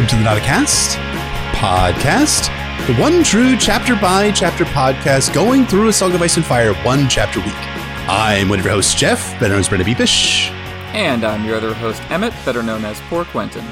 welcome to the Notacast podcast, the one true chapter by chapter podcast going through a Song of Ice and Fire one chapter a week. I'm one of your hosts, Jeff, better known as Brendan Beepish. And I'm your other host, Emmett, better known as Poor Quentyn.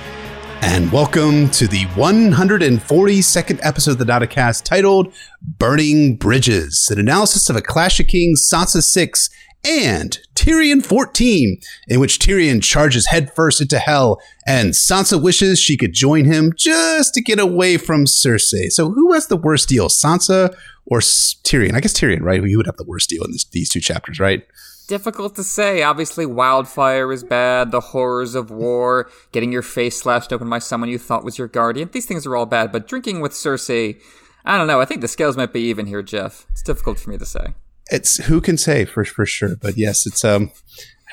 And welcome to the 142nd episode of the Notacast titled Burning Bridges, an analysis of A Clash of Kings Sansa 6 and Tyrion 14, in which Tyrion charges headfirst into hell and Sansa wishes she could join him just to get away from Cersei. So, who has the worst deal, Sansa or Tyrion? I guess Tyrion, right? You would have the worst deal in this, these two chapters, right? Difficult to say. Obviously, wildfire is bad, the horrors of war, getting your face slashed open by someone you thought was your guardian. These things are all bad, but drinking with Cersei, I don't know. I think the scales might be even here, Jeff. It's difficult for me to say it's who can say for for sure. But yes, it's um.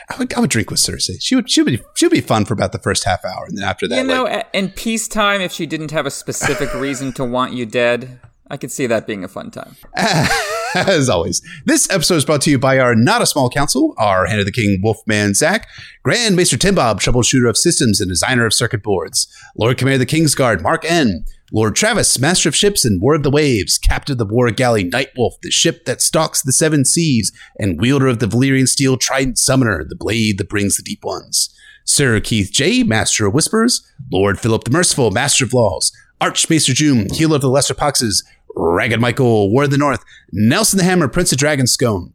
I would, I would drink with Cersei. She would she would be she would be fun for about the first half hour, and then after that, you know, like, in peacetime, if she didn't have a specific reason to want you dead, I could see that being a fun time. As always, this episode is brought to you by our not a small council, our Hand of the King Wolfman Zach, Grand Maester Timbob, troubleshooter of systems and designer of circuit boards, Lord Commander of the Kingsguard Mark N, Lord Travis, master of ships and war of the waves, captain of the war galley Nightwolf, the ship that stalks the seven seas, and wielder of the Valyrian steel trident summoner, the blade that brings the deep ones. Sir Keith J, master of whispers, Lord Philip the Merciful, master of laws, Archmaester June, healer of the lesser poxes, Ragged Michael, War of the North, Nelson the Hammer, Prince of Dragonscone,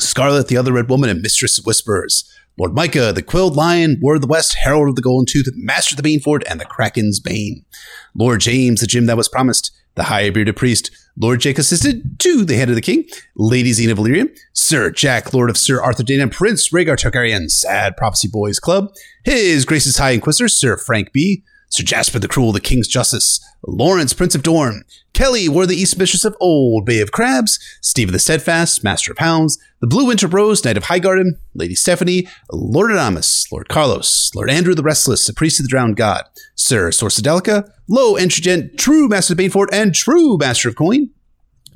Scarlet the Other Red Woman, and Mistress of Whispers. Lord Micah, the Quilled Lion, Word of the West, Herald of the Golden Tooth, Master of the Baneford, and the Kraken's Bane. Lord James, the gem that was promised, the High Bearded Priest, Lord Jake assisted to the Hand of the King, Lady Xena Valyrian, Sir Jack, Lord of Sir Arthur Dayne, and Prince Rhaegar Targaryen, Sad Prophecy Boys Club, His Grace's High Inquisitor, Sir Frank B., Sir Jasper the Cruel, the King's Justice, Lawrence, Prince of Dorne, Kelly wore the East Mistress of Old Bay of Crabs, Stephen the Steadfast, Master of Hounds, the Blue Winter Rose, Knight of Highgarden, Lady Stephanie, Lord Adamus, Lord Carlos, Lord Andrew the Restless, the Priest of the Drowned God, Sir Sorcedelica, Low Entrigent, True Master of Baneford, and True Master of Coin,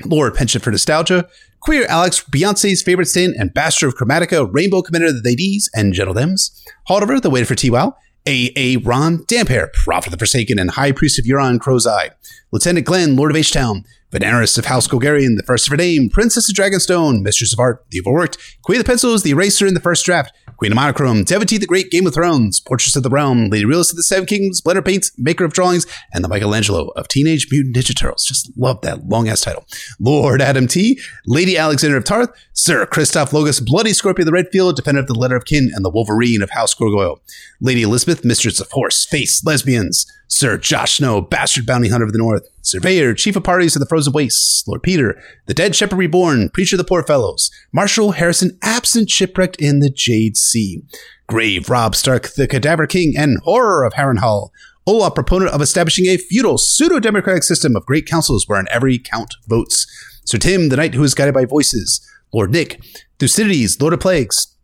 Lord Penchant for Nostalgia, Queer Alex, Beyonce's favorite stand, Ambassador of Chromatica, Rainbow Commander of the Ladies and Gentle Dems, Haldover, the Waiter for T-Wow, a.A. Ron Damphair, Prophet of the Forsaken and High Priest of Euron Crow's Eye, Lieutenant Glenn, Lord of H-Town, Veneris of House Golgarian, the first of her name, Princess of Dragonstone, Mistress of Art, the Overworked, Queen of the Pencils, the Eraser in the first draft, Queen of Monochrome, Devotee the Great, Game of Thrones, Portraits of the Realm, Lady Realist of the Seven Kingdoms, Blender Paints, Maker of Drawings, and the Michelangelo of Teenage Mutant Ninja Turtles. Just love that long ass title. Lord Adam T, Lady Alexander of Tarth, Sir Christoph Logus, Bloody Scorpion of the Redfield, Defender of the Letter of Kin, and the Wolverine of House Gargoyle. Lady Elizabeth, Mistress of Horse, Face, Lesbians, Sir Josh Snow, Bastard Bounty Hunter of the North, Surveyor, Chief of Parties of the Frozen Wastes, Lord Peter, the Dead Shepherd Reborn, Preacher of the Poor Fellows, Marshal Harrison, absent shipwrecked in the Jade Sea, Grave Rob Stark, the Cadaver King, and Horror of Harrenhal, Olaf, proponent of establishing a feudal, pseudo-democratic system of great councils wherein every count votes, Sir Tim, the knight who is guided by voices, Lord Nick, Thucydides, Lord of Plagues,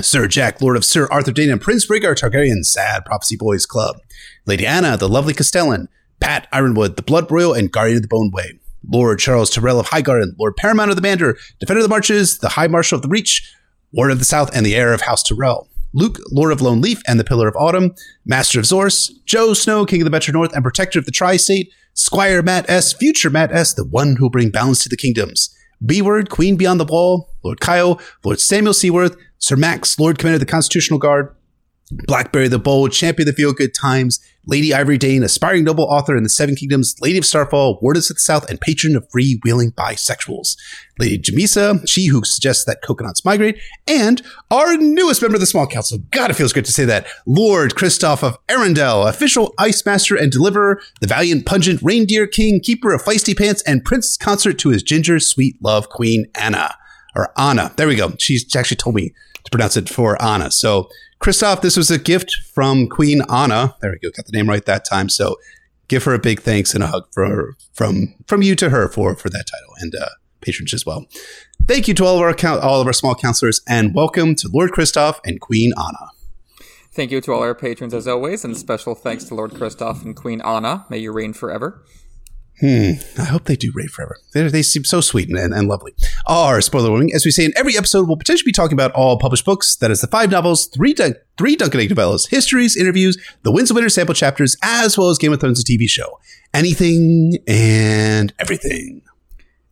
Sir Jack, Lord of Sir Arthur Dayne, and Prince Rhaegar Targaryen, Sad Prophecy Boys Club. Lady Anna, the lovely Castellan. Pat Ironwood, the Blood Royal and Guardian of the Bone Way. Lord Charles Tyrell of Highgarden, Lord Paramount of the Mander, Defender of the Marches, the High Marshal of the Reach, Ward of the South, and the heir of House Tyrell. Luke, Lord of Lone Leaf and the Pillar of Autumn, Master of Zorse, Joe Snow, King of the Metro North and Protector of the Tri-State, Squire Matt S, Future Matt S, the one who will bring balance to the kingdoms. B-Word, Queen Beyond the Wall, Lord Kyle, Lord Samuel Seaworth, Sir Max, Lord Commander of the Constitutional Guard, Blackberry the Bold, Champion of the Feel Good Times, Lady Ivory Dayne, aspiring noble author in the Seven Kingdoms, Lady of Starfall, Wardess of the South, and patron of freewheeling bisexuals. Lady Jamisa, she who suggests that coconuts migrate, and our newest member of the Small Council. God, it feels good to say that. Lord Christoph of Arundel, official Ice Master and Deliverer, the valiant, pungent Reindeer King, keeper of feisty pants, and Prince Consort to his ginger sweet love Queen Anna. Or Anna. There we go. She's actually told me to pronounce it for Anna. So, Christoph, this was a gift from Queen Anna. There we go. Got the name right that time. So, give her a big thanks and a hug for from from you to her for for that title and uh, patrons as well. Thank you to all of our all of our small counselors, and welcome to Lord Christoph and Queen Anna. Thank you to all our patrons as always, and special thanks to Lord Christoph and Queen Anna. May you reign forever. Hmm. I hope they do rave forever. They, they seem so sweet and, and lovely. Our spoiler warning, as we say in every episode, we'll potentially be talking about all published books. That is the five novels, three Dun- three Dunk and Egg novellas, histories, interviews, the Winds of Winter sample chapters, as well as Game of Thrones, the TV show. Anything and everything.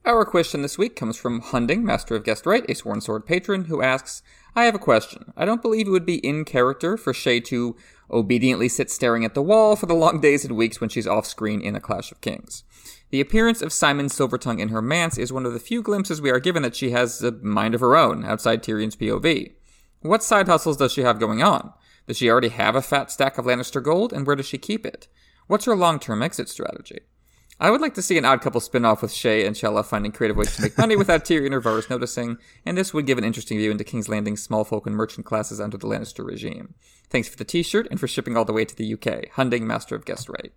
Our question this week comes from Hunding, Master of Guest Right, a sworn sword patron, who asks, I have a question. I don't believe it would be in character for Shae to obediently sit staring at the wall for the long days and weeks when she's off screen in A Clash of Kings. The appearance of Symon Silvertongue in her manse is one of the few glimpses we are given that she has a mind of her own outside Tyrion's POV. What side hustles does she have going on? Does she already have a fat stack of Lannister gold, and where does she keep it? What's her long term exit strategy? I would like to see an odd couple spin off with Shae and Chella finding creative ways to make money without Tyrion or Varys noticing, and this would give an interesting view into King's Landing's small folk and merchant classes under the Lannister regime. Thanks for the t shirt and for shipping all the way to the UK. Hunding, Master of Guest Right.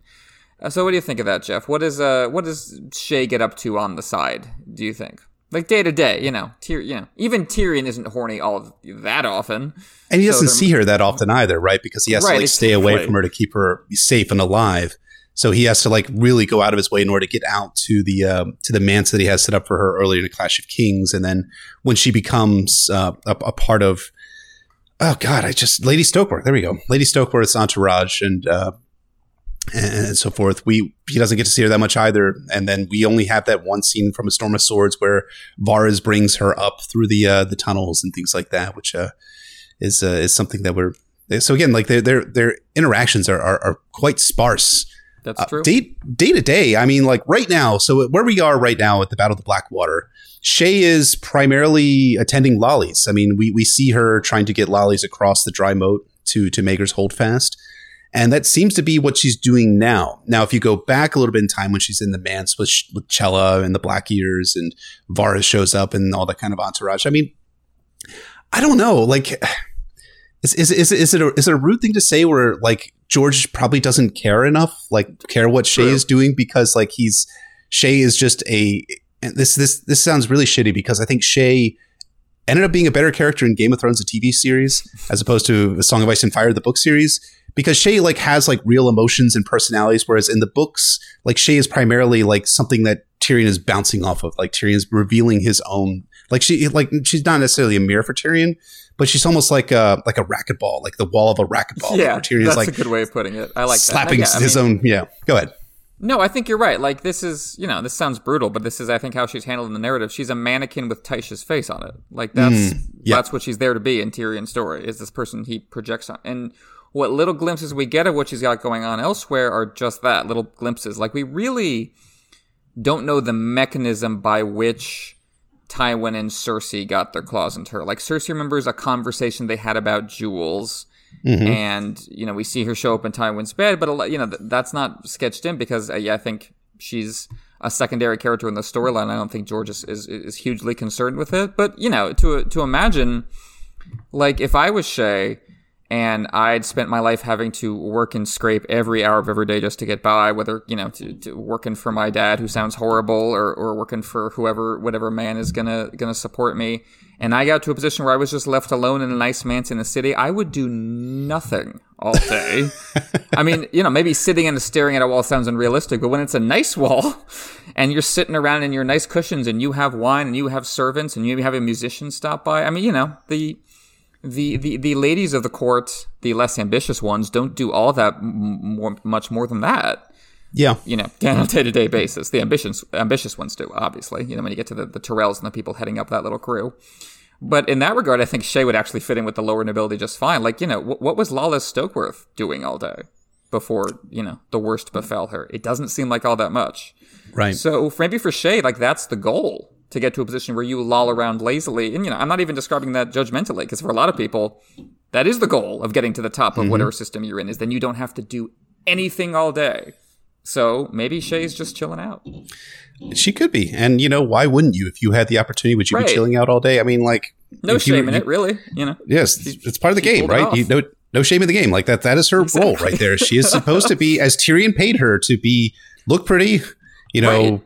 Uh, so, what do you think of that, Jeff? What is uh, what does Shae get up to on the side? Do you think, like day to day? You know, Tyr- you know, even Tyrion isn't horny all that often, And he So doesn't see her that often either, right? Because he has Right, to like stay away exactly. from her to keep her safe and alive. So he has to like really go out of his way in order to get out to the um, to the manse that he has set up for her earlier in the Clash of Kings, and then when she becomes uh, a, a part of oh god, I just Lady Stokeworth. There we go, Lady Stokeworth's entourage, and uh, and so forth. We he doesn't get to see her that much either, and then we only have that one scene from A Storm of Swords where Varys brings her up through the uh, the tunnels and things like that, which uh, is uh, is something that we're so again like their their their interactions are are, are quite sparse. that's Uh, true. day day to day. I mean, like right now. So where we are right now at the Battle of the Blackwater, Shae is primarily attending Lollys. I mean, we we see her trying to get Lollys across the dry moat to to Maegor's Holdfast. And that seems to be what she's doing now. Now, if you go back a little bit in time when she's in the manse with, with Chella and the Black Ears and Varys shows up and all that kind of entourage. I mean, I don't know. Like, is, is, is, is, it a, is it a rude thing to say where like George probably doesn't care enough, like care what Shae True. is doing because like he's Shae is just a and this this this sounds really shitty because I think Shae ended up being a better character in Game of Thrones, the TV series, as opposed to A Song of Ice and Fire, the book series, because Shae like has like real emotions and personalities, whereas in the books, like Shae is primarily like something that Tyrion is bouncing off of. Like Tyrion's revealing his own. Like she like she's not necessarily a mirror for Tyrion, but she's almost like a like a racquetball, like the wall of a racquetball. yeah, where Tyrion that's like a good way of putting it. I like slapping that. Yeah, I his mean- own. Yeah, go ahead. No, I think you're right. Like this is, you know, this sounds brutal, but this is, I think, how she's handled in the narrative. She's a mannequin with Tysha's face on it. Like that's mm, yeah. that's what she's there to be in Tyrion's story. Is this person he projects on? And what little glimpses we get of what she's got going on elsewhere are just that little glimpses. Like we really don't know the mechanism by which Tywin and Cersei got their claws into her. Like Cersei remembers a conversation they had about jewels and you know we see her show up in Tywin's bed, but you know that's not sketched in because uh, yeah, I think she's a secondary character in the storyline. I don't think George is, is is hugely concerned with it, but you know to to imagine like if I was Shae and I'd spent my life having to work and scrape every hour of every day just to get by, whether you know to, to working for my dad who sounds horrible or, or working for whoever whatever man is gonna gonna support me, and I got to a position where I was just left alone in a nice manse in the city, I would do nothing all day. I mean, you know, maybe sitting and staring at a wall sounds unrealistic, but when it's a nice wall and you're sitting around in your nice cushions and you have wine and you have servants and you have a musician stop by, I mean, you know, the the, the, the ladies of the court, the less ambitious ones, don't do all that m- more, much more than that. Yeah, You know, on a day to day basis. The ambitious ambitious ones do, obviously. You know, when you get to the, the Tyrells and the people heading up that little crew. But in that regard, I think Shae would actually fit in with the lower nobility just fine. Like, you know, wh- what was Lollys Stokeworth doing all day before, you know, the worst befell her? It doesn't seem like all that much. right. So for- maybe for Shae, like that's the goal to get to a position where you loll around lazily. And you know, I'm not even describing that judgmentally because for a lot of people, that is the goal of getting to the top of mm-hmm. whatever system you're in. Is then you don't have to do anything all day. So maybe Shae's just chilling out. She could be, and you know why wouldn't you? If you had the opportunity, would you Right. be chilling out all day? I mean, like No if you- shame in you- it, really. You know, Yes, it's part of the game, right? You, no, no shame in the game. Like that. That is her role right there. She is supposed to be, as Tyrion paid her to be, look pretty. You know,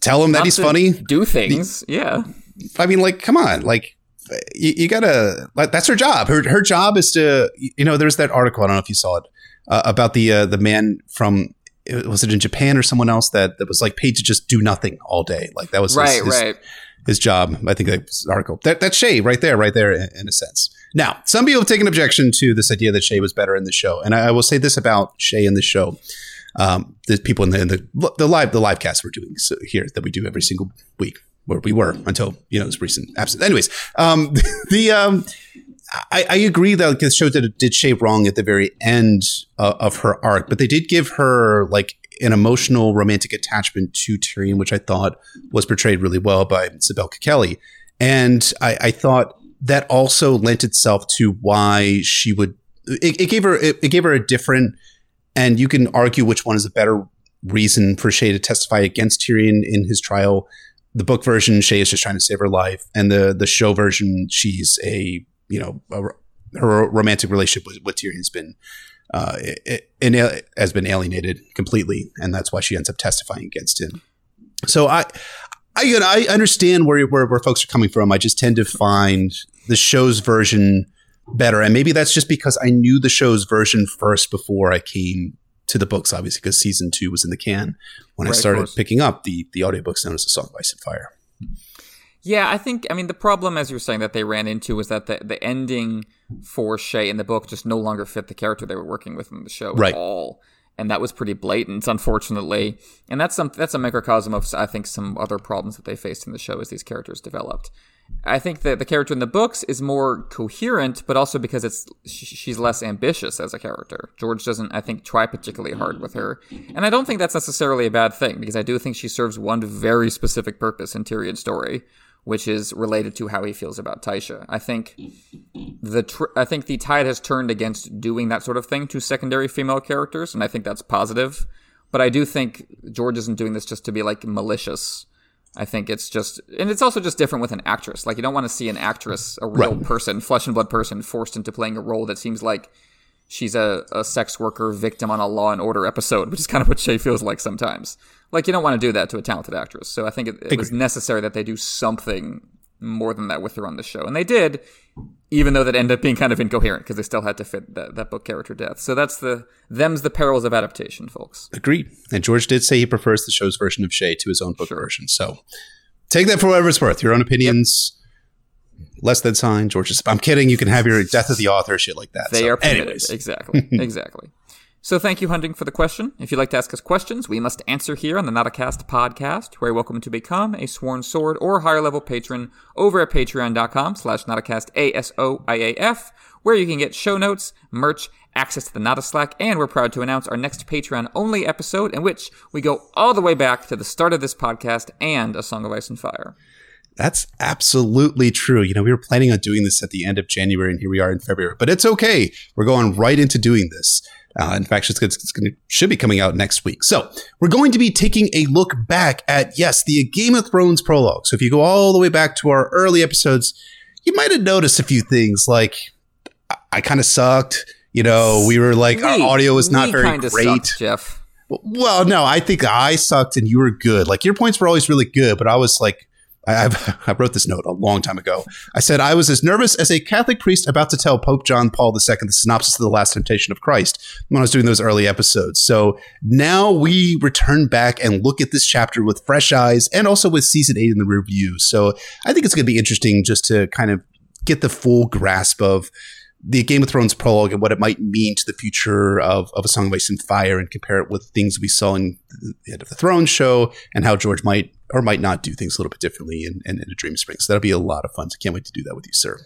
tell him that he's funny. Do things, yeah. I mean, like, come on, like. You, you gotta. Like, that's her job. Her her job is to. You know, there's that article. I don't know if you saw it uh, about the uh, the man from was it in Japan or someone else that, that was like paid to just do nothing all day? Like that was right, his, right. his job. I think that was an article. That, that's Shae right there, right there in, in, a sense. Now, some people have taken objection to this idea that Shae was better in the show. And I, I will say this about Shae in the show. Um, the people in the, in the, the live, the live cast we're doing so here that we do every single week where we were until, you know, this recent absence. Anyways, um, the, um, I, I, agree that the show did, did Shae wrong at the very end uh, of her arc, but they did give her like an emotional romantic attachment to Tyrion, which I thought was portrayed really well by Sibel Kekilli. And I, I, thought that also lent itself to why she would. It, it gave her it, it, gave her a different, and you can argue which one is a better reason for Shae to testify against Tyrion in his trial. The book version, Shae is just trying to save her life, and the the show version, she's a you know a, her romantic relationship with, with Tyrion's been uh, it, it, has been alienated completely, and that's why she ends up testifying against him. So I, I, you know, I understand where, where where folks are coming from. I just tend to find the show's version better, and maybe that's just because I knew the show's version first before I came to the books, obviously, because season two was in the can when right, I started picking up the the audiobooks known as The Song of Ice and Fire. Yeah, I think I mean the problem, as you were saying, that they ran into was that the the ending for Shae in the book just no longer fit the character they were working with in the show right. at all, and that was pretty blatant, unfortunately. And that's some that's a microcosm of I think some other problems that they faced in the show as these characters developed. I think that the character in the books is more coherent, but also because it's she's less ambitious as a character. George doesn't, I think, try particularly hard with her, and I don't think that's necessarily a bad thing because I do think she serves one very specific purpose in Tyrion's story, which is related to how he feels about Tysha. I think the tr- I think the tide has turned against doing that sort of thing to secondary female characters, and I think that's positive. But I do think George isn't doing this just to be like malicious. I think it's just, and it's also just different with an actress. Like you don't want to see an actress, a real right. person, flesh and blood person, forced into playing a role that seems like she's a, a sex worker victim on a Law and Order episode, which is kind of what Shae feels like sometimes. Like you don't want to do that to a talented actress. So I think it, it was necessary that they do something more than that with her on the show, and they did, even though that ended up being kind of incoherent because they still had to fit that, that book character death. So that's the them's the perils of adaptation, folks. Agreed. And George did say he prefers the show's version of Shae to his own book sure. version. So take that for whatever it's worth. Your own opinions. Yep less than sign. George's. I'm kidding. You can have your death of the author, shit like that. They so, are permitted. Anyways. Exactly. exactly. So thank you, Hunding, for the question. If you'd like to ask us questions, we must answer here on the Notacast podcast, where you're welcome to become a sworn sword or higher level patron over at patreon.com slash Notacast A-S-O-I-A-F, where you can get show notes, merch, access to the Nota Slack, and we're proud to announce our next Patreon only episode in which we go all the way back to the start of this podcast and A Song of Ice and Fire. That's absolutely true. You know, we were planning on doing this at the end of January, and here we are in February. But it's okay. We're going right into doing this. Uh, in fact, it's, to should be coming out next week. So we're going to be taking a look back at yes, the Game of Thrones prologue. So if you go all the way back to our early episodes, you might have noticed a few things like I, I kind of sucked. You know, we were like we, our audio was not very great. Sucked, Jeff. Well, no, I think I sucked and you were good. Like your points were always really good, but I was like I, I, wrote this note a long time ago. I said, I was as nervous as a Catholic priest about to tell Pope John Paul II the synopsis of the last temptation of Christ when I was doing those early episodes. So now we return back and look at this chapter with fresh eyes and also with season eight in the review. So I think it's going to be interesting just to kind of get the full grasp of the Game of Thrones prologue and what it might mean to the future of, of A Song of Ice and Fire and compare it with things we saw in the End of the Throne show and how George might or might not do things a little bit differently in, in, in a Dream Spring. So that'll be a lot of fun. So can't wait to do that with you, sir.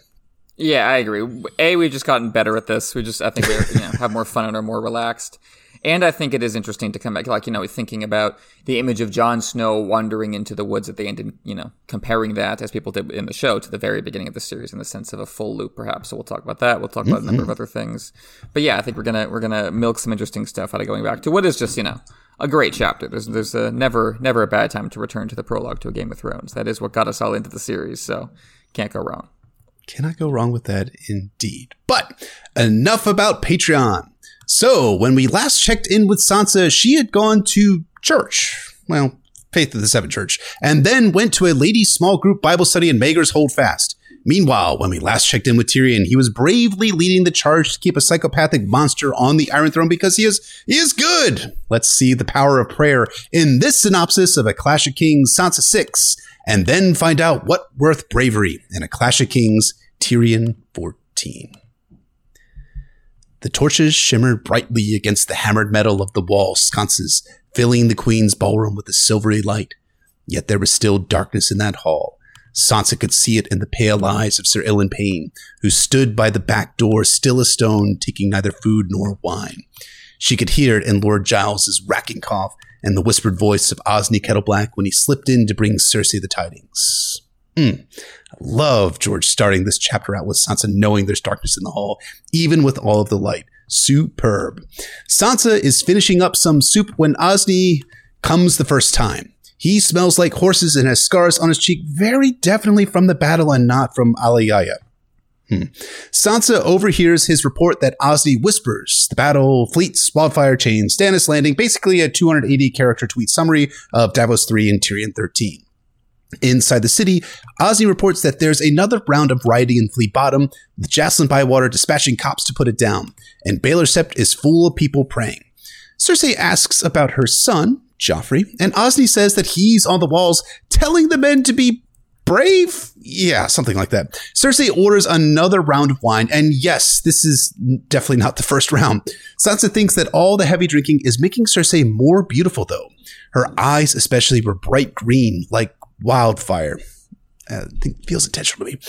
Yeah, I agree. A, we've just gotten better at this. We just, I think we you know, have more fun and are more relaxed. And I think it is interesting to come back, like, you know, thinking about the image of Jon Snow wandering into the woods at the end and, you know, comparing that, as people did in the show, to the very beginning of the series in the sense of a full loop, perhaps. So we'll talk about that. We'll talk about mm-hmm. a number of other things. But yeah, I think we're going to, we're going to milk some interesting stuff out of going back to what is just, you know, a great chapter. There's, there's a, never, never a bad time to return to the prologue to a Game of Thrones. That is what got us all into the series. So can't go wrong. Cannot go wrong with that indeed. But enough about Patreon. So, when we last checked in with Sansa, she had gone to church. Well, Faith of the Seven Church, and then went to a ladies' small group Bible study in Maegor's Holdfast. Meanwhile, when we last checked in with Tyrion, he was bravely leading the charge to keep a psychopathic monster on the Iron Throne because he is he is good. Let's see the power of prayer in this synopsis of A Clash of Kings Sansa 6, and then find out what worth bravery in A Clash of Kings Tyrion 14. The torches shimmered brightly against the hammered metal of the wall sconces, filling the queen's ballroom with a silvery light. Yet there was still darkness in that hall. Sansa could see it in the pale eyes of Sir Ilyn Payne, who stood by the back door, still a stone, taking neither food nor wine. She could hear it in Lord Giles's racking cough and the whispered voice of Osney Kettleblack when he slipped in to bring Cersei the tidings. Mm. Love George starting this chapter out with Sansa knowing there's darkness in the hall, even with all of the light. Superb. Sansa is finishing up some soup when Osney comes the first time. He smells like horses and has scars on his cheek, very definitely from the battle and not from Alayaya. Hmm. Sansa overhears his report that Osney whispers the battle, fleets, wildfire chains, Stannis landing, basically a 280 character tweet summary of Davos 3 and Tyrion 13. Inside the city, Osney reports that there's another round of rioting in Fleet Bottom, with Jacelyn Bywater dispatching cops to put it down, and Baelor Sept is full of people praying. Cersei asks about her son, Joffrey, and Osney says that he's on the walls telling the men to be brave? Yeah, something like that. Cersei orders another round of wine, and yes, this is definitely not the first round. Sansa thinks that all the heavy drinking is making Cersei more beautiful, though. Her eyes, especially, were bright green, like wildfire. Uh, I think feels intentional to me.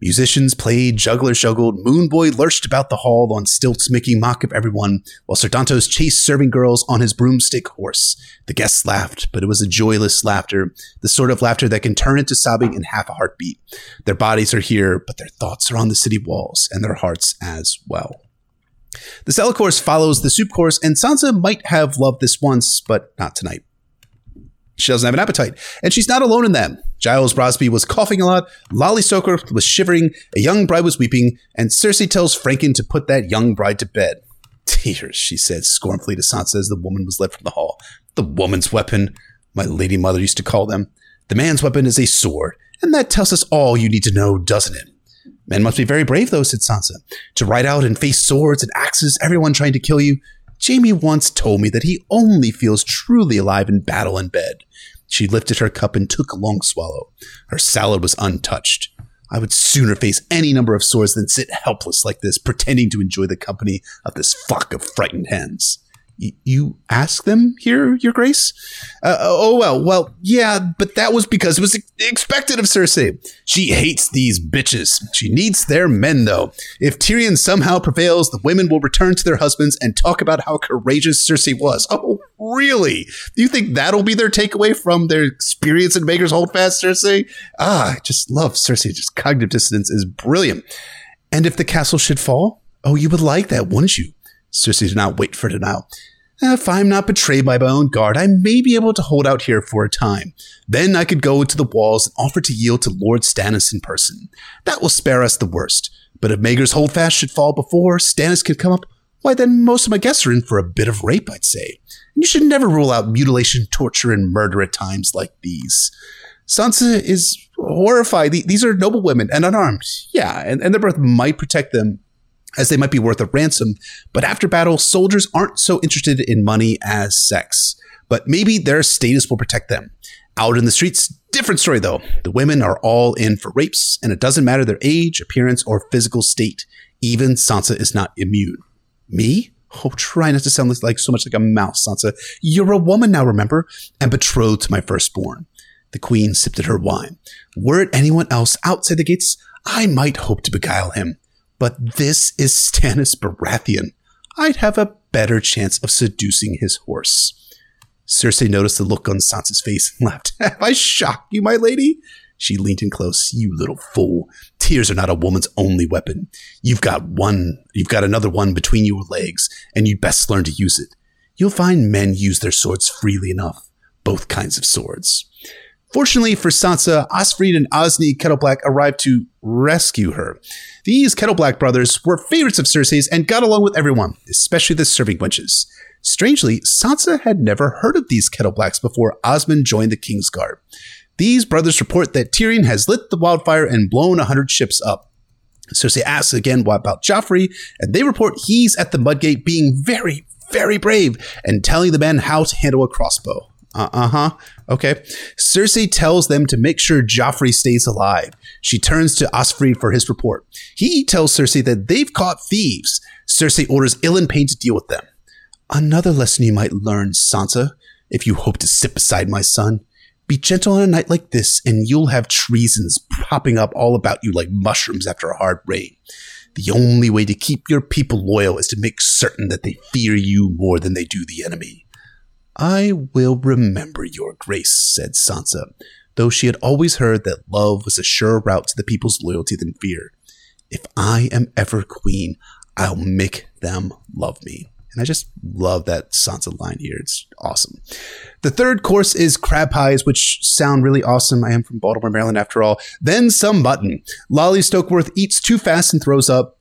Musicians played, jugglers juggled, Moonboy lurched about the hall on stilts, making mock of everyone, while Ser chased serving girls on his broomstick horse. The guests laughed, but it was a joyless laughter, the sort of laughter that can turn into sobbing in half a heartbeat. Their bodies are here, but their thoughts are on the city walls, and their hearts as well. The cellar course follows the soup course, and Sansa might have loved this once, but not tonight. She doesn't have an appetite, and she's not alone in that. Giles Rosby was coughing a lot, Lolly Soaker was shivering, a young bride was weeping, and Cersei tells Frenken to put that young bride to bed. Tears, she said scornfully to Sansa as the woman was led from the hall. The woman's weapon, my lady mother used to call them. The man's weapon is a sword, and that tells us all you need to know, doesn't it? Men must be very brave, though, said Sansa, to ride out and face swords and axes, everyone trying to kill you. Jaime once told me that he only feels truly alive in battle and bed. She lifted her cup and took a long swallow. Her salad was untouched. I would sooner face any number of swords than sit helpless like this, pretending to enjoy the company of this flock of frightened hens you ask them here, Your Grace? Uh, oh, well, well, yeah, but that was because it was expected of Cersei. She hates these bitches. She needs their men, though. If Tyrion somehow prevails, the women will return to their husbands and talk about how courageous Cersei was. Oh, really? Do you think that'll be their takeaway from their experience in Maegor's Holdfast, Cersei? Ah, I just love Cersei. Just cognitive dissonance is brilliant. And if the castle should fall? Oh, you would like that, wouldn't you? Cersei did not wait for denial. Eh, if I'm not betrayed by my own guard, I may be able to hold out here for a time. Then I could go to the walls and offer to yield to Lord Stannis in person. That will spare us the worst. But if Maegor's holdfast should fall before Stannis could come up, why then most of my guests are in for a bit of rape, I'd say. And you should never rule out mutilation, torture, and murder at times like these. Sansa is horrified. These are noble women and unarmed. Yeah, and, and their birth might protect them as they might be worth a ransom. But after battle, soldiers aren't so interested in money as sex. But maybe their status will protect them. Out in the streets, different story though. The women are all in for rapes, and it doesn't matter their age, appearance, or physical state. Even Sansa is not immune. Me? Oh, try not to sound like so much like a mouse, Sansa. You're a woman now, remember? And betrothed to my firstborn. The queen sipped at her wine. Were it anyone else outside the gates, I might hope to beguile him. But this is Stannis Baratheon. I'd have a better chance of seducing his horse. Cersei noticed the look on Sansa's face and laughed. Have I shocked you, my lady? She leaned in close. You little fool. Tears are not a woman's only weapon. You've got one, you've got another one between your legs, and you'd best learn to use it. You'll find men use their swords freely enough. Both kinds of swords. Fortunately for Sansa, Osfryd and Osney Kettleblack arrived to rescue her. These Kettleblack brothers were favorites of Cersei's and got along with everyone, especially the serving wenches. Strangely, Sansa had never heard of these Kettleblacks before Osmond joined the Kingsguard. These brothers report that Tyrion has lit the wildfire and blown a hundred ships up. Cersei asks again what about Joffrey, and they report he's at the Mudgate being very, very brave and telling the men how to handle a crossbow. Uh huh. Okay. Cersei tells them to make sure Joffrey stays alive. She turns to Osfryd for his report. He tells Cersei that they've caught thieves. Cersei orders Ilyn Payne to deal with them. Another lesson you might learn, Sansa, if you hope to sit beside my son. Be gentle on a night like this, and you'll have treasons popping up all about you like mushrooms after a hard rain. The only way to keep your people loyal is to make certain that they fear you more than they do the enemy. I will remember your grace, said Sansa, though she had always heard that love was a surer route to the people's loyalty than fear. If I am ever queen, I'll make them love me. And I just love that Sansa line here. It's awesome. The third course is crab pies, which sound really awesome. I am from Baltimore, Maryland, after all. Then some mutton. Lolly Stokeworth eats too fast and throws up.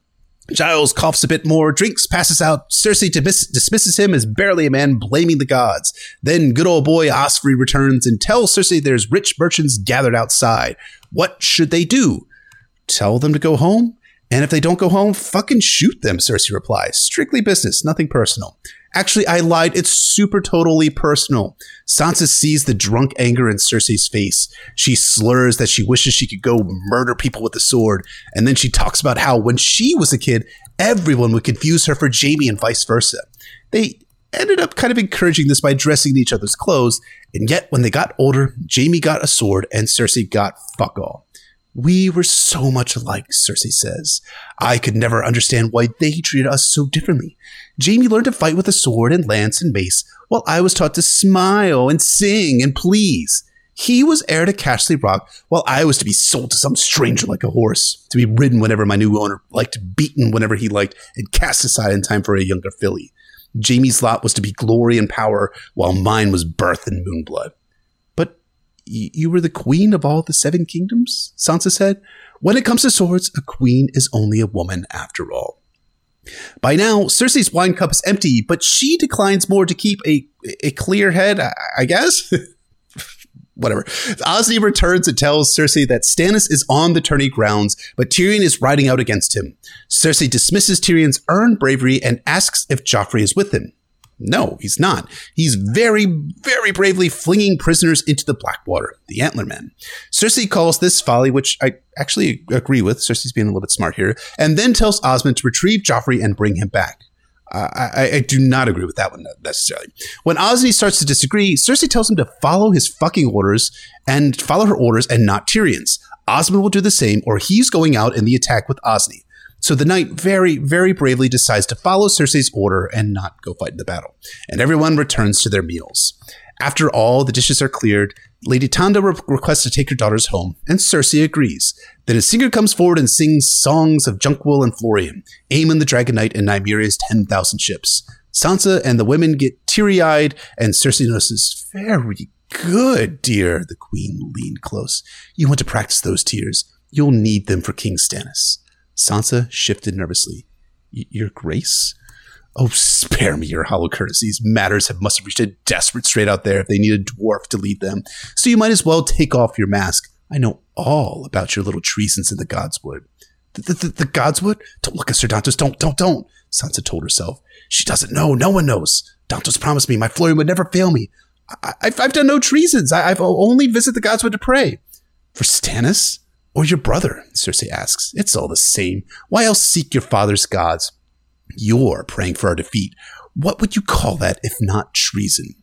Giles coughs a bit more, drinks, passes out. Cersei dismiss- dismisses him as barely a man blaming the gods. Then good old boy Osfryd returns and tells Cersei there's rich merchants gathered outside. What should they do? Tell them to go home? And if they don't go home, fucking shoot them, Cersei replies. Strictly business, nothing personal. Actually, I lied. It's super totally personal. Sansa sees the drunk anger in Cersei's face. She slurs that she wishes she could go murder people with a sword. And then she talks about how when she was a kid, everyone would confuse her for Jaime and vice versa. They ended up kind of encouraging this by dressing in each other's clothes. And yet, when they got older, Jaime got a sword and Cersei got fuck all. We were so much alike, Cersei says. I could never understand why they treated us so differently. Jaime learned to fight with a sword and lance and mace, while I was taught to smile and sing and please. He was heir to Casterly Rock, while I was to be sold to some stranger like a horse, to be ridden whenever my new owner liked, beaten whenever he liked, and cast aside in time for a younger filly. Jaime's lot was to be glory and power, while mine was birth and moonblood you were the queen of all the seven kingdoms? Sansa said. When it comes to swords, a queen is only a woman after all. By now, Cersei's wine cup is empty, but she declines more to keep a, a clear head, I guess? Whatever. Osney returns and tells Cersei that Stannis is on the tourney grounds, but Tyrion is riding out against him. Cersei dismisses Tyrion's earned bravery and asks if Joffrey is with him. No, he's not. He's very, very bravely flinging prisoners into the Blackwater, the Antler Men. Cersei calls this folly, which I actually agree with. Cersei's being a little bit smart here, and then tells Osmond to retrieve Joffrey and bring him back. I, I, do not agree with that one uh, necessarily. When Osney starts to disagree, Cersei tells him to follow his fucking orders and follow her orders and not Tyrion's. Osmond will do the same, or he's going out in the attack with Osney. So the knight very, very bravely decides to follow Cersei's order and not go fight in the battle. And everyone returns to their meals. After all the dishes are cleared, Lady Tanda re- requests to take her daughters home, and Cersei agrees. Then a singer comes forward and sings songs of Jonquil and Florian, Aemon the Dragon Knight, and Nymeria's 10,000 ships. Sansa and the women get teary eyed, and Cersei notices, Very good, dear. The queen leaned close. You want to practice those tears. You'll need them for King Stannis. Sansa shifted nervously. Your grace? Oh, spare me your hollow courtesies. Matters have must have reached a desperate strait out there if they need a dwarf to lead them. So you might as well take off your mask. I know all about your little treasons in the Godswood. The, the, the, Godswood? Don't look at Sir Dontos. Don't, don't, don't. Sansa told herself. She doesn't know. No one knows. Dontos promised me my Florian would never fail me. I, have done no treasons. I, have only visited the Godswood to pray. For Stannis? Or your brother, Cersei asks. It's all the same. Why else seek your father's gods? You're praying for our defeat. What would you call that if not treason?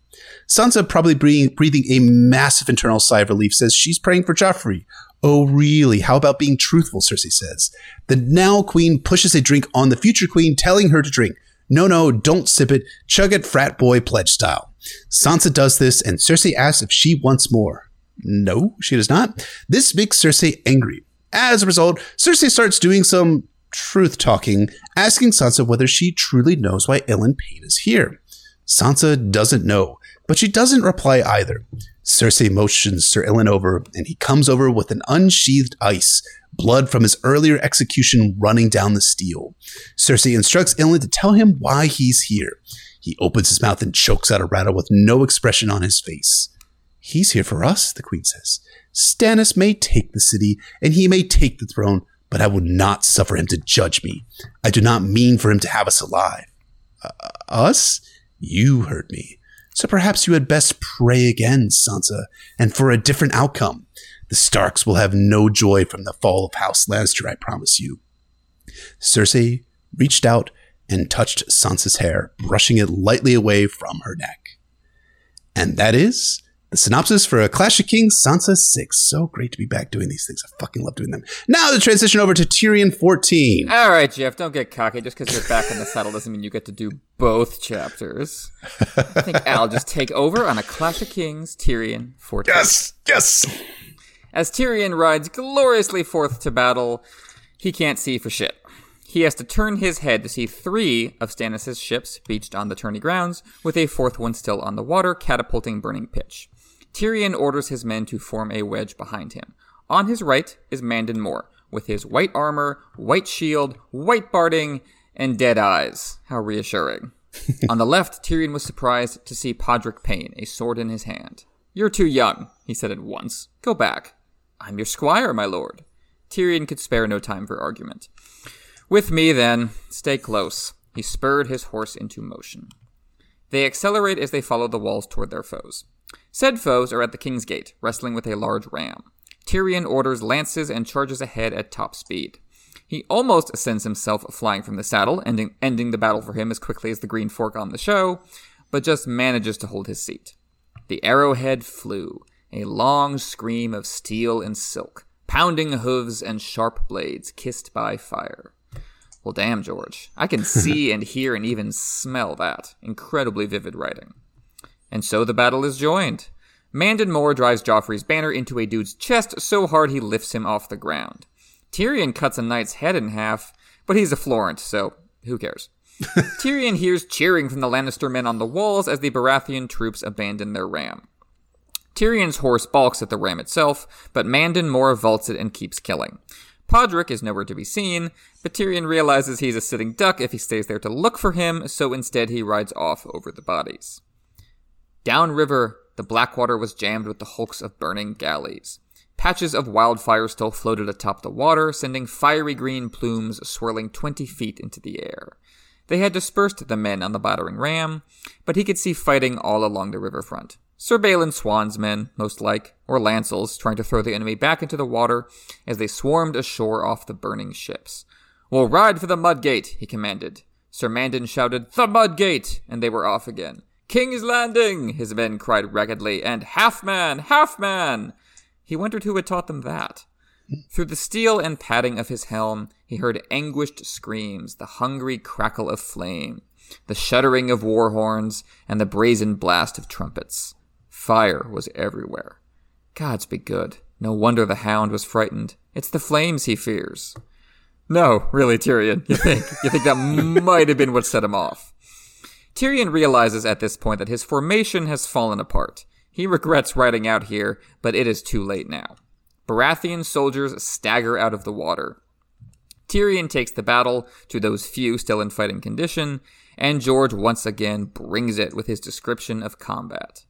Sansa, probably breathing, breathing a massive internal sigh of relief, says she's praying for Joffrey. Oh, really? How about being truthful? Cersei says. The now queen pushes a drink on the future queen, telling her to drink. No, no, don't sip it. Chug it frat boy pledge style. Sansa does this, and Cersei asks if she wants more. No, she does not. This makes Cersei angry. As a result, Cersei starts doing some truth talking, asking Sansa whether she truly knows why Ilyn Payne is here. Sansa doesn't know, but she doesn't reply either. Cersei motions Sir Ilyn over, and he comes over with an unsheathed ice, blood from his earlier execution running down the steel. Cersei instructs Ilyn to tell him why he's here. He opens his mouth and chokes out a rattle with no expression on his face. He's here for us, the queen says. Stannis may take the city and he may take the throne, but I will not suffer him to judge me. I do not mean for him to have us alive. Uh, us? You heard me. So perhaps you had best pray again, Sansa, and for a different outcome. The Starks will have no joy from the fall of House Lannister, I promise you. Cersei reached out and touched Sansa's hair, brushing it lightly away from her neck. And that is the synopsis for A Clash of Kings Sansa 6. So great to be back doing these things. I fucking love doing them. Now the transition over to Tyrion 14. All right, Jeff, don't get cocky. Just because you're back in the saddle doesn't mean you get to do both chapters. I think I'll just take over on A Clash of Kings Tyrion 14. Yes, yes. As Tyrion rides gloriously forth to battle, he can't see for shit. He has to turn his head to see three of Stannis' ships beached on the tourney grounds, with a fourth one still on the water, catapulting burning pitch. Tyrion orders his men to form a wedge behind him. On his right is Mandon Moore, with his white armor, white shield, white barding, and dead eyes. How reassuring. on the left, Tyrion was surprised to see Podrick Payne, a sword in his hand. You're too young, he said at once. Go back. I'm your squire, my lord. Tyrion could spare no time for argument. With me, then, stay close. He spurred his horse into motion. They accelerate as they follow the walls toward their foes. Said foes are at the king's gate, wrestling with a large ram. Tyrion orders lances and charges ahead at top speed. He almost sends himself flying from the saddle, ending, ending the battle for him as quickly as the green fork on the show, but just manages to hold his seat. The arrowhead flew, a long scream of steel and silk, pounding hooves and sharp blades kissed by fire. Well, damn, George. I can see and hear and even smell that. Incredibly vivid writing. And so the battle is joined. Mandon Moore drives Joffrey's banner into a dude's chest so hard he lifts him off the ground. Tyrion cuts a knight's head in half, but he's a Florent, so who cares? Tyrion hears cheering from the Lannister men on the walls as the Baratheon troops abandon their ram. Tyrion's horse balks at the ram itself, but Mandon Moore vaults it and keeps killing. Podrick is nowhere to be seen, but Tyrion realizes he's a sitting duck if he stays there to look for him, so instead he rides off over the bodies. Downriver, the Blackwater was jammed with the hulks of burning galleys. Patches of wildfire still floated atop the water, sending fiery green plumes swirling twenty feet into the air. They had dispersed the men on the battering ram, but he could see fighting all along the riverfront. Sir Balon Swann's men, most like, or Lancel's, trying to throw the enemy back into the water as they swarmed ashore off the burning ships. We'll ride for the Mudgate, he commanded. Sir Mandon shouted, The Mudgate! And they were off again. King's Landing! his men cried raggedly, and Half Man! Half Man! He wondered who had taught them that. Through the steel and padding of his helm, he heard anguished screams, the hungry crackle of flame, the shuddering of war horns, and the brazen blast of trumpets. Fire was everywhere. Gods be good. No wonder the hound was frightened. It's the flames he fears. No, really, Tyrion. You think? You think that might have been what set him off? Tyrion realizes at this point that his formation has fallen apart. He regrets riding out here, but it is too late now. Baratheon soldiers stagger out of the water. Tyrion takes the battle to those few still in fighting condition, and George once again brings it with his description of combat.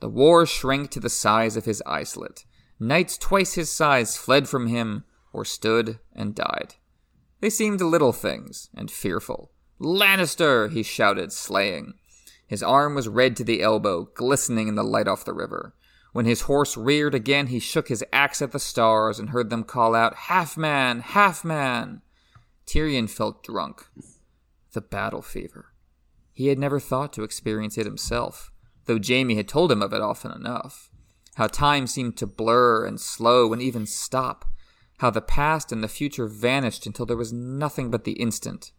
The war shrank to the size of his islet. Knights twice his size fled from him, or stood and died. They seemed little things, and fearful. Lannister! he shouted, slaying. His arm was red to the elbow, glistening in the light off the river. When his horse reared again, he shook his axe at the stars and heard them call out, Half man! Half man! Tyrion felt drunk. The battle fever. He had never thought to experience it himself though Jaime had told him of it often enough. How time seemed to blur and slow and even stop. How the past and the future vanished until there was nothing but the instant.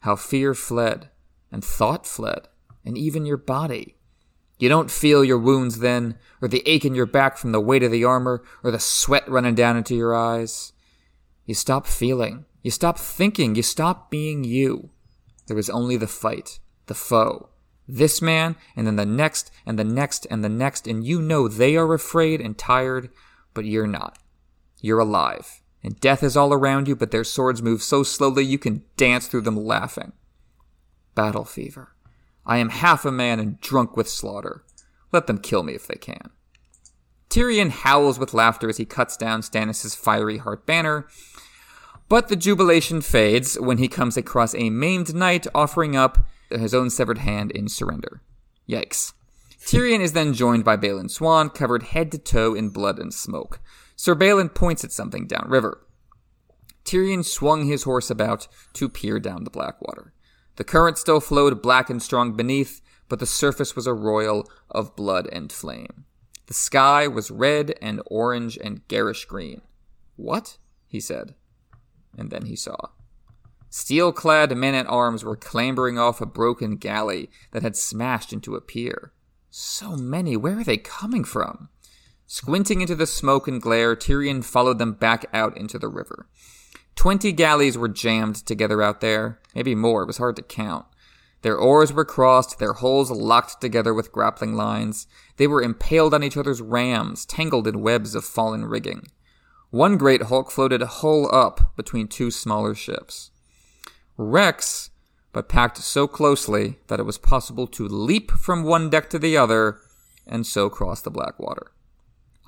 How fear fled, and thought fled, and even your body. You don't feel your wounds then, or the ache in your back from the weight of the armor, or the sweat running down into your eyes. You stop feeling. You stop thinking. You stop being you. There was only the fight, the foe, this man, and then the next, and the next, and the next, and you know they are afraid and tired, but you're not. You're alive, and death is all around you, but their swords move so slowly you can dance through them laughing. Battle fever. I am half a man and drunk with slaughter. Let them kill me if they can. Tyrion howls with laughter as he cuts down Stannis' fiery heart banner, but the jubilation fades when he comes across a maimed knight offering up his own severed hand in surrender. Yikes. Tyrion is then joined by Balon Swann, covered head to toe in blood and smoke. Sir Balon points at something downriver. Tyrion swung his horse about to peer down the Blackwater. The current still flowed black and strong beneath, but the surface was a royal of blood and flame. The sky was red and orange and garish green. What? he said and then he saw. Steel clad men at arms were clambering off a broken galley that had smashed into a pier. So many, where are they coming from? Squinting into the smoke and glare, Tyrion followed them back out into the river. Twenty galleys were jammed together out there, maybe more, it was hard to count. Their oars were crossed, their hulls locked together with grappling lines. They were impaled on each other's rams, tangled in webs of fallen rigging. One great hulk floated hull up between two smaller ships. Wrecks, but packed so closely that it was possible to leap from one deck to the other and so cross the Blackwater.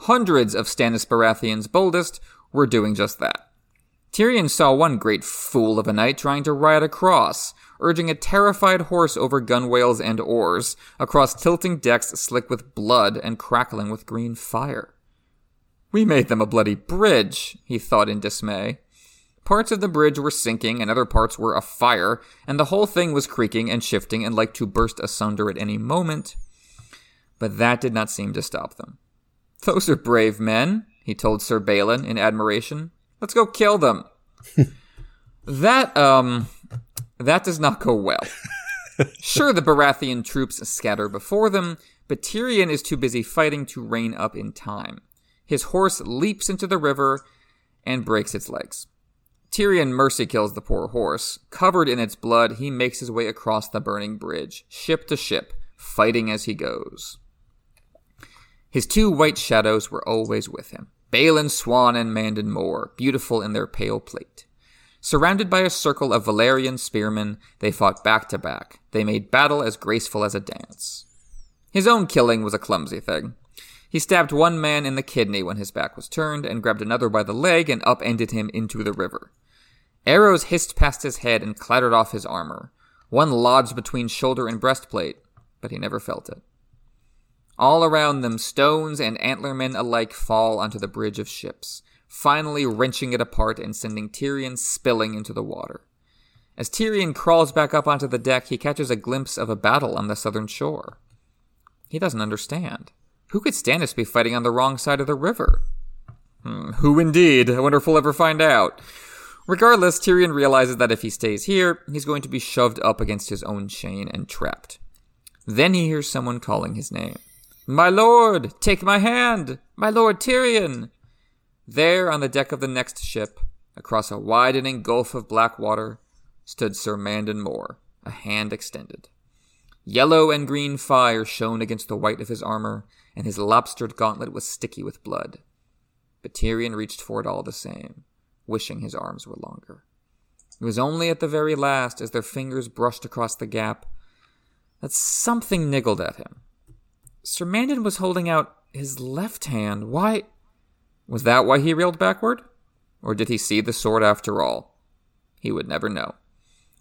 Hundreds of Stannis Baratheon's boldest were doing just that. Tyrion saw one great fool of a knight trying to ride across, urging a terrified horse over gunwales and oars, across tilting decks slick with blood and crackling with green fire. We made them a bloody bridge, he thought in dismay. Parts of the bridge were sinking and other parts were afire, and the whole thing was creaking and shifting and like to burst asunder at any moment. But that did not seem to stop them. Those are brave men, he told Sir Balon in admiration. Let's go kill them. that, um, that does not go well. sure, the Baratheon troops scatter before them, but Tyrion is too busy fighting to rein up in time. His horse leaps into the river and breaks its legs. Tyrion mercy kills the poor horse. Covered in its blood, he makes his way across the burning bridge, ship to ship, fighting as he goes. His two white shadows were always with him Balon Swann, and Mandon Moore, beautiful in their pale plate. Surrounded by a circle of Valerian spearmen, they fought back to back. They made battle as graceful as a dance. His own killing was a clumsy thing. He stabbed one man in the kidney when his back was turned, and grabbed another by the leg and upended him into the river. Arrows hissed past his head and clattered off his armor. One lodged between shoulder and breastplate, but he never felt it. All around them, stones and antlermen alike fall onto the bridge of ships, finally wrenching it apart and sending Tyrion spilling into the water. As Tyrion crawls back up onto the deck, he catches a glimpse of a battle on the southern shore. He doesn't understand. Who could Stannis be fighting on the wrong side of the river? Hmm, who indeed? I wonder if we'll ever find out. Regardless, Tyrion realizes that if he stays here, he's going to be shoved up against his own chain and trapped. Then he hears someone calling his name. My lord, take my hand! My lord Tyrion! There, on the deck of the next ship, across a widening gulf of black water, stood Sir Mandon Moore, a hand extended. Yellow and green fire shone against the white of his armor, and his lobstered gauntlet was sticky with blood. But Tyrion reached for it all the same, wishing his arms were longer. It was only at the very last, as their fingers brushed across the gap, that something niggled at him. Sir Mandon was holding out his left hand. Why? Was that why he reeled backward? Or did he see the sword after all? He would never know.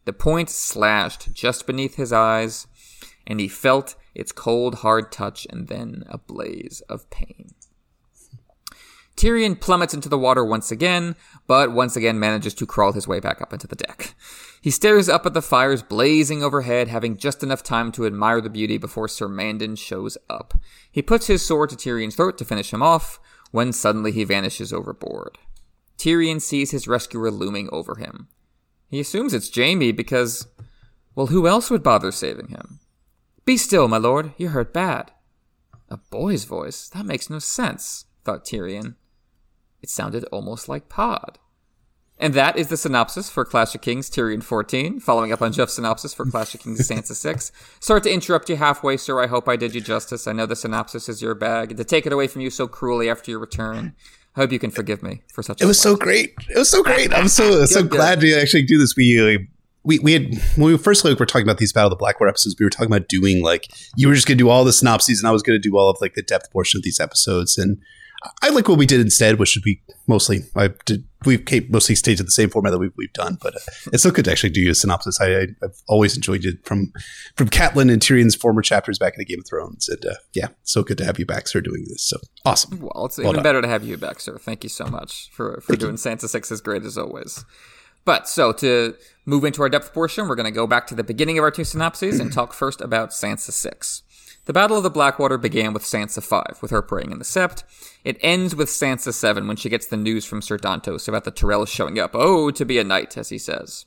The point slashed just beneath his eyes, and he felt its cold, hard touch, and then a blaze of pain. Tyrion plummets into the water once again, but once again manages to crawl his way back up into the deck. He stares up at the fires blazing overhead, having just enough time to admire the beauty before Sir Mandon shows up. He puts his sword to Tyrion's throat to finish him off, when suddenly he vanishes overboard. Tyrion sees his rescuer looming over him. He assumes it's Jaime because, well, who else would bother saving him? Be still, my lord, you're hurt bad. A boy's voice? That makes no sense, thought Tyrion. It sounded almost like Pod. And that is the synopsis for Clash of Kings Tyrion 14, following up on Jeff's synopsis for Clash of Kings Sansa 6. Sorry to interrupt you halfway, sir. I hope I did you justice. I know the synopsis is your bag. To take it away from you so cruelly after your return, I hope you can forgive me for such. It was so great. It was so great. I'm so so glad to actually do this. We uh, we, we had when we first like were talking about these Battle of the Blackwater episodes, we were talking about doing like you were just gonna do all the synopses and I was gonna do all of like the depth portion of these episodes. And I like what we did instead, which would be mostly I did we've mostly stayed to the same format that we've, we've done, but uh, it's so good to actually do a synopsis. I, I have always enjoyed it from from Catelyn and Tyrion's former chapters back in the Game of Thrones, and uh, yeah, so good to have you back, sir, doing this. So awesome. Well, it's well even done. better to have you back, sir. Thank you so much for for Thank doing you. Sansa Six as great as always. But so to move into our depth portion, we're going to go back to the beginning of our two synopses and talk first about Sansa 6. The Battle of the Blackwater began with Sansa 5, with her praying in the Sept. It ends with Sansa 7 when she gets the news from Sir Dontos about the Tyrells showing up. Oh, to be a knight, as he says.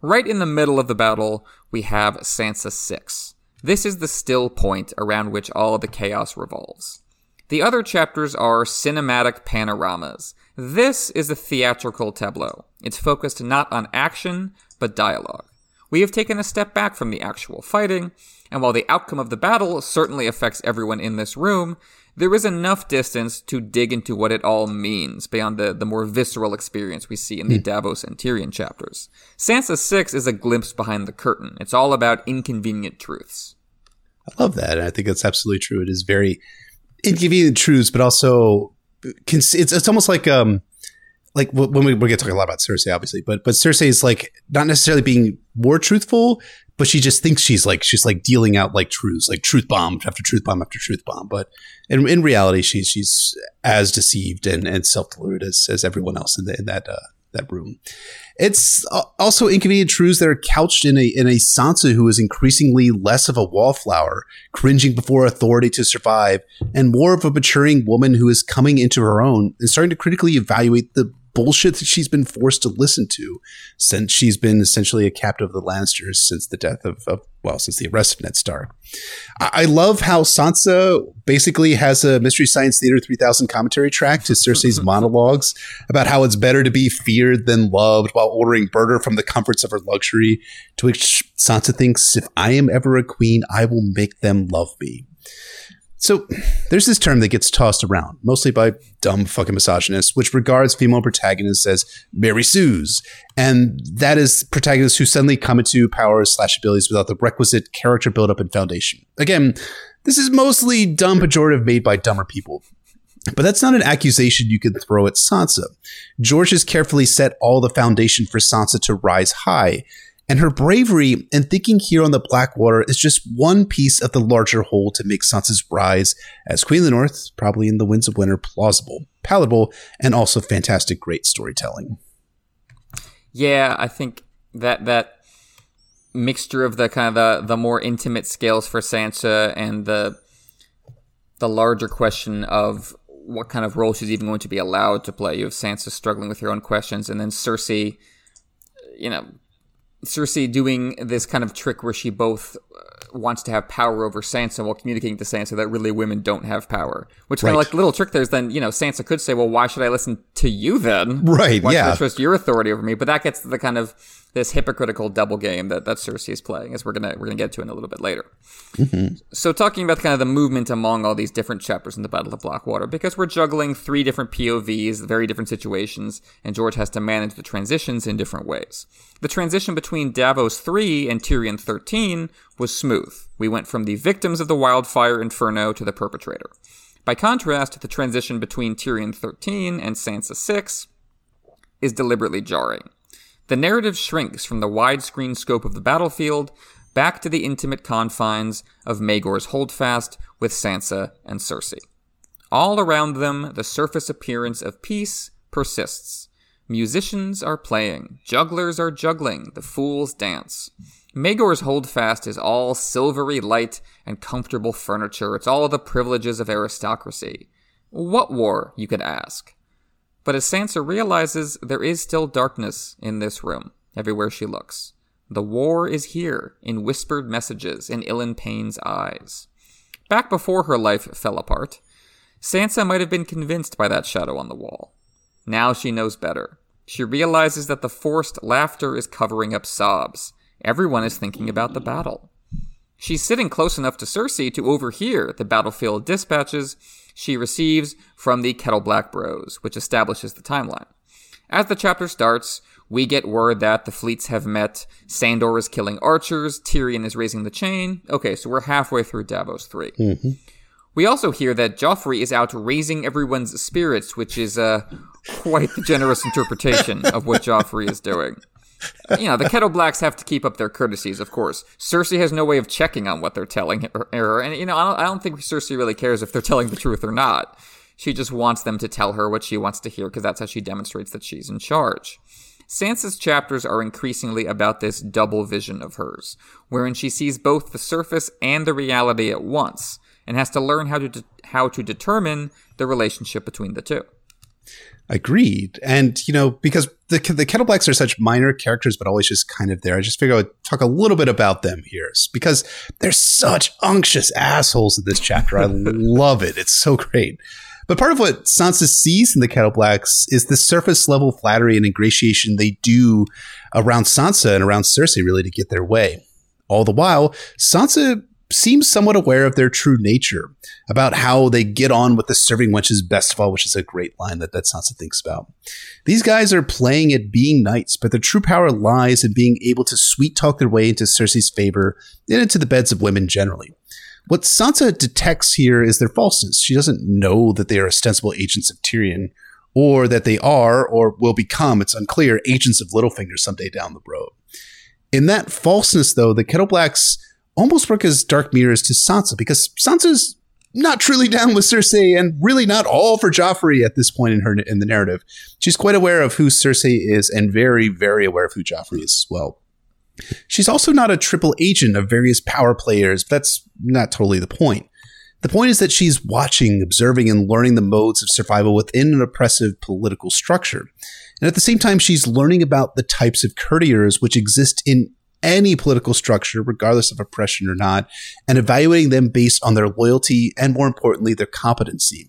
Right in the middle of the battle, we have Sansa 6. This is the still point around which all of the chaos revolves. The other chapters are cinematic panoramas. This is a theatrical tableau. It's focused not on action, but dialogue. We have taken a step back from the actual fighting, and while the outcome of the battle certainly affects everyone in this room, there is enough distance to dig into what it all means beyond the, the more visceral experience we see in the mm. Davos and Tyrion chapters. Sansa 6 is a glimpse behind the curtain. It's all about inconvenient truths. I love that. And I think that's absolutely true. It is very inconvenient truths, but also it's it's almost like um like when we, we're going to talk a lot about Cersei, obviously, but but Cersei is like not necessarily being more truthful, but she just thinks she's like she's like dealing out like truths, like truth bomb after truth bomb after truth bomb. But in, in reality, she's she's as deceived and, and self deluded as, as everyone else in, the, in that uh, that room. It's also inconvenient truths that are couched in a in a Sansa who is increasingly less of a wallflower, cringing before authority to survive, and more of a maturing woman who is coming into her own and starting to critically evaluate the bullshit that she's been forced to listen to since she's been essentially a captive of the Lannisters since the death of, of well, since the arrest of Ned Stark. I, I love how Sansa basically has a Mystery Science Theater 3000 commentary track to Cersei's monologues about how it's better to be feared than loved while ordering burger from the comforts of her luxury, to which Sansa thinks, if I am ever a queen, I will make them love me. So there's this term that gets tossed around, mostly by dumb fucking misogynists, which regards female protagonists as Mary Sue's. And that is protagonists who suddenly come into power slash abilities without the requisite character buildup and foundation. Again, this is mostly dumb pejorative made by dumber people. But that's not an accusation you can throw at Sansa. George has carefully set all the foundation for Sansa to rise high, and her bravery and thinking here on the Blackwater is just one piece of the larger whole to make Sansa's rise as Queen of the North, probably in the Winds of Winter, plausible, palatable, and also fantastic, great storytelling. Yeah, I think that that mixture of the kind of the, the more intimate scales for Sansa and the the larger question of what kind of role she's even going to be allowed to play. You have Sansa struggling with her own questions, and then Cersei, you know, Cersei doing this kind of trick where she both uh, wants to have power over Sansa while communicating to Sansa that really women don't have power. Which right. kind of like the little trick there is then, you know, Sansa could say, well, why should I listen to you then? Right, why yeah. Should I trust your authority over me? But that gets to the kind of this hypocritical double game that, that Cersei is playing, as we're gonna we're gonna get to in a little bit later. Mm-hmm. So talking about kind of the movement among all these different chapters in the Battle of Blackwater, because we're juggling three different POVs, very different situations, and George has to manage the transitions in different ways. The transition between Davos 3 and Tyrion 13 was smooth. We went from the victims of the wildfire inferno to the perpetrator. By contrast, the transition between Tyrion 13 and Sansa 6 is deliberately jarring. The narrative shrinks from the widescreen scope of the battlefield back to the intimate confines of Maegor's holdfast with Sansa and Cersei. All around them, the surface appearance of peace persists. Musicians are playing, jugglers are juggling, the fools dance. Maegor's holdfast is all silvery light and comfortable furniture. It's all the privileges of aristocracy. What war, you could ask? But as Sansa realizes, there is still darkness in this room, everywhere she looks. The war is here, in whispered messages in Ilyn Payne's eyes. Back before her life fell apart, Sansa might have been convinced by that shadow on the wall. Now she knows better. She realizes that the forced laughter is covering up sobs. Everyone is thinking about the battle. She's sitting close enough to Cersei to overhear the battlefield dispatches she receives from the Kettle Black Bros, which establishes the timeline. As the chapter starts, We get word that the fleets have met. Sandor is killing archers. Tyrion is raising the chain. Okay, so we're halfway through Davos 3. Mm-hmm. We also hear that Joffrey is out raising everyone's spirits, which is uh, quite the generous interpretation of what Joffrey is doing. You know, the Kettle Blacks have to keep up their courtesies, of course. Cersei has no way of checking on what they're telling her, and you know, I don't, I don't think Cersei really cares if they're telling the truth or not. She just wants them to tell her what she wants to hear because that's how she demonstrates that she's in charge. Sansa's chapters are increasingly about this double vision of hers, wherein she sees both the surface and the reality at once, and has to learn how to de- how to determine the relationship between the two. Agreed, and you know because the the Kettle Blacks are such minor characters, but always just kind of there. I just figure I would talk a little bit about them here because they're such unctuous assholes in this chapter. I love it; it's so great. But part of what Sansa sees in the Kettle Blacks is the surface level flattery and ingratiation they do around Sansa and around Cersei, really, to get their way. All the while, Sansa seems somewhat aware of their true nature, about how they get on with the serving wenches best of all, which is a great line that, that Sansa thinks about. These guys are playing at being knights, but their true power lies in being able to sweet talk their way into Cersei's favor and into the beds of women generally. What Sansa detects here is their falseness. She doesn't know that they are ostensible agents of Tyrion, or that they are, or will become, it's unclear, agents of Littlefinger someday down the road. In that falseness, though, the Kettleblacks almost work as dark mirrors to Sansa, because Sansa's not truly down with Cersei and really not all for Joffrey at this point in her in the narrative. She's quite aware of who Cersei is and very, very aware of who Joffrey is as well. She's also not a triple agent of various power players, but that's not totally the point. The point is that she's watching, observing, and learning the modes of survival within an oppressive political structure. And at the same time, she's learning about the types of courtiers which exist in any political structure, regardless of oppression or not, and evaluating them based on their loyalty and, more importantly, their competency.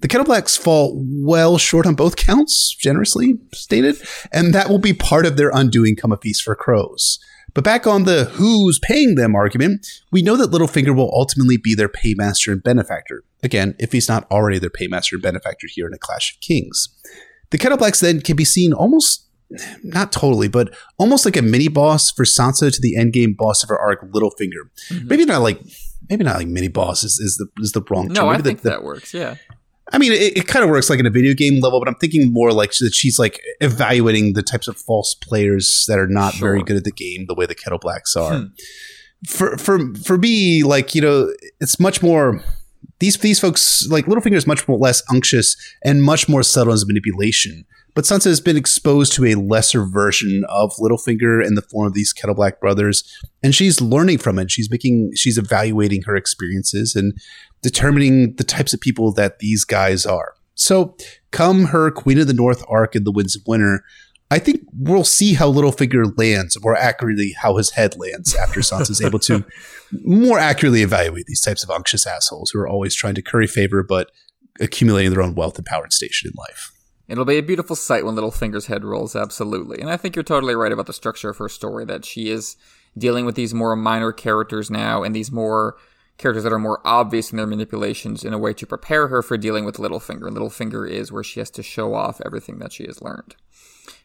The Kettleblacks fall well short on both counts, generously stated, and that will be part of their undoing come a feast for crows. But back on the who's paying them argument, we know that Littlefinger will ultimately be their paymaster and benefactor. Again, if he's not already their paymaster and benefactor here in A Clash of Kings. The Kettleblacks then can be seen almost, not totally, but almost like a mini boss for Sansa to the end game boss of her arc, Littlefinger. Mm-hmm. Maybe not like, maybe not like mini boss is, is the is the wrong. No, term. Maybe I think the, that works. Yeah. I mean, it, it kind of works like in a video game level, but I'm thinking more like that she's like evaluating the types of false players that are not sure. very good at the game, the way the Kettle Blacks are. Hmm. For for for me, like you know, it's much more. These these folks like Littlefinger is much more less unctuous and much more subtle as manipulation. But Sansa has been exposed to a lesser version of Littlefinger in the form of these Kettle Black brothers, and she's learning from it. She's making, she's evaluating her experiences and determining the types of people that these guys are. So, come her Queen of the North arc in the Winds of Winter, I think we'll see how Littlefinger lands, more accurately, how his head lands after Sansa's able to more accurately evaluate these types of unctuous assholes who are always trying to curry favor but accumulating their own wealth and power and station in life. It'll be a beautiful sight when Littlefinger's head rolls, absolutely. And I think you're totally right about the structure of her story, that she is dealing with these more minor characters now and these more characters that are more obvious in their manipulations in a way to prepare her for dealing with Littlefinger. And Littlefinger is where she has to show off everything that she has learned.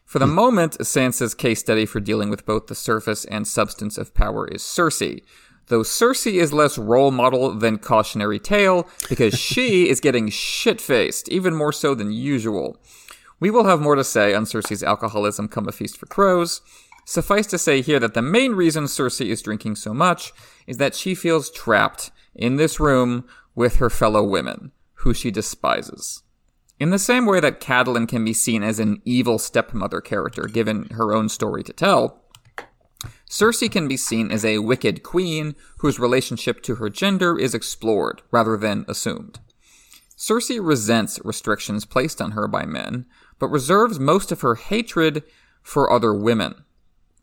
For the hmm. moment, Sansa's case study for dealing with both the surface and substance of power is Cersei. Though Cersei is less role model than cautionary tale because she is getting shit faced, even more so than usual. We will have more to say on Cersei's alcoholism come a feast for crows. Suffice to say here that the main reason Cersei is drinking so much is that she feels trapped in this room with her fellow women, who she despises. In the same way that Catelyn can be seen as an evil stepmother character, given her own story to tell, Cersei can be seen as a wicked queen whose relationship to her gender is explored rather than assumed. Cersei resents restrictions placed on her by men, but reserves most of her hatred for other women.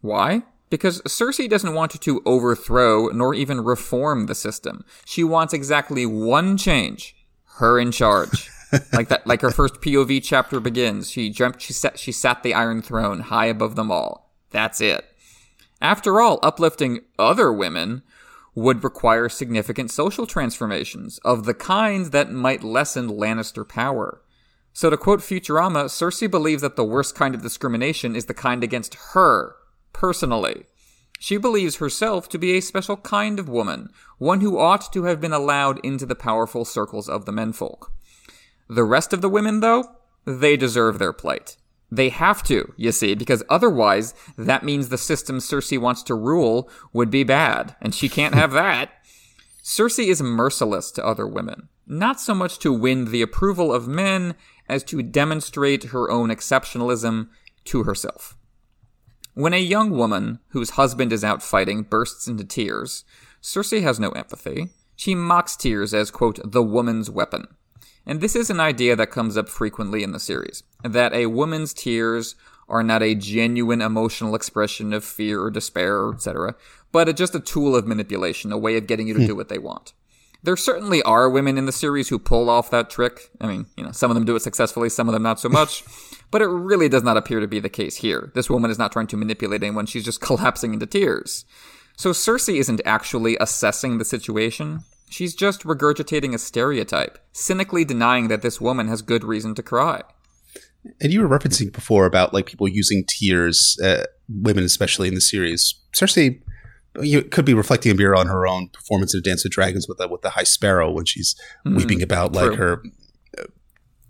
Why? Because Cersei doesn't want to overthrow nor even reform the system. She wants exactly one change. Her in charge. like that like her first POV chapter begins. She dreamt she sat she sat the Iron Throne high above them all. That's it. After all, uplifting other women would require significant social transformations of the kind that might lessen Lannister power. So, to quote Futurama, Cersei believes that the worst kind of discrimination is the kind against her, personally. She believes herself to be a special kind of woman, one who ought to have been allowed into the powerful circles of the menfolk. The rest of the women, though, they deserve their plight. They have to, you see, because otherwise that means the system Cersei wants to rule would be bad, and she can't have that. Cersei is merciless to other women, not so much to win the approval of men as to demonstrate her own exceptionalism to herself. When a young woman whose husband is out fighting bursts into tears, Cersei has no empathy. She mocks tears as, quote, the woman's weapon. And this is an idea that comes up frequently in the series that a woman's tears are not a genuine emotional expression of fear or despair, etc., but just a tool of manipulation, a way of getting you to hmm. do what they want. There certainly are women in the series who pull off that trick. I mean, you know, some of them do it successfully, some of them not so much. but it really does not appear to be the case here. This woman is not trying to manipulate anyone, she's just collapsing into tears. So Cersei isn't actually assessing the situation. She's just regurgitating a stereotype, cynically denying that this woman has good reason to cry. And you were referencing before about like people using tears, uh, women especially in the series. Cersei you could be reflecting a mirror on her own performance in Dance with Dragons with the, with the High Sparrow when she's mm, weeping about true. like her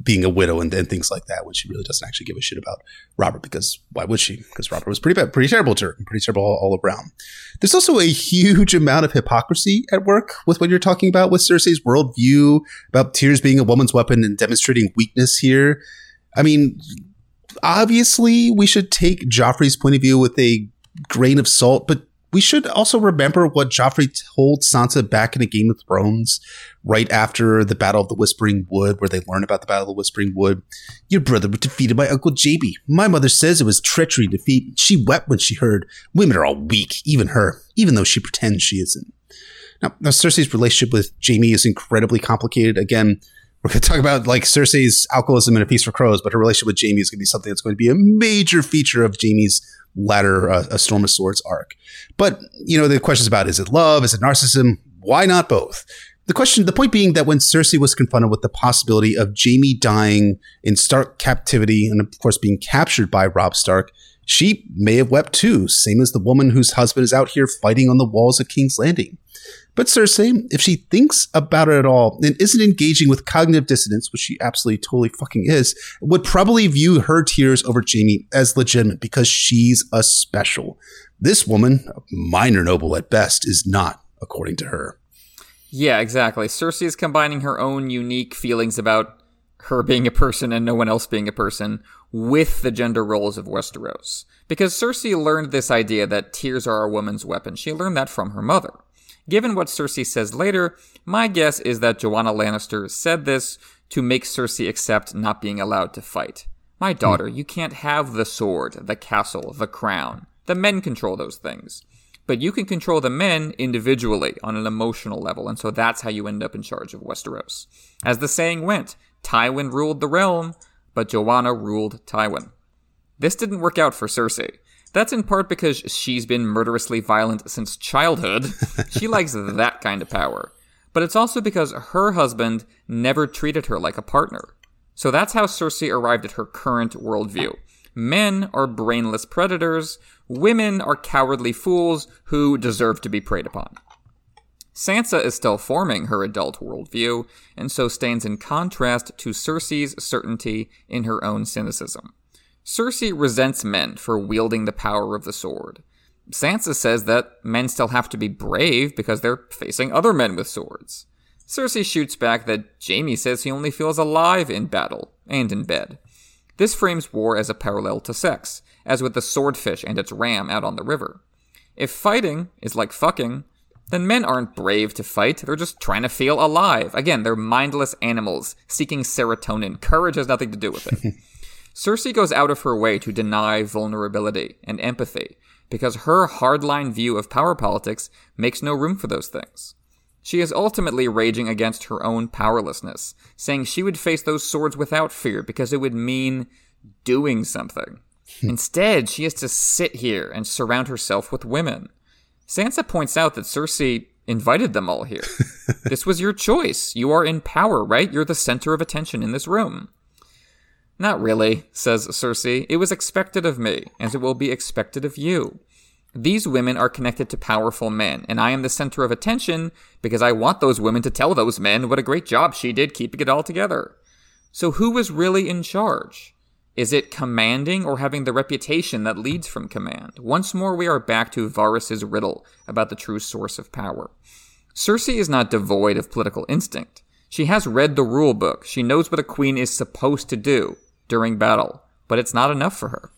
being a widow and, and, things like that when she really doesn't actually give a shit about Robert because why would she? Because Robert was pretty bad, pretty terrible to her, pretty terrible all, all, around. There's also a huge amount of hypocrisy at work with what you're talking about with Cersei's worldview about tears being a woman's weapon and demonstrating weakness here. I mean, obviously we should take Joffrey's point of view with a grain of salt, but we should also remember what Joffrey told Sansa back in a Game of Thrones, right after the Battle of the Whispering Wood, where they learn about the Battle of the Whispering Wood. Your brother was defeated by Uncle Jaime. My mother says it was treachery defeat. She wept when she heard. Women are all weak, even her, even though she pretends she isn't. Now, now Cersei's relationship with Jaime is incredibly complicated. Again, we're going to talk about like Cersei's alcoholism in A Feast for Crows, but her relationship with Jaime is going to be something that's going to be a major feature of Jaime's latter uh, a Storm of Swords arc. But you know, the questions about is it love, is it narcissism? Why not both? The question, the point being that when Cersei was confronted with the possibility of Jaime dying in Stark captivity and of course being captured by Robb Stark, she may have wept too, same as the woman whose husband is out here fighting on the walls of King's Landing. But Cersei, if she thinks about it at all and isn't engaging with cognitive dissonance, which she absolutely totally fucking is, would probably view her tears over Jaime as legitimate because she's a special. This woman, a minor noble at best, is not, according to her. Yeah, exactly. Cersei is combining her own unique feelings about her being a person and no one else being a person with the gender roles of Westeros. Because Cersei learned this idea that tears are a woman's weapon. She learned that from her mother. Given what Cersei says later, my guess is that Joanna Lannister said this to make Cersei accept not being allowed to fight. My hmm. daughter, you can't have the sword, the castle, the crown. The men control those things. But you can control the men individually on an emotional level, and so that's how you end up in charge of Westeros. As the saying went, Tywin ruled the realm, but Joanna ruled Tywin. This didn't work out for Cersei. That's in part because she's been murderously violent since childhood. she likes that kind of power. But it's also because her husband never treated her like a partner. So that's how Cersei arrived at her current worldview. Men are brainless predators, women are cowardly fools who deserve to be preyed upon. Sansa is still forming her adult worldview, and so stands in contrast to Cersei's certainty in her own cynicism. Cersei resents men for wielding the power of the sword. Sansa says that men still have to be brave because they're facing other men with swords. Cersei shoots back that Jaime says he only feels alive in battle and in bed. This frames war as a parallel to sex, as with the swordfish and its ram out on the river. If fighting is like fucking, then men aren't brave to fight, they're just trying to feel alive. Again, they're mindless animals seeking serotonin. Courage has nothing to do with it. Cersei goes out of her way to deny vulnerability and empathy because her hardline view of power politics makes no room for those things. She is ultimately raging against her own powerlessness, saying she would face those swords without fear because it would mean doing something. Hmm. Instead, she has to sit here and surround herself with women. Sansa points out that Cersei invited them all here. this was your choice. You are in power, right? You're the center of attention in this room. Not really, says Cersei. It was expected of me, as it will be expected of you. These women are connected to powerful men, and I am the center of attention because I want those women to tell those men what a great job she did keeping it all together. So, who was really in charge? Is it commanding or having the reputation that leads from command? Once more, we are back to Varys's riddle about the true source of power. Cersei is not devoid of political instinct. She has read the rule book. She knows what a queen is supposed to do during battle, but it's not enough for her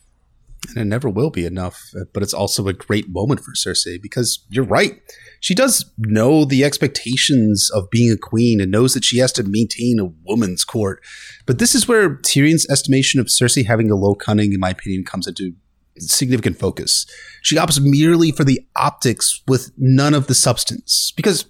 and it never will be enough. But it's also a great moment for Cersei because you're right. She does know the expectations of being a queen and knows that she has to maintain a woman's court. But this is where Tyrion's estimation of Cersei having a low cunning, in my opinion, comes into significant focus. She opts merely for the optics with none of the substance. Because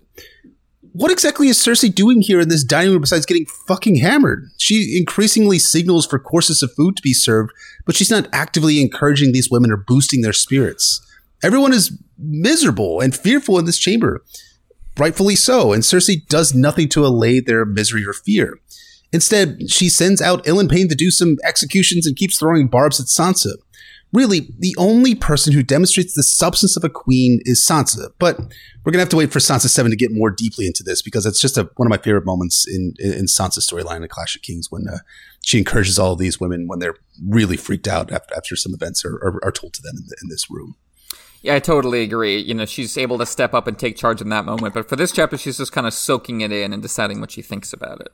what exactly is Cersei doing here in this dining room besides getting fucking hammered? She increasingly signals for courses of food to be served, but she's not actively encouraging these women or boosting their spirits. Everyone is miserable and fearful in this chamber. Rightfully so, and Cersei does nothing to allay their misery or fear. Instead, she sends out Ilyn Payne to do some executions and keeps throwing barbs at Sansa really the only person who demonstrates the substance of a queen is Sansa. But we're gonna have to wait for Sansa Seven to get more deeply into this because it's just a, one of my favorite moments in in, in Sansa's storyline in Clash of Kings when uh, she encourages all of these women when they're really freaked out after, after some events are, are, are told to them in, the, in this room. Yeah, I totally agree. You know, she's able to step up and take charge in that moment. But for this chapter, she's just kind of soaking it in and deciding what she thinks about it.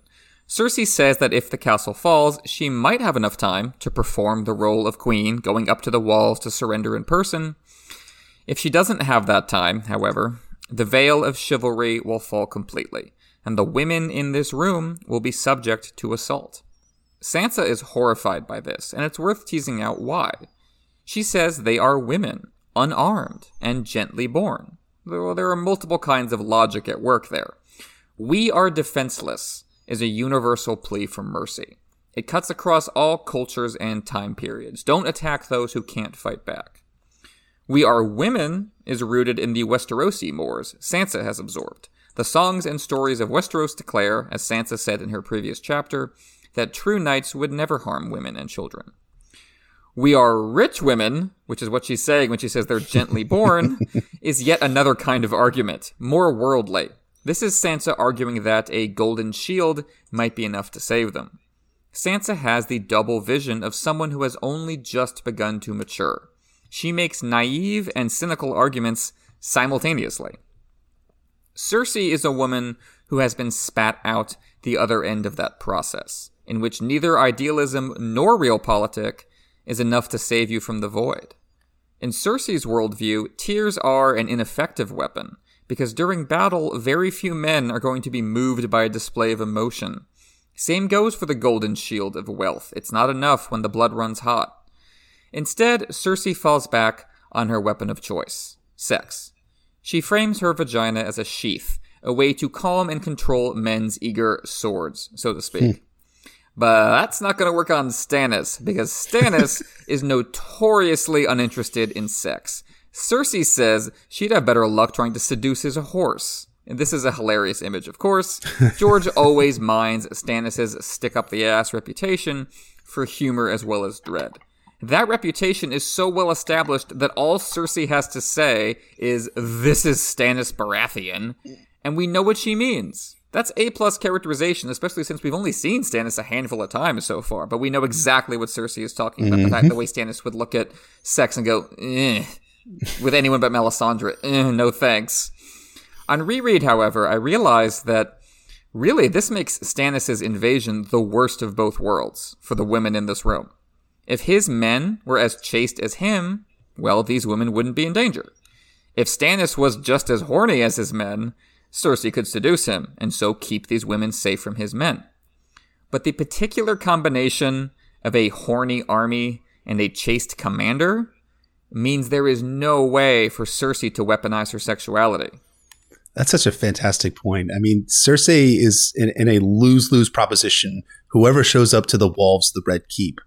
Cersei says that if the castle falls, she might have enough time to perform the role of queen, going up to the walls to surrender in person. If she doesn't have that time, however, the veil of chivalry will fall completely, and the women in this room will be subject to assault. Sansa is horrified by this, and it's worth teasing out why. She says they are women, unarmed, and gently born. Though there are multiple kinds of logic at work there. We are defenseless, is a universal plea for mercy. It cuts across all cultures and time periods. Don't attack those who can't fight back. We Are Women is rooted in the Westerosi mores Sansa has absorbed. The songs and stories of Westeros declare, as Sansa said in her previous chapter, that true knights would never harm women and children. We are rich women, which is what she's saying when she says they're gently born, is yet another kind of argument, more worldly. This is Sansa arguing that a golden shield might be enough to save them. Sansa has the double vision of someone who has only just begun to mature. She makes naive and cynical arguments simultaneously. Cersei is a woman who has been spat out the other end of that process, in which neither idealism nor real realpolitik is enough to save you from the void. In Cersei's worldview, tears are an ineffective weapon, because during battle, very few men are going to be moved by a display of emotion. Same goes for the golden shield of wealth. It's not enough when the blood runs hot. Instead, Cersei falls back on her weapon of choice sex. She frames her vagina as a sheath, a way to calm and control men's eager swords, so to speak. Hmm. But that's not going to work on Stannis, because Stannis is notoriously uninterested in sex. Cersei says she'd have better luck trying to seduce his horse. And this is a hilarious image, of course. George always minds Stannis's stick up the ass reputation for humor as well as dread. That reputation is so well established that all Cersei has to say is, This is Stannis Baratheon, and we know what she means. That's A plus characterization, especially since we've only seen Stannis a handful of times so far, but we know exactly what Cersei is talking about. Mm-hmm. The fact the way Stannis would look at sex and go, eh, with anyone but Melisandre. Eh, no thanks. On reread, however, I realized that really this makes Stannis' invasion the worst of both worlds for the women in this room. If his men were as chaste as him, well, these women wouldn't be in danger. If Stannis was just as horny as his men, Cersei could seduce him and so keep these women safe from his men. But the particular combination of a horny army and a chaste commander means there is no way for Cersei to weaponize her sexuality. That's such a fantastic point. I mean, Cersei is in, in a lose lose proposition. Whoever shows up to the Wolves, the Red Keep.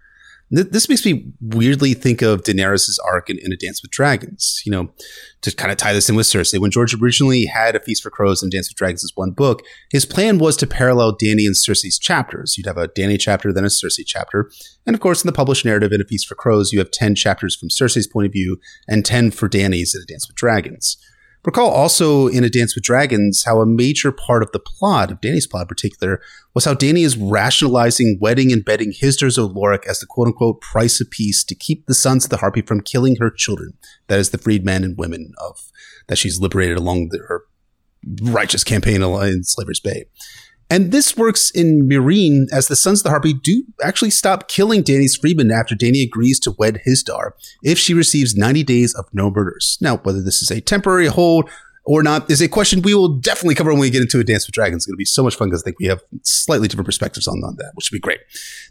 This makes me weirdly think of Daenerys' arc in, in, A Dance with Dragons. You know, to kind of tie this in with Cersei, when George originally had A Feast for Crows and Dance with Dragons as one book, his plan was to parallel Dany and Cersei's chapters. You'd have a Dany chapter, then a Cersei chapter. And of course, in the published narrative in A Feast for Crows, you have 10 chapters from Cersei's point of view and 10 for Dany's in A Dance with Dragons. Recall also in A Dance with Dragons how a major part of the plot, of Dany's plot in particular, was how Dany is rationalizing wedding and bedding Hizdahr zo Loraq as the quote unquote price of peace to keep the sons of the Harpy from killing her children. That is the freed men and women of that she's liberated along the, her righteous campaign in Slaver's Bay. And this works in Meereen as the Sons of the Harpy do actually stop killing Dany's freedmen after Dany agrees to wed Hizdahr if she receives 90 days of no murders. Now, whether this is a temporary hold or not is a question we will definitely cover when we get into a Dance with Dragons. It's going to be so much fun because I think we have slightly different perspectives on, on that, which would be great.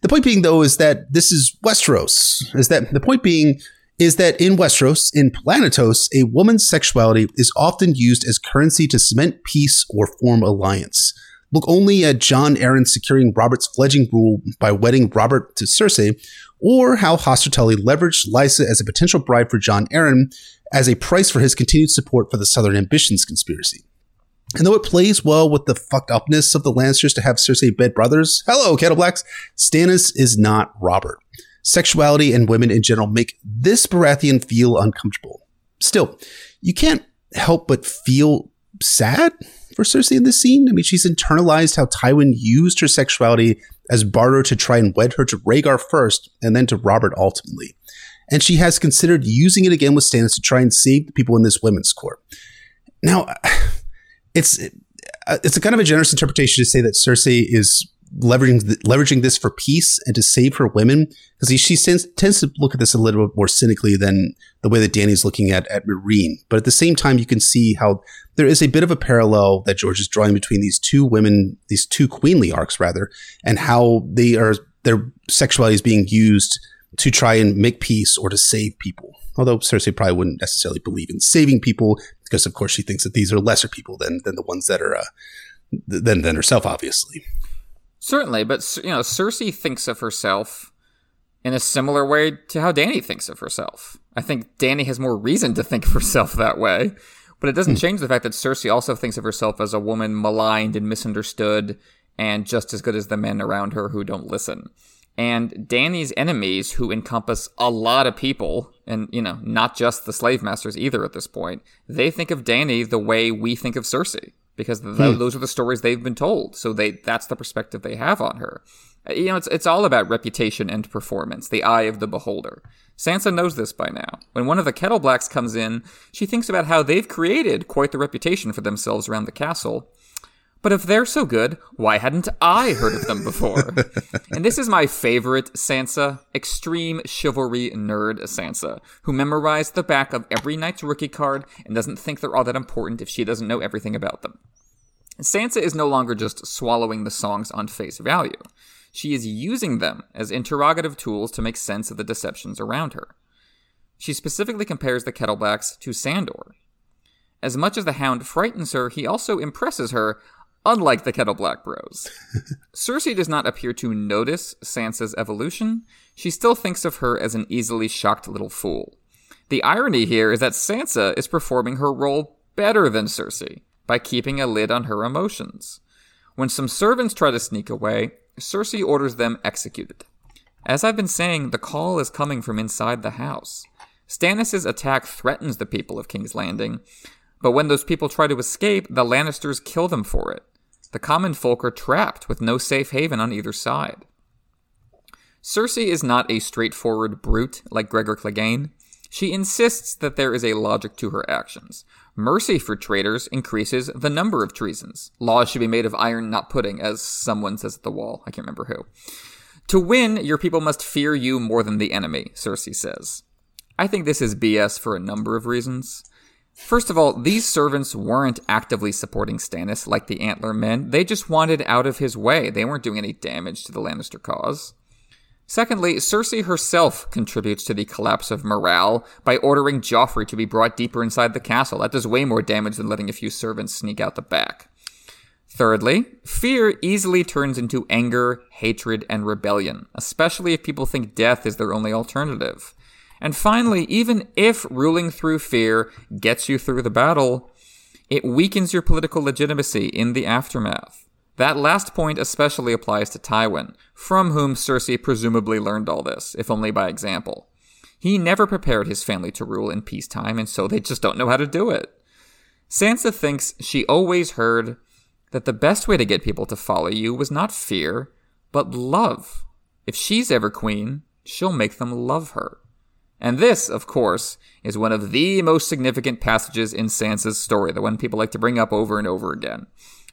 The point being, though, is that this is Westeros. Is that the point being is that in Westeros, in Planetos, a woman's sexuality is often used as currency to cement peace or form alliance. Look only at Jon Arryn securing Robert's fledgling rule by wedding Robert to Cersei, or how Hoster Tully leveraged Lysa as a potential bride for Jon Arryn as a price for his continued support for the Southern Ambitions conspiracy. And though it plays well with the fucked upness of the Lannisters to have Cersei bed brothers, hello, Kettleblacks, Stannis is not Robert. Sexuality and women in general make this Baratheon feel uncomfortable. Still, you can't help but feel sad for Cersei in this scene. I mean, she's internalized how Tywin used her sexuality as barter to try and wed her to Rhaegar first and then to Robert ultimately. And she has considered using it again with Stannis to try and save the people in this women's court. Now, it's uh, it's a kind of a generous interpretation to say that Cersei is leveraging leveraging this for peace and to save her women because she tends, tends to look at this a little bit more cynically than the way that Dany's looking at at Meereen. But at the same time, you can see how there is a bit of a parallel that George is drawing between these two women, these two queenly arcs rather, and how they are their sexuality is being used to try and make peace or to save people. Although Cersei probably wouldn't necessarily believe in saving people because, of course, she thinks that these are lesser people than than the ones that are uh, than than herself, obviously. Certainly, but you know, Cersei thinks of herself in a similar way to how Dany thinks of herself. I think Dany has more reason to think of herself that way, but it doesn't hmm. change the fact that Cersei also thinks of herself as a woman maligned and misunderstood and just as good as the men around her who don't listen. And Dany's enemies, who encompass a lot of people, and you know, not just the slave masters either at this point, they think of Dany the way we think of Cersei because hmm. those are the stories they've been told. So they that's the perspective they have on her. Uh, you know, it's it's all about reputation and performance, the eye of the beholder. Sansa knows this by now. When one of the Kettleblacks comes in, she thinks about how they've created quite the reputation for themselves around the castle, but if they're so good, why hadn't I heard of them before? and this is my favorite Sansa, extreme chivalry nerd Sansa, who memorized the back of every knight's rookie card and doesn't think they're all that important if she doesn't know everything about them. Sansa is no longer just swallowing the songs on face value. She is using them as interrogative tools to make sense of the deceptions around her. She specifically compares the Kettleblacks to Sandor. As much as the Hound frightens her, he also impresses her Unlike the Kettleblack Bros, Cersei does not appear to notice Sansa's evolution. She still thinks of her as an easily shocked little fool. The irony here is that Sansa is performing her role better than Cersei by keeping a lid on her emotions. When some servants try to sneak away, Cersei orders them executed. As I've been saying, the call is coming from inside the house. Stannis' attack threatens the people of King's Landing, but when those people try to escape, the Lannisters kill them for it. The common folk are trapped with no safe haven on either side. Cersei is not a straightforward brute like Gregor Clegane. She insists that there is a logic to her actions. Mercy for traitors increases the number of treasons. Laws should be made of iron, not pudding, as someone says at the wall. I can't remember who. To win, your people must fear you more than the enemy, Cersei says. I think this is BS for a number of reasons. First of all, these servants weren't actively supporting Stannis like the Antler men. They just wanted out of his way. They weren't doing any damage to the Lannister cause. Secondly, Cersei herself contributes to the collapse of morale by ordering Joffrey to be brought deeper inside the castle. That does way more damage than letting a few servants sneak out the back. Thirdly, fear easily turns into anger, hatred, and rebellion, especially if people think death is their only alternative. And finally, even if ruling through fear gets you through the battle, it weakens your political legitimacy in the aftermath. That last point especially applies to Tywin, from whom Cersei presumably learned all this, if only by example. He never prepared his family to rule in peacetime, and so they just don't know how to do it. Sansa thinks she always heard that the best way to get people to follow you was not fear, but love. If she's ever queen, she'll make them love her. And this, of course, is one of the most significant passages in Sansa's story, the one people like to bring up over and over again.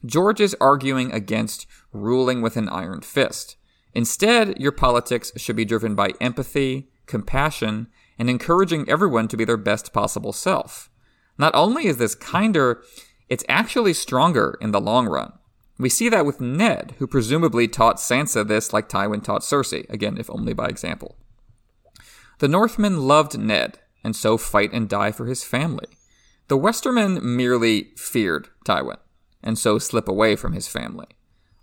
George is arguing against ruling with an iron fist. Instead, your politics should be driven by empathy, compassion, and encouraging everyone to be their best possible self. Not only is this kinder, it's actually stronger in the long run. We see that with Ned, who presumably taught Sansa this like Tywin taught Cersei, again, if only by example. The Northmen loved Ned, and so fight and die for his family. The Westermen merely feared Tywin, and so slip away from his family.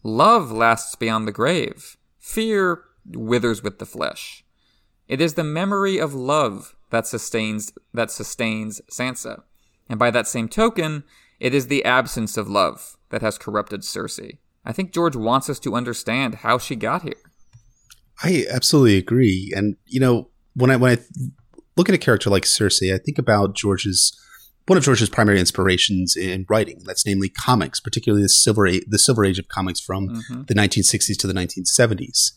Love lasts beyond the grave. Fear withers with the flesh. It is the memory of love that sustains that sustains Sansa. And by that same token, it is the absence of love that has corrupted Cersei. I think George wants us to understand how she got here. I absolutely agree. And you know, when I when I look at a character like Cersei, I think about George's one of George's primary inspirations in writing. That's namely comics, particularly the silver age, the silver age of comics from mm-hmm. the 1960s to the 1970s.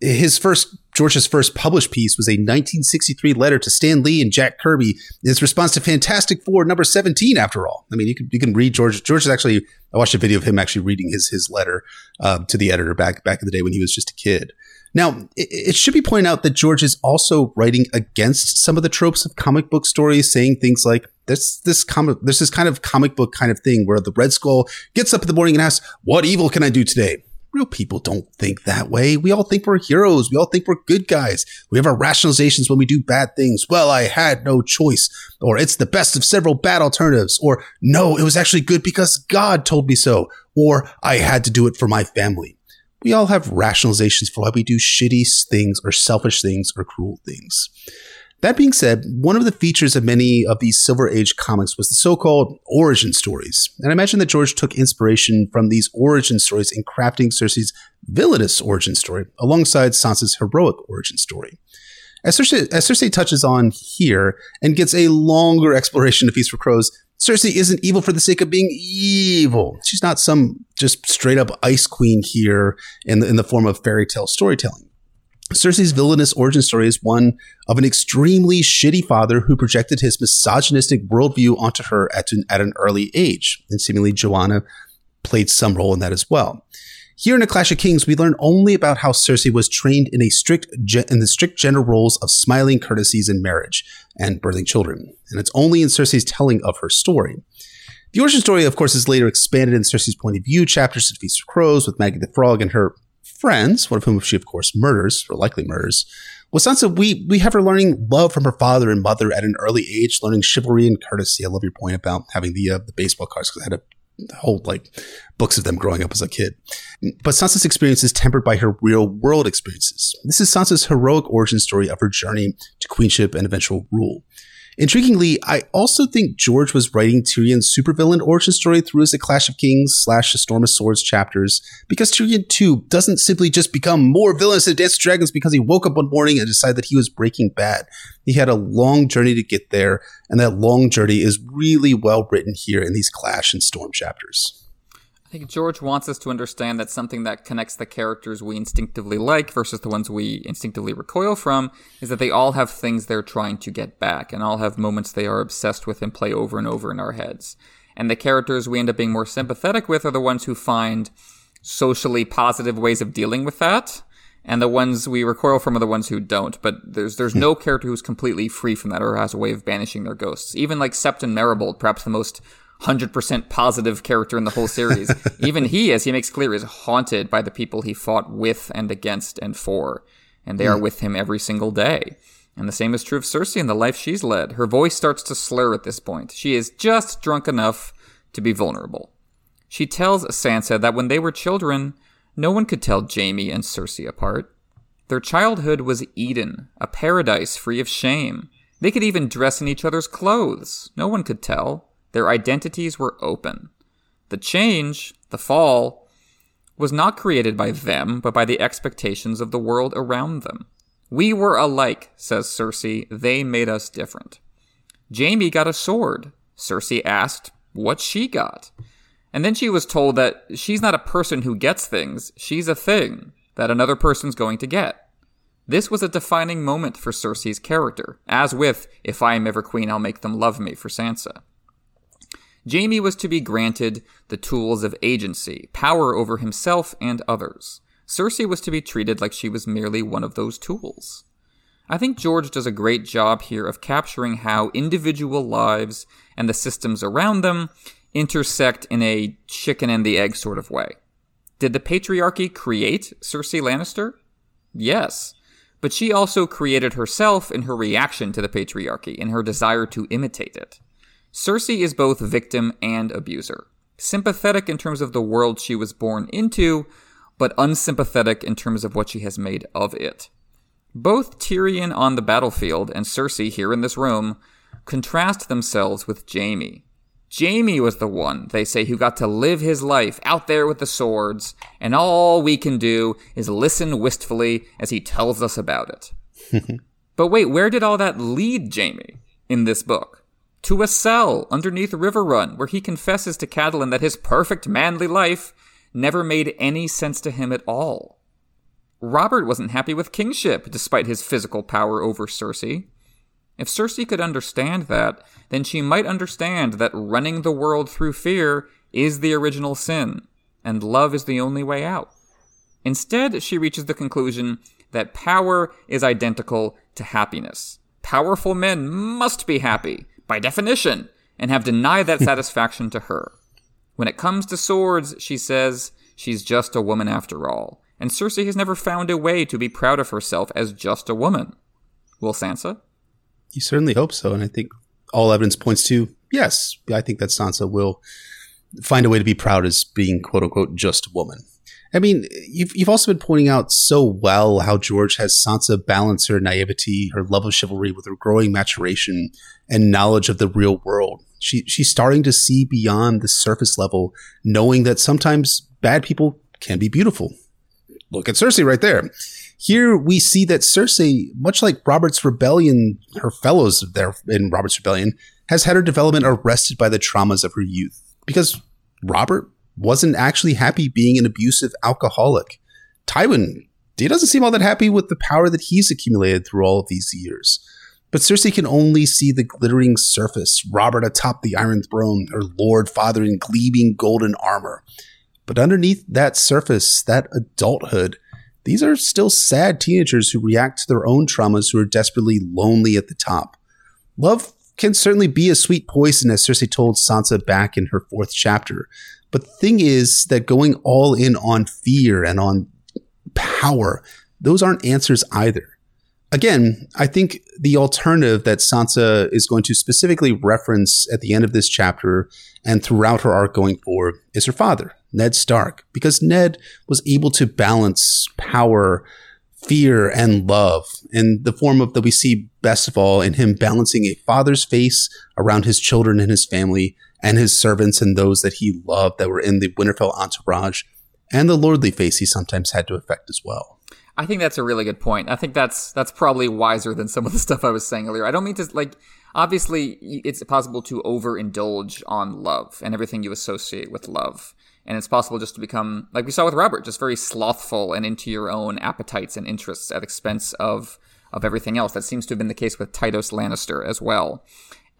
His first George's first published piece was a 1963 letter to Stan Lee and Jack Kirby in his response to Fantastic Four number 17. After all, I mean, you can you can read George. George is actually I watched a video of him actually reading his his letter uh, to the editor back back in the day when he was just a kid. Now, it, should be pointed out that George is also writing against some of the tropes of comic book stories, saying things like this this comic there's this kind of comic book kind of thing where the Red Skull gets up in the morning and asks, "What evil can I do today?" Real people don't think that way. We all think we're heroes. We all think we're good guys. We have our rationalizations when we do bad things. Well, I had no choice. Or it's the best of several bad alternatives. Or no, it was actually good because God told me so. Or I had to do it for my family. We all have rationalizations for why we do shitty things or selfish things or cruel things. That being said, one of the features of many of these Silver Age comics was the so called origin stories. And I imagine that George took inspiration from these origin stories in crafting Cersei's villainous origin story alongside Sansa's heroic origin story. As Cersei, as Cersei touches on here and gets a longer exploration of Feast for Crows, Cersei isn't evil for the sake of being evil. She's not some just straight up ice queen here in the, in the form of fairy tale storytelling. Cersei's villainous origin story is one of an extremely shitty father who projected his misogynistic worldview onto her at an, at an early age, and seemingly Joanna played some role in that as well. Here in A Clash of Kings, we learn only about how Cersei was trained in a strict in the strict gender roles of smiling courtesies in marriage and birthing children, and it's only in Cersei's telling of her story. The origin story, of course, is later expanded in Cersei's point of view chapters of Feast of Crows with Maggie the Frog and her friends, one of whom she, of course, murders or likely murders. With Sansa, we we have her learning love from her father and mother at an early age, learning chivalry and courtesy. I love your point about having the uh, the baseball cards because I had a whole like books of them growing up as a kid. But Sansa's experience is tempered by her real world experiences. This is Sansa's heroic origin story of her journey to queenship and eventual rule. Intriguingly, I also think George was writing Tyrion's supervillain origin story through his A Clash of Kings slash A Storm of Swords chapters, because Tyrion too doesn't simply just become more villainous than Dance of Dragons because he woke up one morning and decided that he was breaking bad. He had a long journey to get there, and that long journey is really well written here in these Clash and Storm chapters. I think George wants us to understand that something that connects the characters we instinctively like versus the ones we instinctively recoil from is that they all have things they're trying to get back and all have moments they are obsessed with and play over and over in our heads. And the characters we end up being more sympathetic with are the ones who find socially positive ways of dealing with that. And the ones we recoil from are the ones who don't. But there's there's no character who's completely free from that or has a way of banishing their ghosts. Even like Septon Meribald, perhaps the most 100% positive character in the whole series. Even he, as he makes clear, is haunted by the people he fought with and against and for. And they mm. are hmm. with him every single day. And the same is true of Cersei and the life she's led. Her voice starts to slur at this point. She is just drunk enough to be vulnerable. She tells Sansa that when they were children, no one could tell Jaime and Cersei apart. Their childhood was Eden, a paradise free of shame. They could even dress in each other's clothes. No one could tell. Their identities were open. The change, the fall, was not created by them, but by the expectations of the world around them. We were alike, says Cersei. They made us different. Jaime got a sword. Cersei asked what she got. And then she was told that she's not a person who gets things, she's a thing that another person's going to get. This was a defining moment for Cersei's character, as with If I am ever queen, I'll make them love me for Sansa. Jaime was to be granted the tools of agency, power over himself and others. Cersei was to be treated like she was merely one of those tools. I think George does a great job here of capturing how individual lives and the systems around them intersect in a chicken and the egg sort of way. Did the patriarchy create Cersei Lannister? Yes. But she also created herself in her reaction to the patriarchy, in her desire to imitate it. Cersei is both victim and abuser. Sympathetic in terms of the world she was born into, but unsympathetic in terms of what she has made of it. Both Tyrion on the battlefield and Cersei here in this room contrast themselves with Jaime. Jaime was the one, they say, who got to live his life out there with the swords, and all we can do is listen wistfully as he tells us about it. but wait, where did all that lead Jaime in this book? To a cell underneath Riverrun, where he confesses to Catelyn that his perfect manly life never made any sense to him at all. Robert wasn't happy with kingship, despite his physical power over Cersei. If Cersei could understand that, then she might understand that running the world through fear is the original sin, and love is the only way out. Instead, she reaches the conclusion that power is identical to happiness. Powerful men must be happy, by definition, and have denied that satisfaction to her. When it comes to swords, she says, she's just a woman after all, and Cersei has never found a way to be proud of herself as just a woman. Will Sansa? You certainly hope so, and I think all evidence points to yes. I think that Sansa will find a way to be proud as being quote unquote just a woman. I mean, you've you've also been pointing out so well how George has Sansa balance her naivety, her love of chivalry, with her growing maturation and knowledge of the real world. She she's starting to see beyond the surface level, knowing that sometimes bad people can be beautiful. Look at Cersei right there. Here we see that Cersei, much like Robert's rebellion, her fellows there in Robert's rebellion, has had her development arrested by the traumas of her youth. Because Robert wasn't actually happy being an abusive alcoholic. Tywin, he doesn't seem all that happy with the power that he's accumulated through all of these years. But Cersei can only see the glittering surface, Robert atop the Iron Throne, her lord father in gleaming golden armor. But underneath that surface, that adulthood, these are still sad teenagers who react to their own traumas who are desperately lonely at the top. Love can certainly be a sweet poison, as Cersei told Sansa back in her fourth chapter. But the thing is that going all in on fear and on power, those aren't answers either. Again, I think the alternative that Sansa is going to specifically reference at the end of this chapter and throughout her arc going forward is her father, Ned Stark, because Ned was able to balance power, fear, and love in the form of that we see best of all in him balancing a father's face around his children and his family and his servants and those that he loved that were in the Winterfell entourage, and the lordly face he sometimes had to affect as well. I think that's a really good point. I think that's that's probably wiser than some of the stuff I was saying earlier. I don't mean to like obviously it's possible to overindulge on love and everything you associate with love and it's possible just to become like we saw with Robert, just very slothful and into your own appetites and interests at expense of of everything else. That seems to have been the case with Tytos Lannister as well.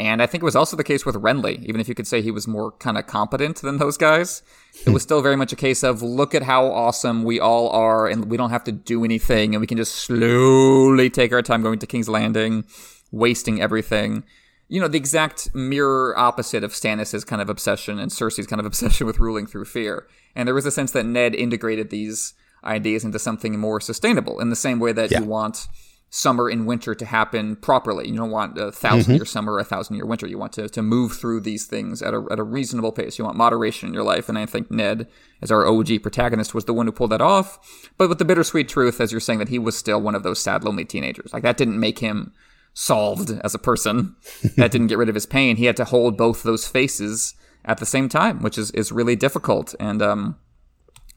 And I think it was also the case with Renly, even if you could say he was more kind of competent than those guys. It was still very much a case of look at how awesome we all are, and we don't have to do anything, and we can just slowly take our time going to King's Landing, wasting everything you know, the exact mirror opposite of Stannis' kind of obsession and Cersei's kind of obsession with ruling through fear. And there was a sense that Ned integrated these ideas into something more sustainable in the same way that yeah. you want summer and winter to happen properly. You don't want a 1000 mm-hmm. year summer a thousand year winter. You want to, to move through these things at a, at a reasonable pace. You want moderation in your life. And I think Ned, as our OG protagonist, was the one who pulled that off. But with the bittersweet truth, as you're saying, that he was still one of those sad, lonely teenagers. Like that didn't make him solved as a person. that didn't get rid of his pain. He had to hold both those faces at the same time, which is, is really difficult. And, um,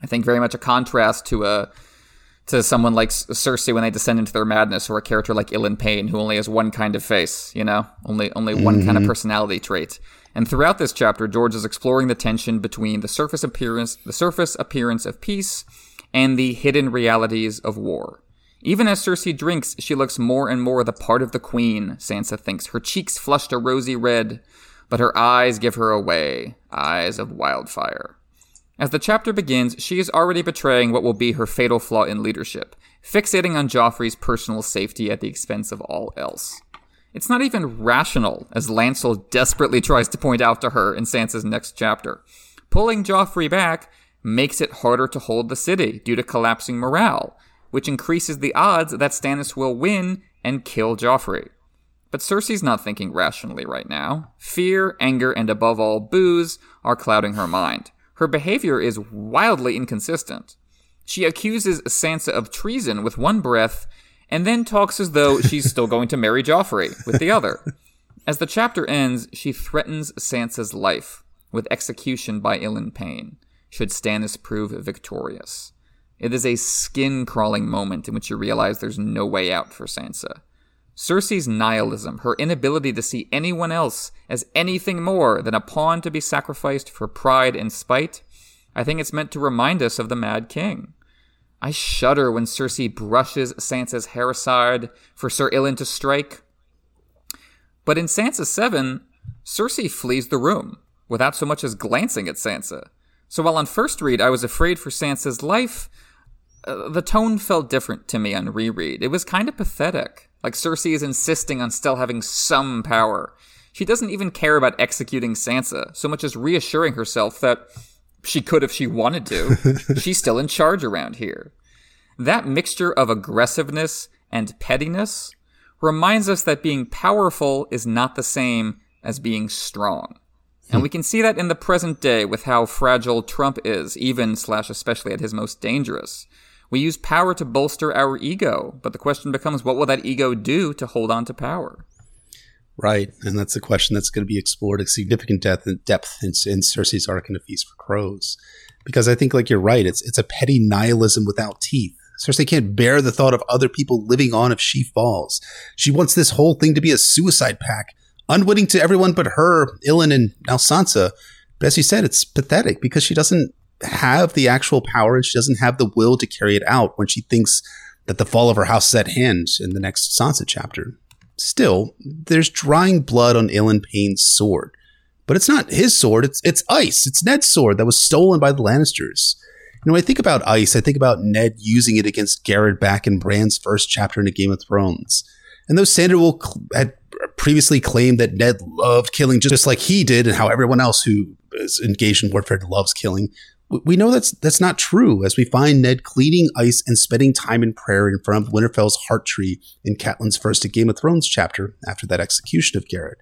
I think very much a contrast to a, to someone like Cersei when they descend into their madness, or a character like Ilyn Payne who only has one kind of face, you know, only only one mm-hmm. kind of mm-hmm. personality trait. And throughout this chapter, George is exploring the tension between the surface appearance, the surface appearance of peace, and the hidden realities of war. Even as Cersei drinks, she looks more and more the part of the queen, Sansa thinks. Her cheeks flushed a rosy red, but her eyes give her away, eyes of wildfire. As the chapter begins, she is already betraying what will be her fatal flaw in leadership, fixating on Joffrey's personal safety at the expense of all else. It's not even rational, as Lancel desperately tries to point out to her in Sansa's next chapter. Pulling Joffrey back makes it harder to hold the city due to collapsing morale, which increases the odds that Stannis will win and kill Joffrey. But Cersei's not thinking rationally right now. Fear, anger, and above all, booze are clouding her mind her behavior is wildly inconsistent. She accuses Sansa of treason with one breath and then talks as though she's still going to marry Joffrey with the other. As the chapter ends, she threatens Sansa's life with execution by Ilyn Payne, should Stannis prove victorious. It is a skin crawling moment in which you realize there's no way out for Sansa. Cersei's nihilism, her inability to see anyone else as anything more than a pawn to be sacrificed for pride and spite, I think it's meant to remind us of the Mad King. I shudder when Cersei brushes Sansa's hair aside for Sir Ilyn to strike. But in Sansa 7, Cersei flees the room without so much as glancing at Sansa. So while on first read I was afraid for Sansa's life, uh, the tone felt different to me on reread. It was kind of pathetic. Like Cersei is insisting on still having some power. She doesn't even care about executing Sansa, so much as reassuring herself that she could if she wanted to. She's still in charge around here. That mixture of aggressiveness and pettiness reminds us that being powerful is not the same as being strong. And we can see that in the present day with how fragile Trump is, even slash especially at his most dangerous. We use power to bolster our ego, but the question becomes what will that ego do to hold on to power? Right, and that's a question that's going to be explored at significant depth, depth in, in Cersei's arc in A Feast for Crows, because I think, like you're right, it's it's a petty nihilism without teeth. Cersei can't bear the thought of other people living on if she falls. She wants this whole thing to be a suicide pact, unwitting to everyone but her, Ilyn, and now Sansa. But as you said, it's pathetic because she doesn't have the actual power and she doesn't have the will to carry it out when she thinks that the fall of her house is at hand in the next Sansa chapter. Still, there's drying blood on Ilyn Payne's sword. But it's not his sword, it's it's ice. It's Ned's sword that was stolen by the Lannisters. You know, when I think about ice, I think about Ned using it against Gared back in Bran's first chapter in A Game of Thrones. And though Sandor had previously claimed that Ned loved killing just like he did and how everyone else who is engaged in warfare loves killing, we know that's that's not true as we find Ned cleaning ice and spending time in prayer in front of Winterfell's heart tree in Catelyn's first Game of Thrones chapter after that execution of Gared.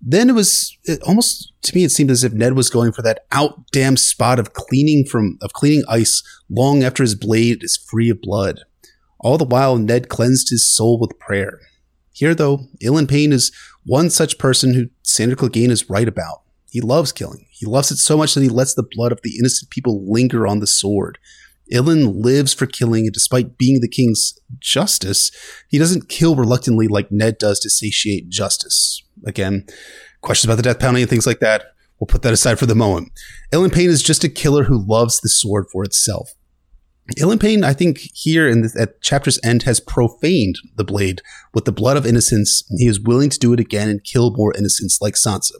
Then it was it almost to me it seemed as if Ned was going for that out damn spot of cleaning from of cleaning ice long after his blade is free of blood. All the while Ned cleansed his soul with prayer. Here though, Ilyn Payne is one such person who Sandor Clegane is right about. He loves killing. He loves it so much that he lets the blood of the innocent people linger on the sword. Ilyn lives for killing, and despite being the king's justice, he doesn't kill reluctantly like Ned does to satiate justice. Again, questions about the death penalty and things like that. We'll put that aside for the moment. Ilyn Payne is just a killer who loves the sword for itself. Ilyn Payne, I think, here in the, at chapter's end, has profaned the blade with the blood of innocence. And he is willing to do it again and kill more innocents like Sansa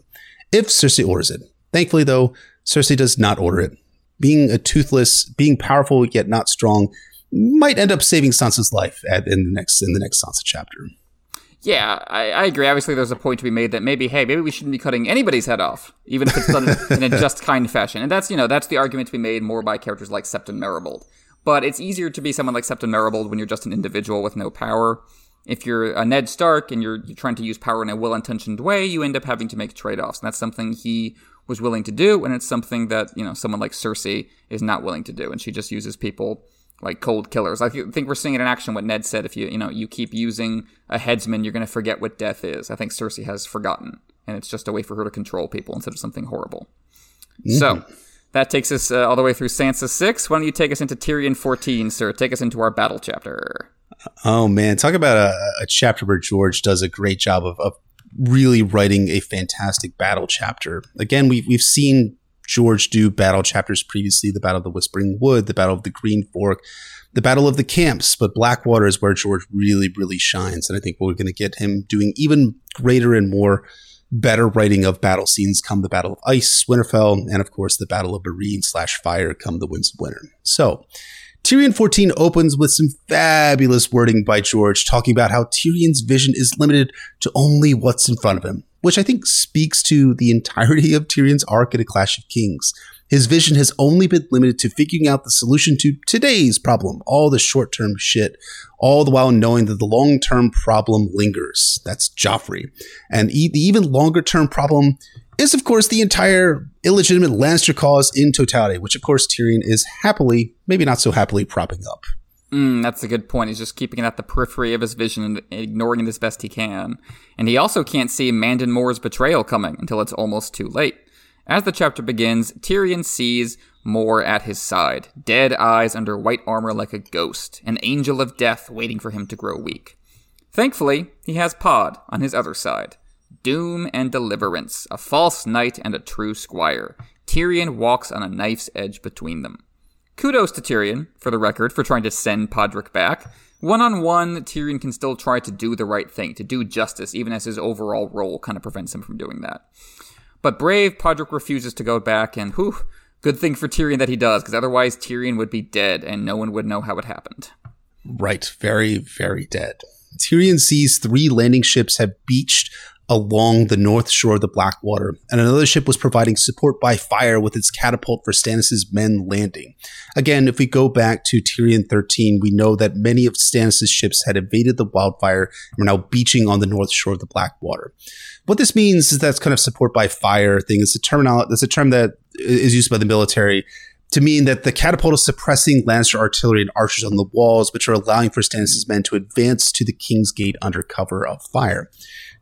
if Cersei orders it. Thankfully, though, Cersei does not order it. Being a toothless, being powerful yet not strong, might end up saving Sansa's life at, in the next in the next Sansa chapter. Yeah, I, I, agree. Obviously, there's a point to be made that maybe, hey, maybe we shouldn't be cutting anybody's head off, even if it's done in a just kind fashion. And that's, you know, that's the argument to be made more by characters like Septon Meribald. But it's easier to be someone like Septon Meribald when you're just an individual with no power. if you're a Ned Stark and you're, you're trying to use power in a well intentioned way, you end up having to make trade offs. And that's something he was willing to do, and it's something that, you know, someone like Cersei is not willing to do. And she just uses people like cold killers. I think we're seeing it in action what Ned said. If you, you know, you keep using a headsman, you're going to forget what death is. I think Cersei has forgotten, and it's just a way for her to control people instead of something horrible. Mm-hmm. So. That takes us uh, all the way through Sansa 6. Why don't you take us into Tyrion 14, sir? Take us into our battle chapter. Oh man, talk about a, a chapter where George does a great job of, of really writing a fantastic battle chapter. Again, we've we've seen George do battle chapters previously: the Battle of the Whispering Wood, the Battle of the Green Fork, the Battle of the Camps. But Blackwater is where George really, really shines, and I think we're going to get him doing even greater and more better writing of battle scenes come the Battle of Ice, Winterfell, and of course the Battle of Meereen slash Fire come the Winds of Winter. So Tyrion 14 opens with some fabulous wording by George talking about how Tyrion's vision is limited to only what's in front of him, which I think speaks to the entirety of Tyrion's arc in A Clash of Kings. His vision has only been limited to figuring out the solution to today's problem, all the short term shit, all the while knowing that the long term problem lingers. That's Joffrey. And the even longer term problem is, of course, the entire illegitimate Lannister cause in totality, which, of course, Tyrion is happily, maybe not so happily, propping up. Mm, that's a good point. He's just keeping it at the periphery of his vision and ignoring it as best he can. And he also can't see Mandon Moore's betrayal coming until it's almost too late. As the chapter begins, Tyrion sees Moore at his side, dead eyes under white armor like a ghost, an angel of death waiting for him to grow weak. Thankfully, he has Pod on his other side. Doom and Deliverance, a false knight and a true squire. Tyrion walks on a knife's edge between them. Kudos to Tyrion, for the record, for trying to send Podrick back. One on one, Tyrion can still try to do the right thing, to do justice, even as his overall role kind of prevents him from doing that. But brave Podrick refuses to go back, and whew, good thing for Tyrion that he does, because otherwise Tyrion would be dead and no one would know how it happened. Right, very, very dead. Tyrion sees three landing ships have beached along the north shore of the Blackwater, and another ship was providing support by fire with its catapult for Stannis' men landing. Again, if we go back to Tyrion 13, we know that many of Stannis' ships had evaded the wildfire and were now beaching on the north shore of the Blackwater. What this means is that's kind of support by fire thing. It's a terminology. That's a term that is used by the military to mean that the catapult is suppressing Lannister artillery and archers on the walls, which are allowing for Stannis' men to advance to the King's Gate under cover of fire.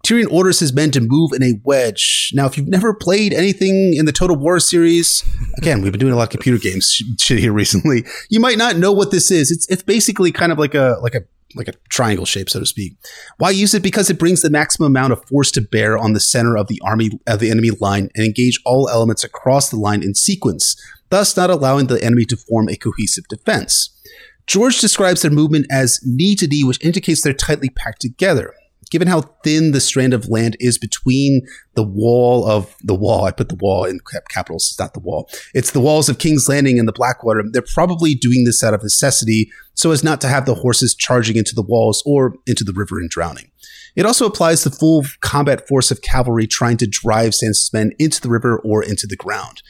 Tyrion orders his men to move in a wedge. Now, if you've never played anything in the Total War series, again, we've been doing a lot of computer games shit here recently. You might not know what this is. It's it's basically kind of like a like a like a triangle shape, so to speak. Why use it? Because it brings the maximum amount of force to bear on the center of the army of the enemy line and engage all elements across the line in sequence, thus not allowing the enemy to form a cohesive defense. George describes their movement as knee to knee, which indicates they're tightly packed together given how thin the strand of land is between the wall of the wall, I put the wall in capitals, it's not the wall. It's the walls of King's Landing and the Blackwater. They're probably doing this out of necessity so as not to have the horses charging into the walls or into the river and drowning. It also applies the full combat force of cavalry trying to drive Stannis' men into the river or into the ground.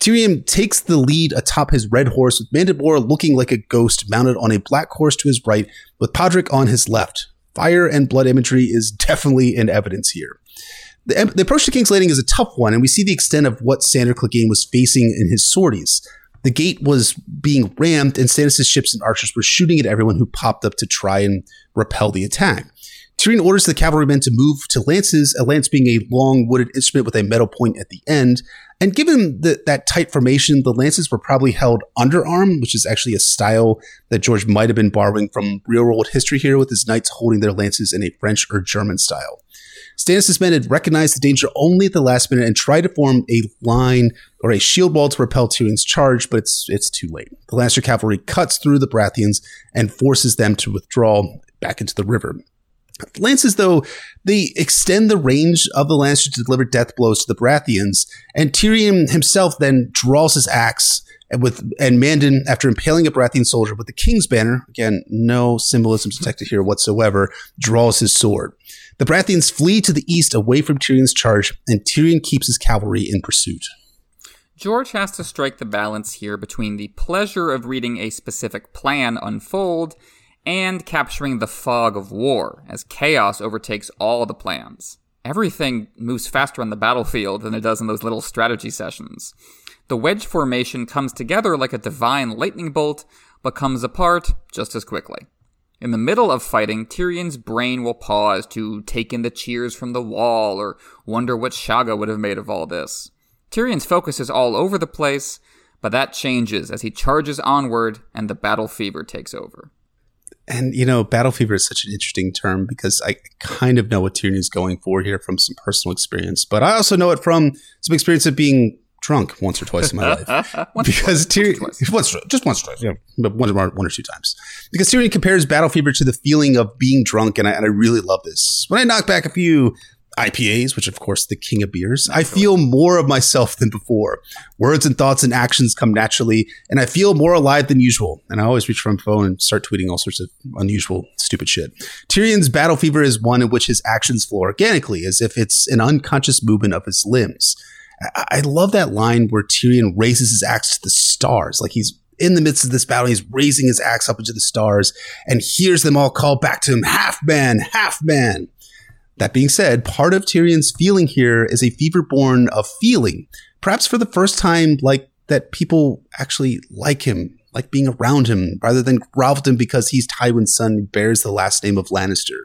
Tyrion takes the lead atop his red horse with Mandon Moore looking like a ghost mounted on a black horse to his right with Podrick on his left. Fire and blood imagery is definitely in evidence here. The, the, approach to King's Landing is a tough one, and we see the extent of what Sandor Clegane was facing in his sorties. The gate was being rammed, and Stannis' ships and archers were shooting at everyone who popped up to try and repel the attack. Tyrion orders the cavalrymen to move to lances, a lance being a long wooded instrument with a metal point at the end. And given the, that tight formation, the lances were probably held underarm, which is actually a style that George might have been borrowing from real world history here, with his knights holding their lances in a French or German style. Stannis' men had recognized the danger only at the last minute and tried to form a line or a shield wall to repel Tyrion's charge, but it's it's too late. The Lannister cavalry cuts through the Baratheons and forces them to withdraw back into the river. Lances, though, they extend the range of the Lancers to deliver death blows to the Baratheons, and Tyrion himself then draws his axe with and Mandon, after impaling a Baratheon soldier with the King's banner, again, no symbolism detected here whatsoever, draws his sword. The Baratheons flee to the east away from Tyrion's charge, and Tyrion keeps his cavalry in pursuit. George has to strike the balance here between the pleasure of reading a specific plan unfold and capturing the fog of war as chaos overtakes all the plans. Everything moves faster on the battlefield than it does in those little strategy sessions. The wedge formation comes together like a divine lightning bolt, but comes apart just as quickly. In the middle of fighting, Tyrion's brain will pause to take in the cheers from the wall or wonder what Shagga would have made of all this. Tyrion's focus is all over the place, but that changes as he charges onward and the battle fever takes over. And you know, battle fever is such an interesting term because I kind of know what Tyrion is going for here from some personal experience, but I also know it from some experience of being drunk once or twice in my life. because Tyrion, once, just once or twice, yeah, but one, one or two times. Because Tyrion compares battle fever to the feeling of being drunk, and I, and I really love this. When I knock back a few IPAs, which of course the king of beers, I feel more of myself than before. Words and thoughts and actions come naturally, and I feel more alive than usual. And I always reach for my phone and start tweeting all sorts of unusual, stupid shit. Tyrion's battle fever is one in which his actions flow organically, as if it's an unconscious movement of his limbs. I love that line where Tyrion raises his axe to the stars, like he's in the midst of this battle. He's raising his axe up into the stars and hears them all call back to him, half man, half man. That being said, part of Tyrion's feeling here is a fever born of feeling, perhaps for the first time, like that people actually like him, like being around him, rather than him because he's Tywin's son and bears the last name of Lannister.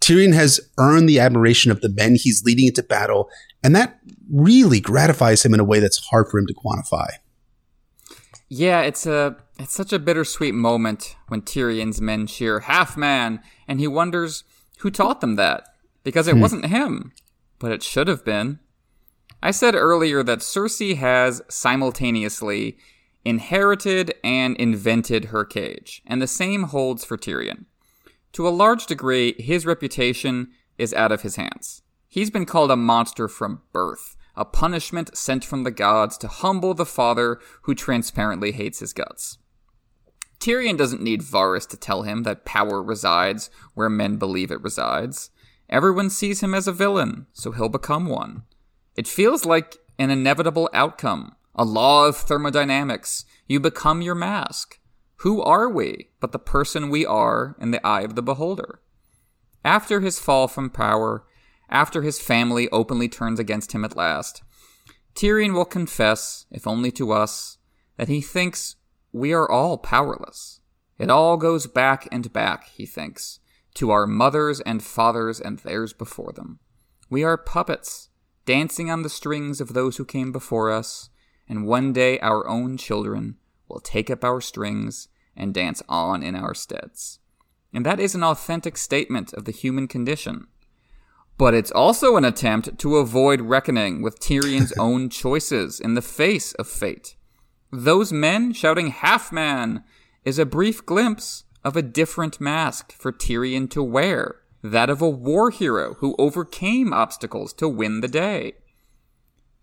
Tyrion has earned the admiration of the men he's leading into battle, and that really gratifies him in a way that's hard for him to quantify. Yeah, it's a it's such a bittersweet moment when Tyrion's men cheer half man, and he wonders who taught them that because it hmm. wasn't him, but it should have been. I said earlier that Cersei has simultaneously inherited and invented her cage, and the same holds for Tyrion. To a large degree, his reputation is out of his hands. He's been called a monster from birth, a punishment sent from the gods to humble the father who transparently hates his guts. Tyrion doesn't need Varys to tell him that power resides where men believe it resides. Everyone sees him as a villain, so he'll become one. It feels like an inevitable outcome, a law of thermodynamics. You become your mask. Who are we but the person we are in the eye of the beholder? After his fall from power, after his family openly turns against him at last, Tyrion will confess, if only to us, that he thinks we are all powerless. It all goes back and back, he thinks, to our mothers and fathers and theirs before them. We are puppets, dancing on the strings of those who came before us, and one day our own children will take up our strings and dance on in our steads. And that is an authentic statement of the human condition. But it's also an attempt to avoid reckoning with Tyrion's own choices in the face of fate. Those men shouting half man is a brief glimpse of a different mask for Tyrion to wear, that of a war hero who overcame obstacles to win the day.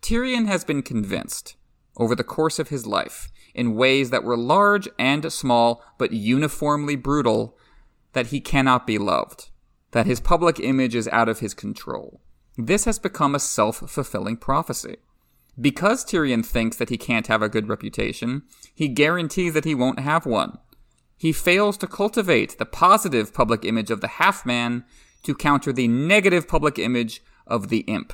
Tyrion has been convinced, over the course of his life, in ways that were large and small, but uniformly brutal, that he cannot be loved, that his public image is out of his control. This has become a self fulfilling prophecy. Because Tyrion thinks that he can't have a good reputation, he guarantees that he won't have one he fails to cultivate the positive public image of the half man to counter the negative public image of the imp.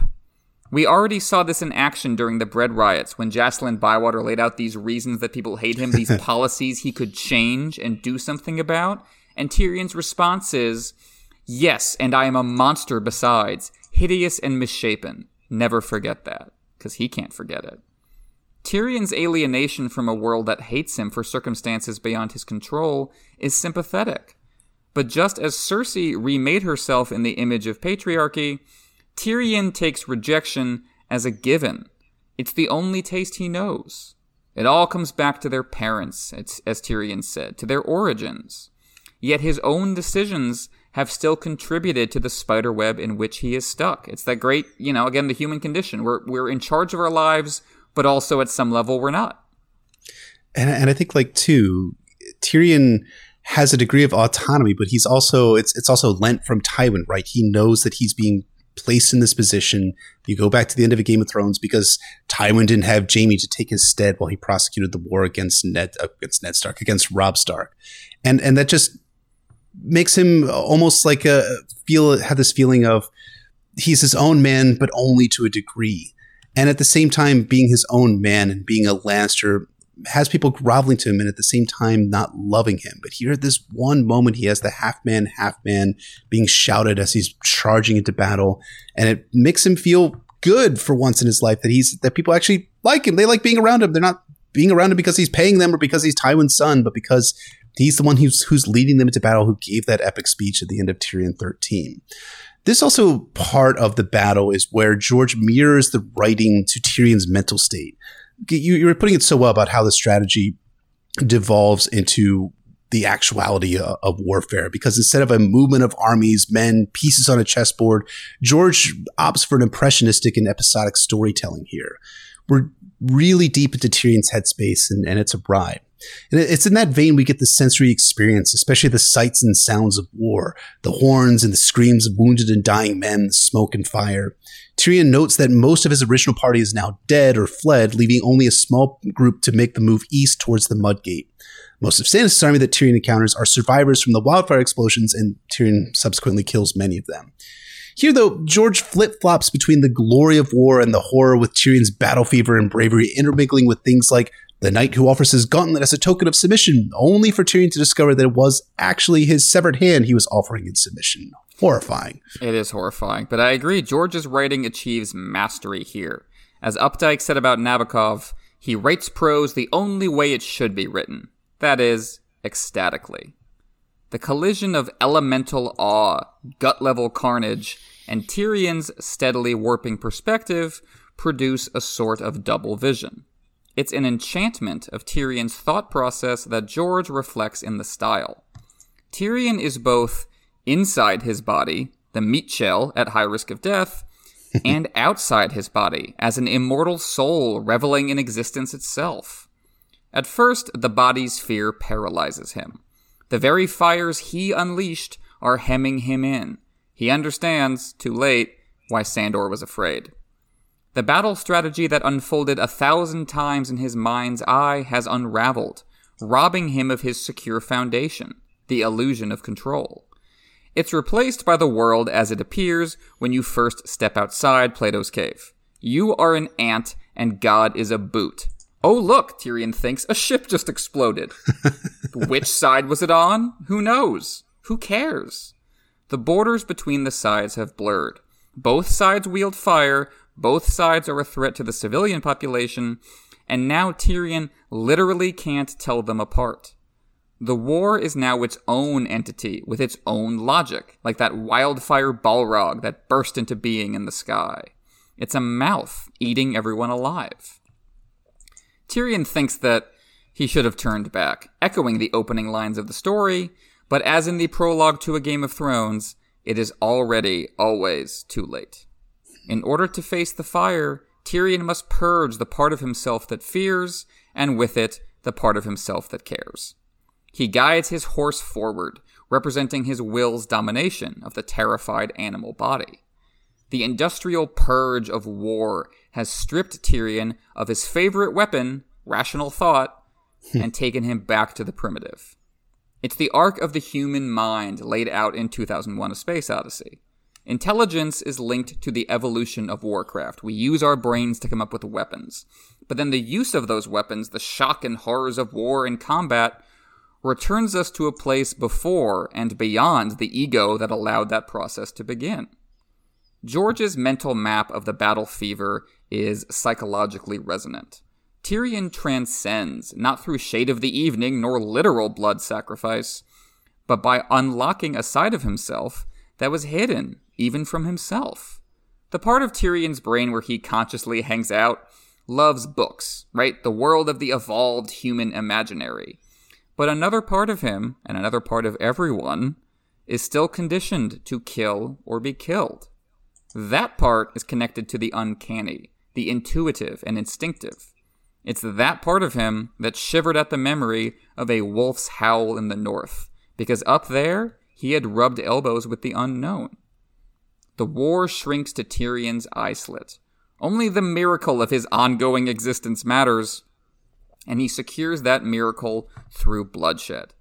We already saw this in action during the bread riots when Jacelyn Bywater laid out these reasons that people hate him, these policies he could change and do something about. And Tyrion's response is, Yes, and I am a monster besides, hideous and misshapen. Never forget that, because he can't forget it. Tyrion's alienation from a world that hates him for circumstances beyond his control is sympathetic. But just as Cersei remade herself in the image of patriarchy, Tyrion takes rejection as a given. It's the only taste he knows. It all comes back to their parents, as Tyrion said, to their origins. Yet his own decisions have still contributed to the spider web in which he is stuck. It's that great, you know, again, the human condition. We're, we're in charge of our lives but also at some level we're not. And, and I think like too, Tyrion has a degree of autonomy, but he's also it's it's also lent from Tywin, right? He knows that he's being placed in this position. You go back to the end of a Game of Thrones because Tywin didn't have Jaime to take his stead while he prosecuted the war against Ned against Ned Stark against Robb Stark, and and that just makes him almost like a feel have this feeling of he's his own man, but only to a degree. And at the same time, being his own man and being a Lannister has people groveling to him and at the same time not loving him. But here at this one moment, he has the half man, half man being shouted as he's charging into battle. And it makes him feel good for once in his life that he's, that people actually like him. They like being around him. They're not being around him because he's paying them or because he's Tywin's son, but because he's the one who's, who's leading them into battle, who gave that epic speech at the end of Tyrion 13. This also part of the battle is where George mirrors the writing to Tyrion's mental state you, you were putting it so well about how the strategy devolves into the actuality of, warfare because instead of a movement of armies, men, pieces on a chessboard, George opts for an impressionistic and episodic storytelling here. We're really deep into Tyrion's headspace and, and it's a ride. And it's in that vein we get the sensory experience, especially the sights and sounds of war, the horns and the screams of wounded and dying men, the smoke and fire. Tyrion notes that most of his original party is now dead or fled, leaving only a small group to make the move east towards the Mudgate. Most of Stannis' army that Tyrion encounters are survivors from the wildfire explosions, and Tyrion subsequently kills many of them. Here, though, George flip flops between the glory of war and the horror with Tyrion's battle fever and bravery, intermingling with things like the knight who offers his gauntlet as a token of submission, only for Tyrion to discover that it was actually his severed hand he was offering in submission horrifying. It is horrifying, but I agree. George's writing achieves mastery here. As Updike said about Nabokov, he writes prose the only way it should be written that is, ecstatically. The collision of elemental awe, gut level carnage, and Tyrion's steadily warping perspective produce a sort of double vision. It's an enchantment of Tyrion's thought process that George reflects in the style. Tyrion is both inside his body, the meat shell at high risk of death, and outside his body as an immortal soul reveling in existence itself. At first, the body's fear paralyzes him. The very fires he unleashed are hemming him in. He understands, too late, why Sandor was afraid. The battle strategy that unfolded a thousand times in his mind's eye has unraveled, robbing him of his secure foundation, the illusion of control. It's replaced by the world as it appears when you first step outside Plato's cave. You are an ant, and God is a boot. Oh, look, Tyrion thinks, a ship just exploded. Which side was it on? Who knows? Who cares? The borders between the sides have blurred. Both sides wield fire, both sides are a threat to the civilian population, and now Tyrion literally can't tell them apart. The war is now its own entity with its own logic, like that wildfire balrog that burst into being in the sky. It's a mouth eating everyone alive. Tyrion thinks that he should have turned back, echoing the opening lines of the story, but as in the prologue to A Game of Thrones, it is already always too late. In order to face the fire, Tyrion must purge the part of himself that fears, and with it, the part of himself that cares. He guides his horse forward, representing his will's domination of the terrified animal body. The industrial purge of war has stripped Tyrion of his favorite weapon, rational thought, and taken him back to the primitive. It's the arc of the human mind laid out in 2001 A Space Odyssey. Intelligence is linked to the evolution of Warcraft. We use our brains to come up with weapons. But then the use of those weapons, the shock and horrors of war and combat, returns us to a place before and beyond the ego that allowed that process to begin. George's mental map of the battle fever is psychologically resonant. Tyrion transcends, not through shade of the evening nor literal blood sacrifice, but by unlocking a side of himself that was hidden even from himself. The part of Tyrion's brain where he consciously hangs out loves books, right? The world of the evolved human imaginary. But another part of him, and another part of everyone, is still conditioned to kill or be killed. That part is connected to the uncanny, the intuitive and instinctive. It's that part of him that shivered at the memory of a wolf's howl in the north, because up there he had rubbed elbows with the unknown. The war shrinks to Tyrion's eye slit. Only the miracle of his ongoing existence matters, and he secures that miracle through bloodshed.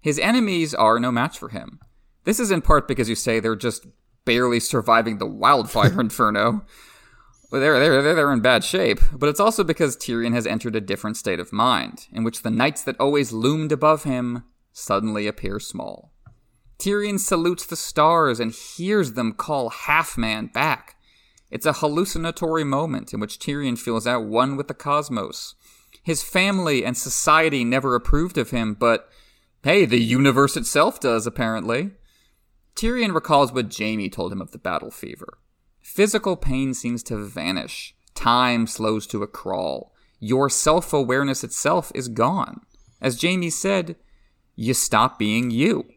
His enemies are no match for him. This is in part because you say they're just barely surviving the wildfire inferno. Well, they're, they're, they're in bad shape, but it's also because Tyrion has entered a different state of mind, in which the knights that always loomed above him suddenly appear small. Tyrion salutes the stars and hears them call Half Man back. It's a hallucinatory moment in which Tyrion feels at one with the cosmos. His family and society never approved of him, but hey, the universe itself does, apparently. Tyrion recalls what Jaime told him of the battle fever. Physical pain seems to vanish. Time slows to a crawl. Your self awareness itself is gone. As Jaime said, you stop being you.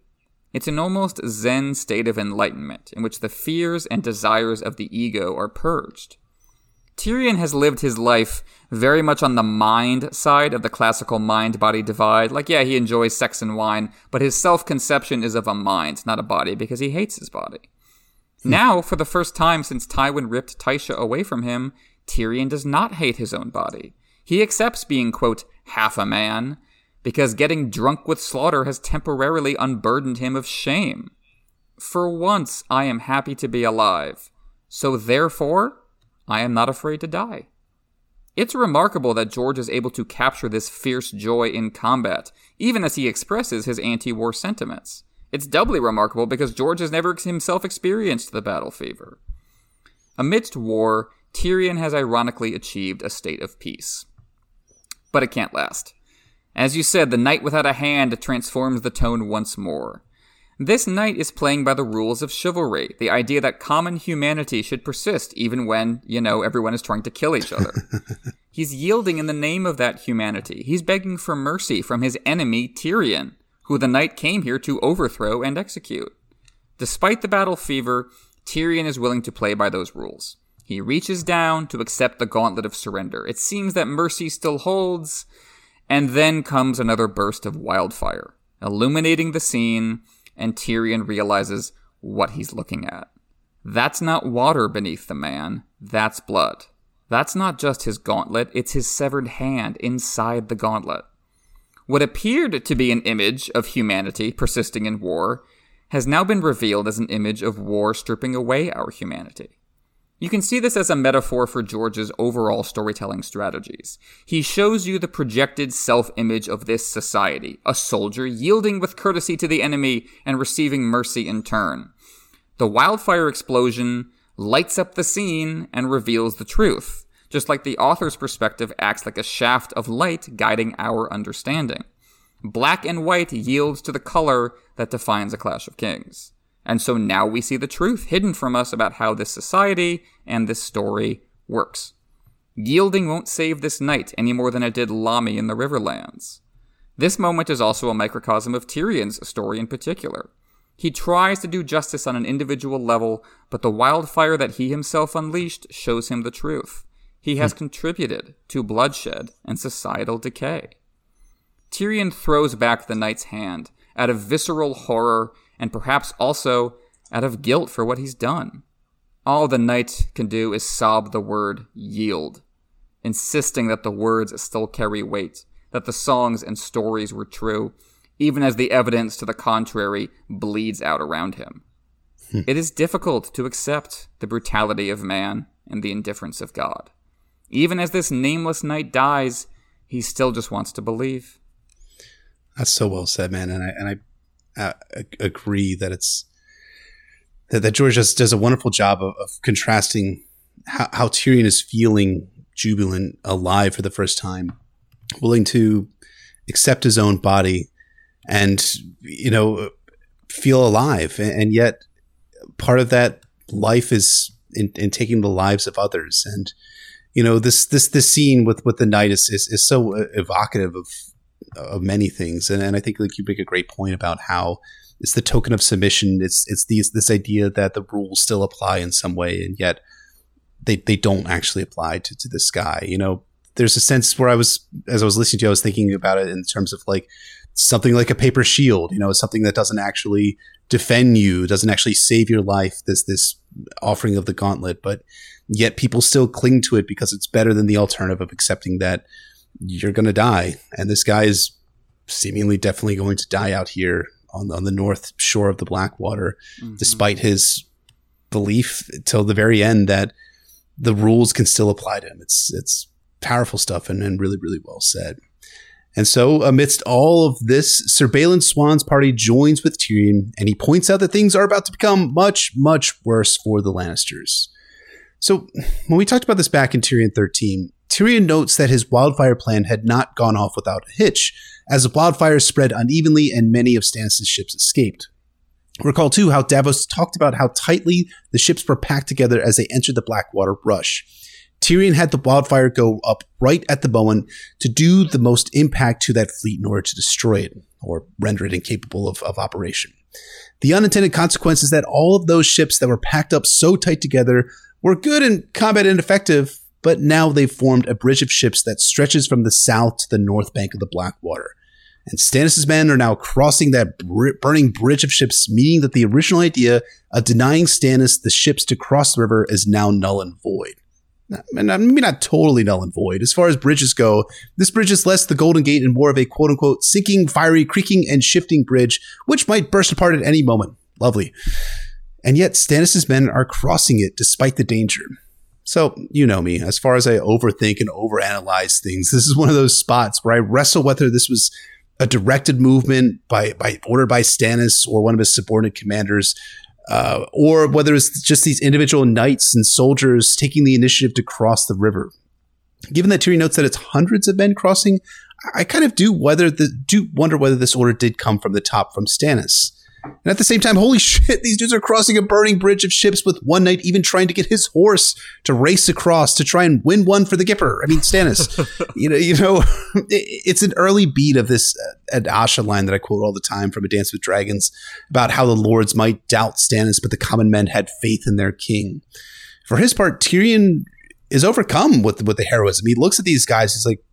It's an almost Zen state of enlightenment in which the fears and desires of the ego are purged. Tyrion has lived his life very much on the mind side of the classical mind body divide. Like, yeah, he enjoys sex and wine, but his self conception is of a mind, not a body, because he hates his body. Hmm. Now, for the first time since Tywin ripped Tysha away from him, Tyrion does not hate his own body. He accepts being, quote, half a man, because getting drunk with slaughter has temporarily unburdened him of shame. For once, I am happy to be alive. So therefore, I am not afraid to die. It's remarkable that George is able to capture this fierce joy in combat, even as he expresses his anti war sentiments. It's doubly remarkable because George has never himself experienced the battle fever. Amidst war, Tyrion has ironically achieved a state of peace. But it can't last. As you said, the knight without a hand transforms the tone once more. This knight is playing by the rules of chivalry, the idea that common humanity should persist even when, you know, everyone is trying to kill each other. He's yielding in the name of that humanity. He's begging for mercy from his enemy, Tyrion, who the knight came here to overthrow and execute. Despite the battle fever, Tyrion is willing to play by those rules. He reaches down to accept the gauntlet of surrender. It seems that mercy still holds, and then comes another burst of wildfire, illuminating the scene and Tyrion realizes what he's looking at. That's not water beneath the man, that's blood. That's not just his gauntlet, it's his severed hand inside the gauntlet. What appeared to be an image of humanity persisting in war has now been revealed as an image of war stripping away our humanity. You can see this as a metaphor for George's overall storytelling strategies. He shows you the projected self image of this society, a soldier yielding with courtesy to the enemy and receiving mercy in turn. The wildfire explosion lights up the scene and reveals the truth, just like the author's perspective acts like a shaft of light guiding our understanding. Black and white yields to the color that defines a Clash of Kings. And so now we see the truth hidden from us about how this society and this story works. Yielding won't save this knight any more than it did Lommy in the Riverlands. This moment is also a microcosm of Tyrion's story in particular. He tries to do justice on an individual level, but the wildfire that he himself unleashed shows him the truth. He has hmm. contributed to bloodshed and societal decay. Tyrion throws back the knight's hand out of visceral horror and perhaps also out of guilt for what he's done. All the knight can do is sob the word yield, insisting that the words still carry weight, that the songs and stories were true, even as the evidence to the contrary bleeds out around him. Hmm. it is difficult to accept the brutality of man and the indifference of God. Even as this nameless knight dies, he still just wants to believe. That's so well said, man. And I and I uh, agree that it's that, that George does, does a wonderful job of, of contrasting how, how, Tyrion is feeling jubilant, alive for the first time, willing to accept his own body, and you know feel alive, and, yet part of that life is in, in, taking the lives of others, and you know this this this scene with with the knight is is, is so evocative of of many things. And, and I think like you make a great point about how it's the token of submission. It's it's these this idea that the rules still apply in some way, and yet they they don't actually apply to, to this guy. You know, there's a sense where I was as I was listening to, you, I was thinking about it in terms of like something like a paper shield. You know, something that doesn't actually defend you, doesn't actually save your life. This this offering of the gauntlet, but yet people still cling to it because it's better than the alternative of accepting that you're going to die. And this guy is seemingly definitely going to die out here on, on the north shore of the Blackwater, mm-hmm. despite his belief till the very end that the rules can still apply to him. It's it's powerful stuff and, and really, really well said. And so, amidst all of this, Sir Balon Swann's party joins with Tyrion, and he points out that things are about to become much, much worse for the Lannisters. So, when we talked about this back in Tyrion 13, Tyrion notes that his wildfire plan had not gone off without a hitch, as the wildfires spread unevenly and many of Stannis' ships escaped. Recall too how Davos talked about how tightly the ships were packed together as they entered the Blackwater Rush. Tyrion had the wildfire go up right at the moment to do the most impact to that fleet in order to destroy it or render it incapable of, of operation. The unintended consequence is that all of those ships that were packed up so tight together were good in combat and effective, but now they've formed a bridge of ships that stretches from the south to the north bank of the Blackwater. And Stannis' men are now crossing that br- burning bridge of ships, meaning that the original idea of denying Stannis the ships to cross the river is now null and void and maybe not totally null and void. As far as bridges go, this bridge is less the Golden Gate and more of a quote unquote sinking, fiery, creaking, and shifting bridge, which might burst apart at any moment. Lovely. And yet Stannis' men are crossing it despite the danger. So, you know me, as far as I overthink and overanalyze things, this is one of those spots where I wrestle whether this was a directed movement by, by ordered by Stannis or one of his subordinate commanders uh, or whether it's just these individual knights and soldiers taking the initiative to cross the river. Given that Tyrion notes that it's hundreds of men crossing, I kind of do whether the do wonder whether this order did come from the top from Stannis. And at the same time, holy shit, these dudes are crossing a burning bridge of ships with one knight even trying to get his horse to race across to try and win one for the Gipper. I mean, Stannis, you know, you know, it's an early beat of this uh, Asha line that I quote all the time from A Dance with Dragons about how the lords might doubt Stannis, but the common men had faith in their king. For his part, Tyrion is overcome with with the heroism. He looks at these guys. He's like,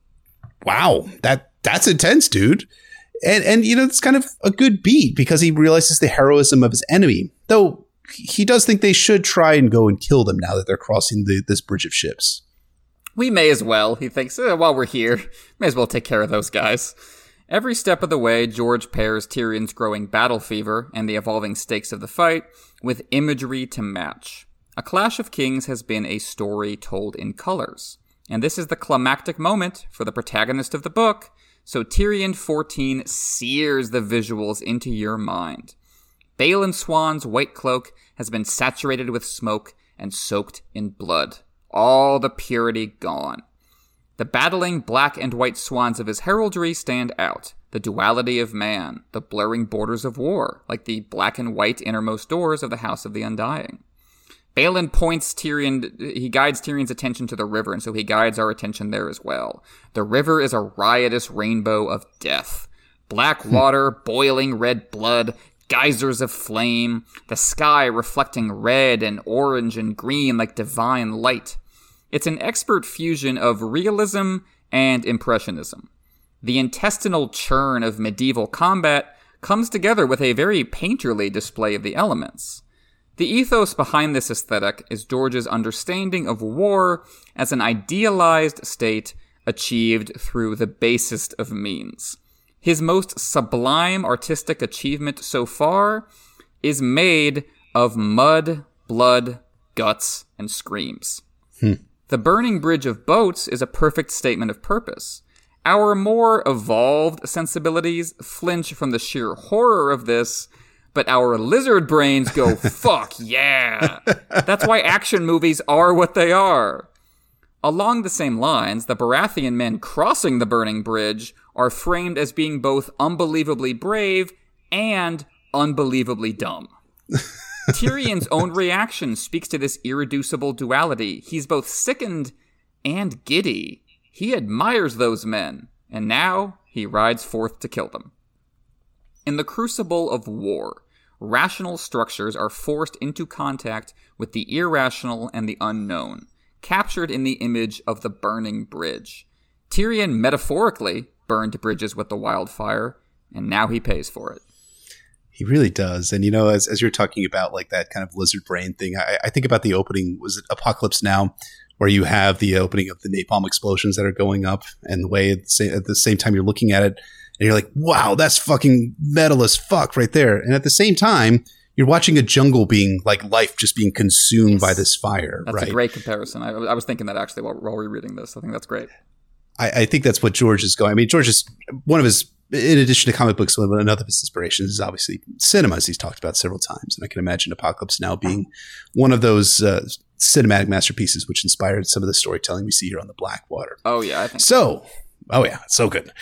"Wow, that that's intense, dude." And and you know it's kind of a good beat because he realizes the heroism of his enemy. Though he does think they should try and go and kill them now that they're crossing the, this bridge of ships. We may as well, he thinks. Eh, while we're here, may as well take care of those guys. Every step of the way, George pairs Tyrion's growing battle fever and the evolving stakes of the fight with imagery to match. A Clash of Kings has been a story told in colors. And this is the climactic moment for the protagonist of the book so Tyrion 14 sears the visuals into your mind. Balon Swann's white cloak has been saturated with smoke and soaked in blood. All the purity gone. The battling black and white swans of his heraldry stand out. The duality of man, the blurring borders of war, like the black and white innermost doors of the House of the Undying. Balon points Tyrion, he guides Tyrion's attention to the river, and so he guides our attention there as well. The river is a riotous rainbow of death. Black hmm. water, boiling red blood, geysers of flame, the sky reflecting red and orange and green like divine light. It's an expert fusion of realism and impressionism. The intestinal churn of medieval combat comes together with a very painterly display of the elements. The ethos behind this aesthetic is George's understanding of war as an idealized state achieved through the basest of means. His most sublime artistic achievement so far is made of mud, blood, guts, and screams. Hmm. The burning bridge of boats is a perfect statement of purpose. Our more evolved sensibilities flinch from the sheer horror of this but our lizard brains go, fuck yeah. That's why action movies are what they are. Along the same lines, the Baratheon men crossing the burning bridge are framed as being both unbelievably brave and unbelievably dumb. Tyrion's own reaction speaks to this irreducible duality. He's both sickened and giddy. He admires those men, and now he rides forth to kill them. In the crucible of war, rational structures are forced into contact with the irrational and the unknown, captured in the image of the burning bridge. Tyrion metaphorically burned bridges with the wildfire, and now he pays for it. He really does. And you know, as, as you're talking about like that kind of lizard brain thing, I, I think about the opening, was it Apocalypse Now, where you have the opening of the napalm explosions that are going up, and the way at the same, at the same time you're looking at it, and you're like, "Wow, that's fucking metal as fuck right there." And at the same time, you're watching a jungle being like life just being consumed by this fire. That's right? a great comparison. I, I was thinking that actually while, while rereading this. I think that's great. I, I, think that's what George is going. I mean, George is one of his, in addition to comic books, one of his inspirations is obviously cinema, as he's talked about several times. And I can imagine Apocalypse Now being one of those uh, cinematic masterpieces which inspired some of the storytelling we see here on the Blackwater. Oh yeah, I think so. Oh yeah, so good.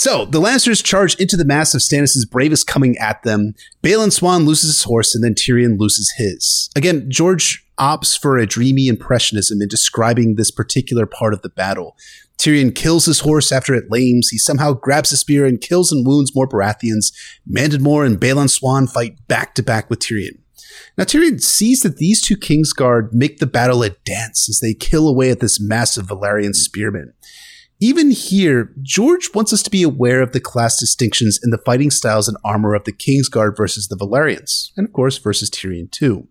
So the Lannisters charge into the mass of Stannis' bravest coming at them. Balon Swann loses his horse, and then Tyrion loses his. Again, George opts for a dreamy impressionism in describing this particular part of the battle. Tyrion kills his horse after it lames. He somehow grabs a spear and kills and wounds more Baratheons. Mandon Moore and Balon Swann fight back to back with Tyrion. Now Tyrion sees that these two Kingsguard make the battle a dance as they kill away at this massive Valyrian spearman. Even here, George wants us to be aware of the class distinctions in the fighting styles and armor of the Kingsguard versus the Valyrians, and of course versus Tyrion too.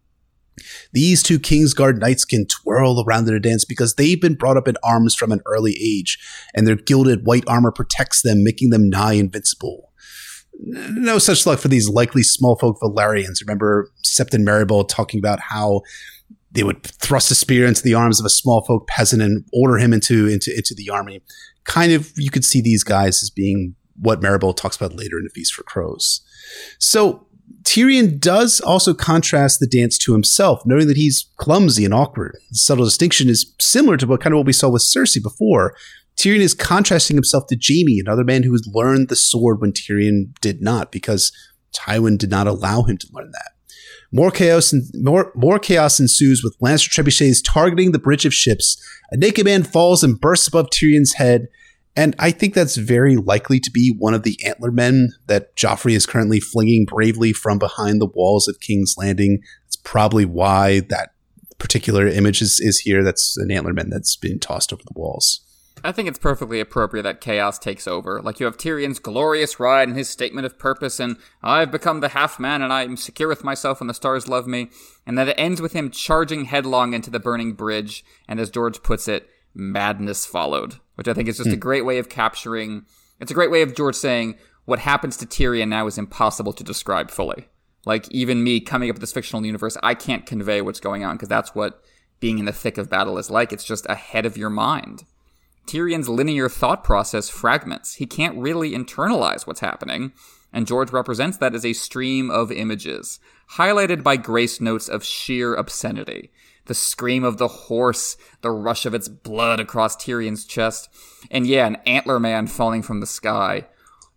These two Kingsguard knights can twirl around in a dance because they've been brought up in arms from an early age, and their gilded white armor protects them, making them nigh invincible. No such luck for these likely small folk Valyrians. Remember Septon Meribald talking about how they would thrust a spear into the arms of a small folk peasant and order him into into into the army. Kind of, you could see these guys as being what Meribald talks about later in the Feast for Crows. So Tyrion does also contrast the dance to himself, noting that he's clumsy and awkward. The subtle distinction is similar to what kind of what we saw with Cersei before. Tyrion is contrasting himself to Jaime, another man who has learned the sword when Tyrion did not, because Tywin did not allow him to learn that. More chaos and more, more chaos ensues with Lannister trebuchets targeting the bridge of ships. A naked man falls and bursts above Tyrion's head. And I think that's very likely to be one of the antler men that Joffrey is currently flinging bravely from behind the walls of King's Landing. That's probably why that particular image is, is here. That's an antler man that's been tossed over the walls. I think it's perfectly appropriate that chaos takes over. Like you have Tyrion's glorious ride and his statement of purpose, and I've become the half man and I'm secure with myself and the stars love me. And that it ends with him charging headlong into the burning bridge, and as George puts it, madness followed. Which I think is just a hmm. great way of capturing. It's a great way of George saying what happens to Tyrion now is impossible to describe fully. Like even me coming up with this fictional universe, I can't convey what's going on because that's what being in the thick of battle is like. It's just ahead of your mind. Tyrion's linear thought process fragments. He can't really internalize what's happening, and George represents that as a stream of images, highlighted by grace notes of sheer obscenity. The scream of the horse, the rush of its blood across Tyrion's chest, and yeah, an antler man falling from the sky.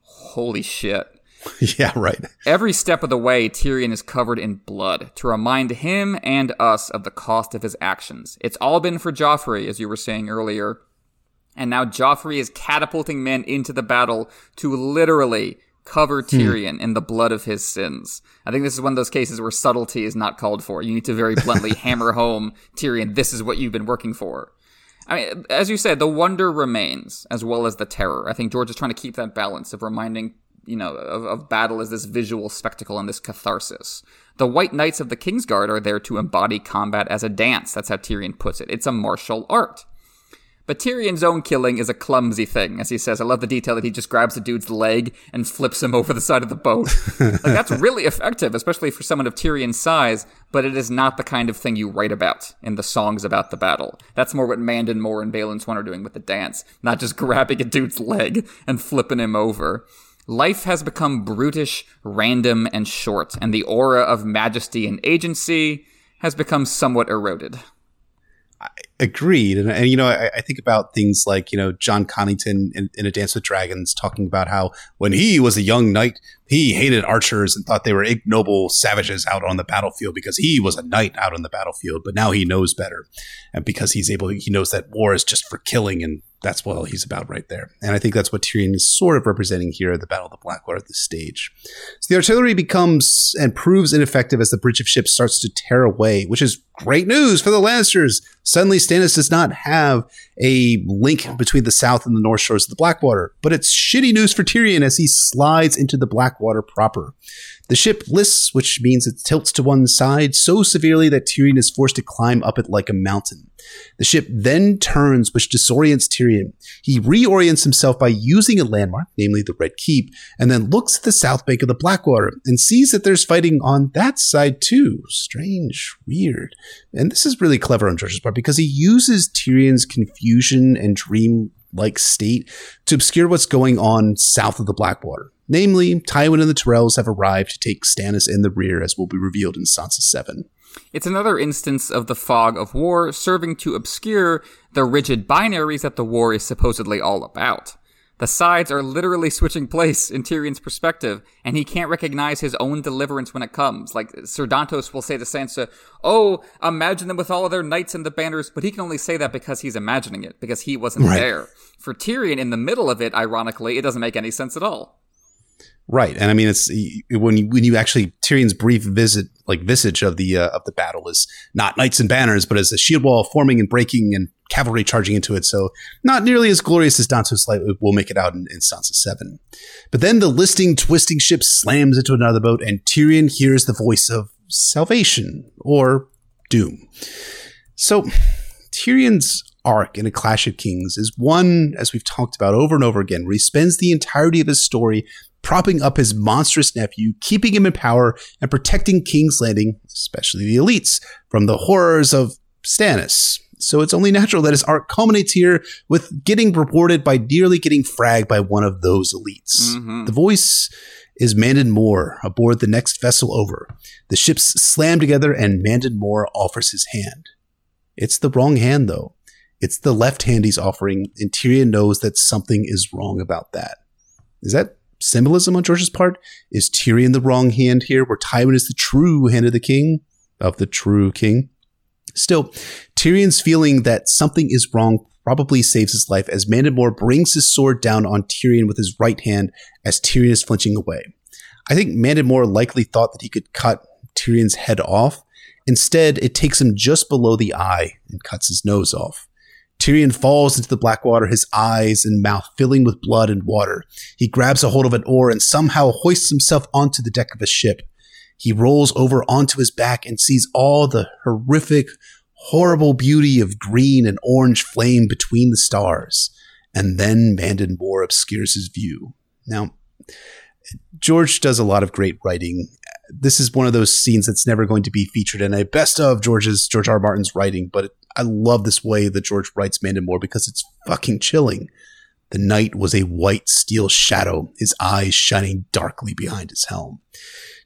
Holy shit. yeah, right. Every step of the way, Tyrion is covered in blood to remind him and us of the cost of his actions. It's all been for Joffrey, as you were saying earlier, and now Joffrey is catapulting men into the battle to literally cover hmm. Tyrion hmm. in the blood of his sins. I think this is one of those cases where subtlety is not called for. You need to very bluntly hammer home Tyrion, this is what you've been working for. I mean, as you said, the wonder remains as well as the terror. I think George is trying to keep that balance of reminding, you know, of, of battle as this visual spectacle and this catharsis. The White Knights of the Kingsguard are there to embody combat as a dance. That's how Tyrion puts it. It's a martial art. But Tyrion's own killing is a clumsy thing, as he says. I love the detail that he just grabs the dude's leg and flips him over the side of the boat. like that's really effective, especially for someone of Tyrion's size. But it is not the kind of thing you write about in the songs about the battle. That's more what Mandon Moore and Balon Swann are doing with the dance, not just grabbing a dude's leg and flipping him over. Life has become brutish, random, and short, and the aura of majesty and agency has become somewhat eroded agreed. And, and you know, I, I, think about things like, you know, Jon Connington in, in, A Dance with Dragons talking about how when he was a young knight, he hated archers and thought they were ignoble savages out on the battlefield because he was a knight out on the battlefield. But now he knows better. And because he's able, he knows that war is just for killing and that's what he's about right there. And I think that's what Tyrion is sort of representing here at the Battle of the Blackwater at this stage. So the artillery becomes and proves ineffective as the bridge of ships starts to tear away, which is great news for the Lannisters. Suddenly, Stannis does not have a link between the south and the north shores of the Blackwater, but it's shitty news for Tyrion as he slides into the Blackwater proper. The ship lists, which means it tilts to one side so severely that Tyrion is forced to climb up it like a mountain. The ship then turns, which disorients Tyrion. He reorients himself by using a landmark, namely the Red Keep, and then looks at the south bank of the Blackwater and sees that there's fighting on that side too. Strange, weird. And this is really clever on George's part because he uses Tyrion's confusion and dream like state to obscure what's going on south of the Blackwater. Namely, Tywin and the Tyrells have arrived to take Stannis in the rear, as will be revealed in Sansa 7. It's another instance of the fog of war serving to obscure the rigid binaries that the war is supposedly all about. The sides are literally switching place in Tyrion's perspective, and he can't recognize his own deliverance when it comes. Like, Sir Dontos will say to Sansa, Oh, imagine them with all of their knights and the banners, but he can only say that because he's imagining it, because he wasn't right. there. For Tyrion, in the middle of it, ironically, it doesn't make any sense at all. Right, and I mean it's when you, when you actually Tyrion's brief visit, like visage of the uh, of the battle is not knights and banners, but as a shield wall forming and breaking and cavalry charging into it. So not nearly as glorious as Dontos Light will make it out in, in Sansa seven. But then the listing, twisting ship slams into another boat, and Tyrion hears the voice of salvation or doom. So Tyrion's arc in A Clash of Kings is one, as we've talked about over and over again, where he spends the entirety of his story propping up his monstrous nephew, keeping him in power, and protecting King's Landing, especially the elites, from the horrors of Stannis. So it's only natural that his arc culminates here with getting reported by nearly getting fragged by one of those elites. Mm-hmm. The voice is Mandon Moore aboard the next vessel over. The ships slam together and Mandon Moore offers his hand. It's the wrong hand, though. It's the left hand he's offering, and Tyrion knows that something is wrong about that. Is that symbolism on George's part? Is Tyrion the wrong hand here, where Tywin is the true hand of the king, of the true king? Still, Tyrion's feeling that something is wrong probably saves his life as Mandon Moore brings his sword down on Tyrion with his right hand as Tyrion is flinching away. I think Mandon Moore likely thought that he could cut Tyrion's head off. Instead, it takes him just below the eye and cuts his nose off. Tyrion falls into the black water, his eyes and mouth filling with blood and water. He grabs a hold of an oar and somehow hoists himself onto the deck of a ship. He rolls over onto his back and sees all the horrific, horrible beauty of green and orange flame between the stars. And then Mandon Moore obscures his view. Now, George does a lot of great writing. This is one of those scenes that's never going to be featured in a best of George's George R. Martin's writing, but I love this way that George writes Mandon Moore because it's fucking chilling. The night was a white steel shadow, his eyes shining darkly behind his helm.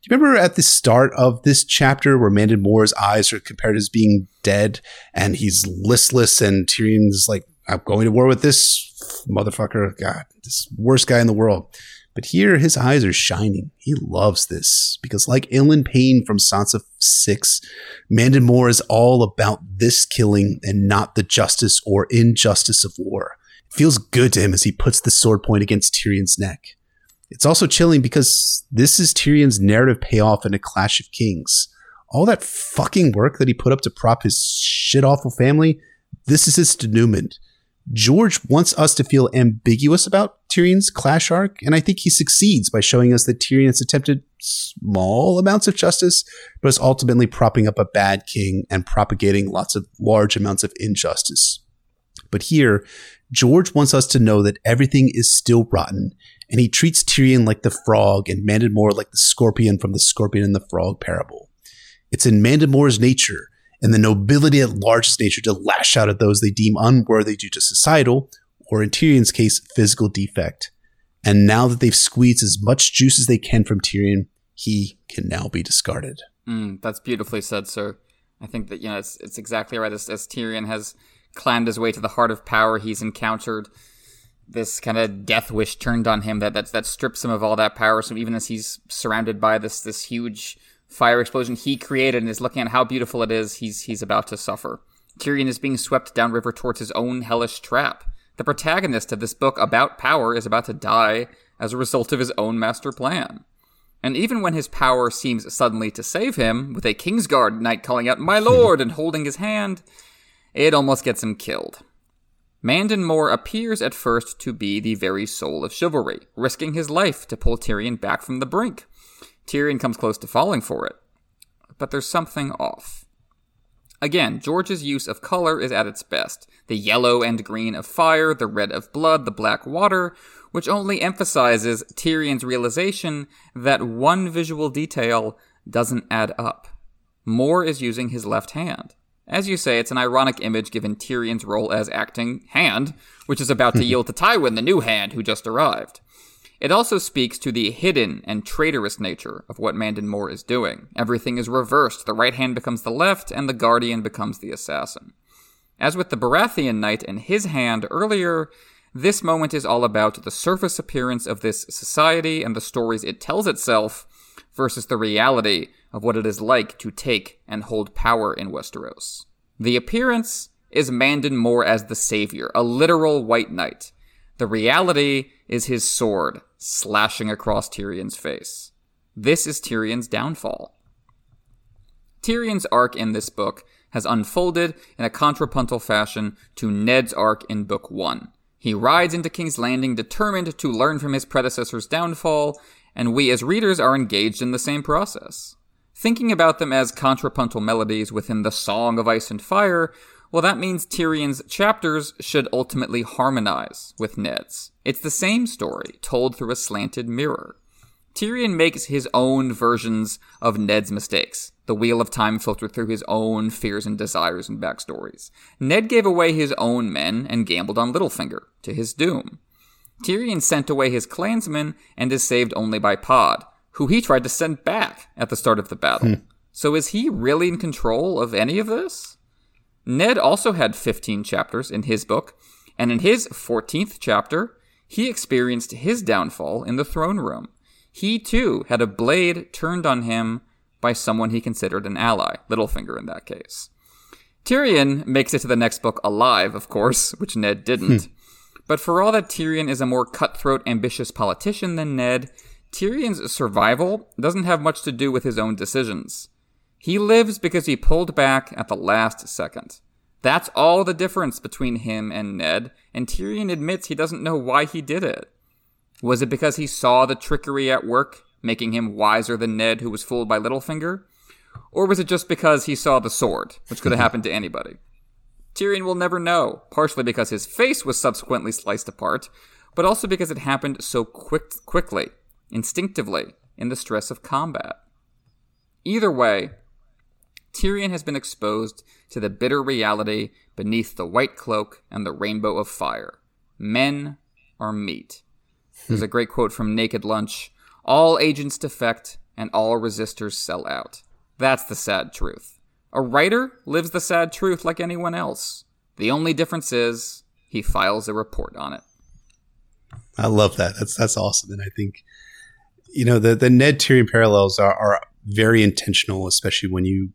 You remember at the start of this chapter where Mandon Moore's eyes are compared as being dead and he's listless and Tyrion's like, I'm going to war with this motherfucker. God, this worst guy in the world. But here his eyes are shining. He loves this because, like Ilyn Payne from Sansa 6, Mandon Moore is all about this killing and not the justice or injustice of war. It feels good to him as he puts the sword point against Tyrion's neck. It's also chilling because this is Tyrion's narrative payoff in A Clash of Kings. All that fucking work that he put up to prop his shit awful family, this is his denouement. George wants us to feel ambiguous about Tyrion's clash arc, and I think he succeeds by showing us that Tyrion has attempted small amounts of justice, but is ultimately propping up a bad king and propagating lots of large amounts of injustice. But here, George wants us to know that everything is still rotten, and he treats Tyrion like the frog and Mandon Moore like the scorpion from the Scorpion and the Frog parable. It's in Mandon Moore's nature and the nobility at large's nature to lash out at those they deem unworthy due to societal, or in Tyrion's case, physical defect. And now that they've squeezed as much juice as they can from Tyrion, he can now be discarded. Mm, that's beautifully said, sir. I think that you know it's it's exactly right. As, as Tyrion has climbed his way to the heart of power, he's encountered this kind of death wish turned on him that that that strips him of all that power. So even as he's surrounded by this this huge fire explosion he created and is looking at how beautiful it is, he's he's about to suffer. Tyrion is being swept downriver towards his own hellish trap. The protagonist of this book about power is about to die as a result of his own master plan. And even when his power seems suddenly to save him, with a Kingsguard knight calling out, My lord, and holding his hand, it almost gets him killed. Mandon Moore appears at first to be the very soul of chivalry, risking his life to pull Tyrion back from the brink. Tyrion comes close to falling for it. But there's something off. Again, George's use of color is at its best. The yellow and green of fire, the red of blood, the black water, which only emphasizes Tyrion's realization that one visual detail doesn't add up. Moore is using his left hand. As you say, it's an ironic image given Tyrion's role as acting hand, which is about to yield to Tywin, the new hand who just arrived. It also speaks to the hidden and traitorous nature of what Mandon Moore is doing. Everything is reversed. The right hand becomes the left, and the guardian becomes the assassin. As with the Baratheon knight and his hand earlier, this moment is all about the surface appearance of this society and the stories it tells itself versus the reality of what it is like to take and hold power in Westeros. The appearance is Mandon Moore as the savior, a literal white knight. The reality is his sword slashing across Tyrion's face. This is Tyrion's downfall. Tyrion's arc in this book has unfolded in a contrapuntal fashion to Ned's arc in Book 1. He rides into King's Landing determined to learn from his predecessor's downfall, and we as readers are engaged in the same process. Thinking about them as contrapuntal melodies within the Song of Ice and Fire, well, that means Tyrion's chapters should ultimately harmonize with Ned's. It's the same story, told through a slanted mirror. Tyrion makes his own versions of Ned's mistakes. The wheel of time filtered through his own fears and desires and backstories. Ned gave away his own men and gambled on Littlefinger, to his doom. Tyrion sent away his clansmen and is saved only by Pod, who he tried to send back at the start of the battle. Hmm. So is he really in control of any of this? Ned also had 15 chapters in his book, and in his 14th chapter, he experienced his downfall in the throne room. He too had a blade turned on him by someone he considered an ally, Littlefinger in that case. Tyrion makes it to the next book alive, of course, which Ned didn't. But for all that Tyrion is a more cutthroat, ambitious politician than Ned, Tyrion's survival doesn't have much to do with his own decisions. He lives because he pulled back at the last second. That's all the difference between him and Ned, and Tyrion admits he doesn't know why he did it. Was it because he saw the trickery at work, making him wiser than Ned, who was fooled by Littlefinger? Or was it just because he saw the sword, which could have happened to anybody? Tyrion will never know, partially because his face was subsequently sliced apart, but also because it happened so quick, quickly, instinctively, in the stress of combat. Either way, Tyrion has been exposed to the bitter reality beneath the white cloak and the rainbow of fire. Men are meat. There's a great quote from Naked Lunch All agents defect and all resistors sell out. That's the sad truth. A writer lives the sad truth like anyone else. The only difference is he files a report on it. I love that. That's that's awesome, and I think you know the the Ned Tyrion parallels are, are very intentional, especially when you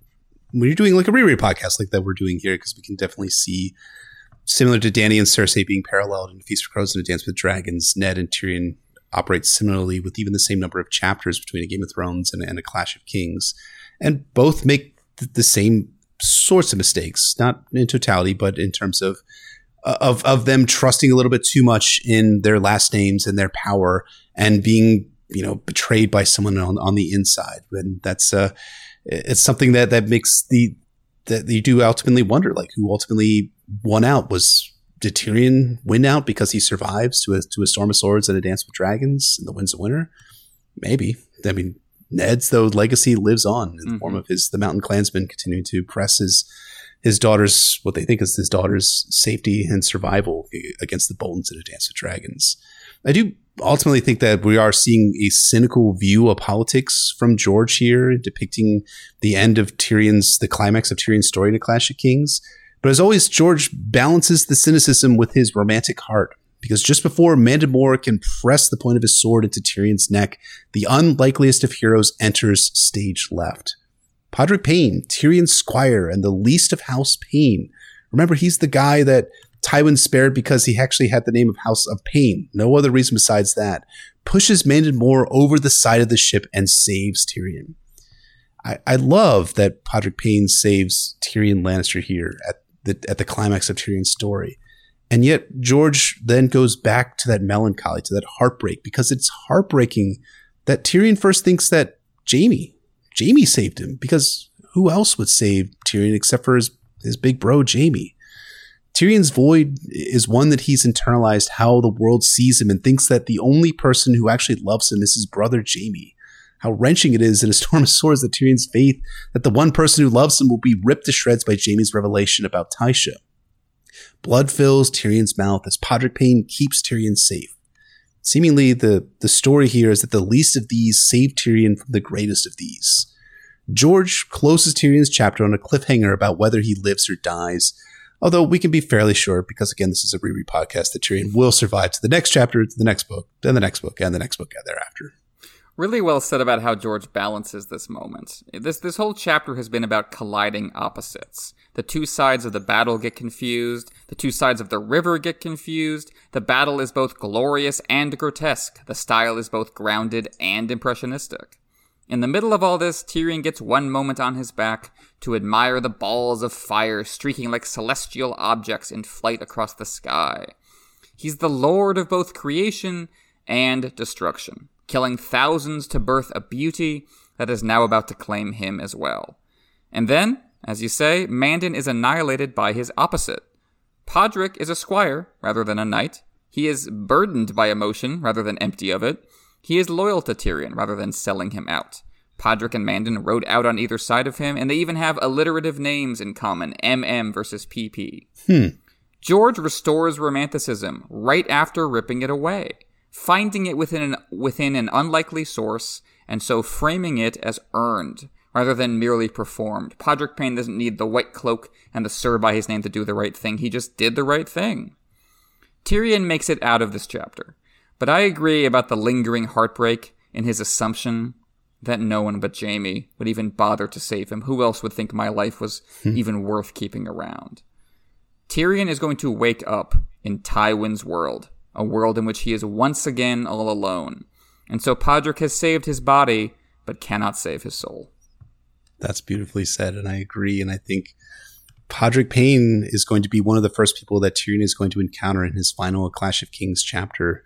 when you're doing like a reread podcast like that we're doing here, because we can definitely see similar to Dany and Cersei being paralleled in Feast for Crows and A Dance with Dragons, Ned and Tyrion operate similarly with even the same number of chapters between a Game of Thrones and, and a Clash of Kings, and both make the same sorts of mistakes, not in totality, but in terms of of of them trusting a little bit too much in their last names and their power and being you know betrayed by someone on on the inside. And that's uh it's something that that makes the that you do ultimately wonder like who ultimately won out was did Tyrion win out because he survives to a to a storm of swords and a dance with dragons and the winds of winter Maybe. I mean, Ned's though legacy lives on in mm-hmm. the form mm-hmm. of his the mountain clansmen continuing to press his his daughter's what they think is his daughter's safety and survival against the Boltons in a dance of dragons. I do ultimately think that we are seeing a cynical view of politics from George here, depicting the end of Tyrion's, the climax of Tyrion's story in A Clash of Kings. But as always, George balances the cynicism with his romantic heart. Because just before Mandon Moore can press the point of his sword into Tyrion's neck, the unlikeliest of heroes enters stage left. Podrick Payne, Tyrion's squire and the least of House Payne. Remember, he's the guy that Tywin spared because he actually had the name of House of Pain. No other reason besides that. pushes Moore over the side of the ship and saves Tyrion. I, I love that Podrick Payne saves Tyrion Lannister here at the at the climax of Tyrion's story. And yet George then goes back to that melancholy, to that heartbreak, because it's heartbreaking that Tyrion first thinks that Jaime, Jaime saved him, because who else would save Tyrion except for his, his big bro, Jaime? Tyrion's void is one that he's internalized how the world sees him and thinks that the only person who actually loves him is his brother Jaime. How wrenching it is in A Storm of Swords that Tyrion's faith that the one person who loves him will be ripped to shreds by Jaime's revelation about Tysha. Blood fills Tyrion's mouth as Podrick Payne keeps Tyrion safe. Seemingly, the, the story here is that the least of these saved Tyrion from the greatest of these. George closes Tyrion's chapter on a cliffhanger about whether he lives or dies, Although we can be fairly sure, because again, this is a reread podcast, that Tyrion will survive to the next chapter, to the next book, then the next book, and the next book, thereafter. Really well said about how George balances this moment. This this whole chapter has been about colliding opposites. The two sides of the battle get confused. The two sides of the river get confused. The battle is both glorious and grotesque. The style is both grounded and impressionistic. In the middle of all this, Tyrion gets one moment on his back to admire the balls of fire streaking like celestial objects in flight across the sky. He's the lord of both creation and destruction, killing thousands to birth a beauty that is now about to claim him as well. And then, as you say, Mandon is annihilated by his opposite. Podrick is a squire rather than a knight. He is burdened by emotion rather than empty of it. He is loyal to Tyrion rather than selling him out. Podrick and Mandon rode out on either side of him, and they even have alliterative names in common MM versus PP. Hmm. George restores romanticism right after ripping it away, finding it within an, within an unlikely source, and so framing it as earned rather than merely performed. Podrick Payne doesn't need the white cloak and the sir by his name to do the right thing. He just did the right thing. Tyrion makes it out of this chapter. But I agree about the lingering heartbreak in his assumption that no one but Jaime would even bother to save him. Who else would think my life was hmm. even worth keeping around? Tyrion is going to wake up in Tywin's world, a world in which he is once again all alone. And so Podrick has saved his body, but cannot save his soul. That's beautifully said, and I agree. And I think Podrick Payne is going to be one of the first people that Tyrion is going to encounter in his final Clash of Kings chapter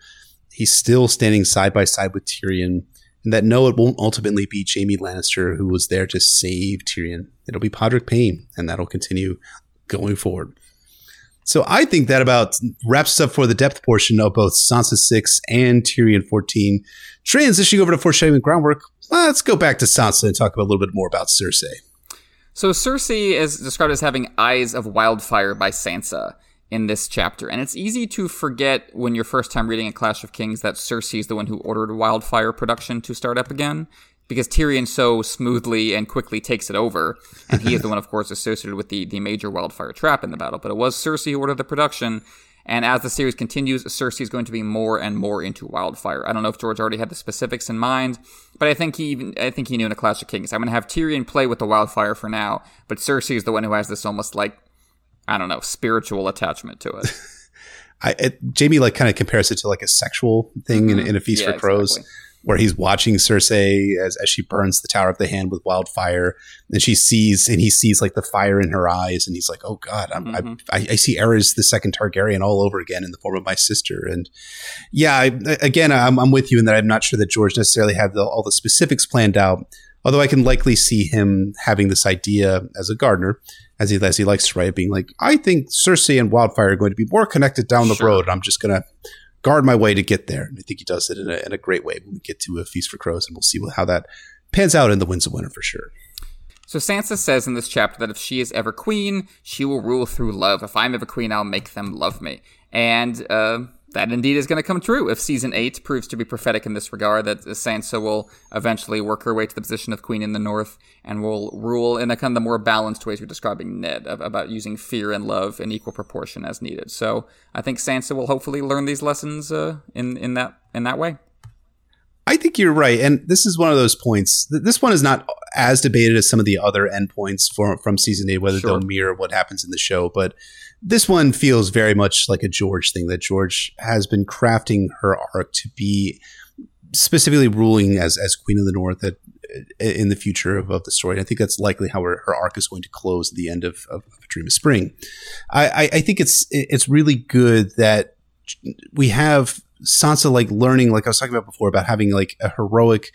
he's still standing side by side with Tyrion, and that no, it won't ultimately be Jaime Lannister who was there to save Tyrion. It'll be Podrick Payne, and that'll continue going forward. So I think that about wraps up for the depth portion of both Sansa 6 and Tyrion 14. Transitioning over to foreshadowing groundwork, let's go back to Sansa and talk a little bit more about Cersei. So Cersei is described as having eyes of wildfire by Sansa in this chapter. And it's easy to forget when you're first time reading a Clash of Kings that Cersei is the one who ordered Wildfire production to start up again. Because Tyrion so smoothly and quickly takes it over, and he is the one, of course, associated with the, the major wildfire trap in the battle. But it was Cersei who ordered the production, and as the series continues, Cersei is going to be more and more into wildfire. I don't know if George already had the specifics in mind, but I think he even I think he knew in a Clash of Kings. I'm going to have Tyrion play with the wildfire for now, but Cersei is the one who has this almost like I don't know, spiritual attachment to it. I, it, Jaime like kind of compares it to like a sexual thing mm-hmm. in, in, a feast yeah, for crows, exactly. Where he's watching Cersei as, as she burns the Tower of the Hand with wildfire, and she sees and he sees like the fire in her eyes, and he's like, "Oh God, mm-hmm. I, I, see Aerys the second Targaryen all over again in the form of my sister." And yeah, I, again, I'm, I'm with you in that I'm not sure that George necessarily had the, all the specifics planned out, although I can likely see him having this idea as a gardener as he as he likes to write, being like, I think Cersei and Wildfire are going to be more connected down the sure. road. I'm just gonna guard my way to get there. And I think he does it in a, in a great way when we get to a Feast for Crows, and we'll see how that pans out in the Winds of Winter for sure. So Sansa says in this chapter that if she is ever queen, she will rule through love. If I'm ever queen, I'll make them love me. And uh, that indeed is going to come true if season eight proves to be prophetic in this regard. That Sansa will eventually work her way to the position of queen in the North and will rule in a kind of the more balanced ways you're describing Ned about using fear and love in equal proportion as needed. So I think Sansa will hopefully learn these lessons uh, in in that in that way. I think you're right, and this is one of those points. This one is not as debated as some of the other endpoints from from season eight, whether sure. they'll mirror what happens in the show, but this one feels very much like a George thing that George has been crafting her arc to be specifically ruling as as Queen of the North at, in the future of, of the story. And I think that's likely how her, her arc is going to close at the end of, of, of A Dream of Spring. I, I, I think it's it's really good that we have Sansa like learning, like I was talking about before, about having like a heroic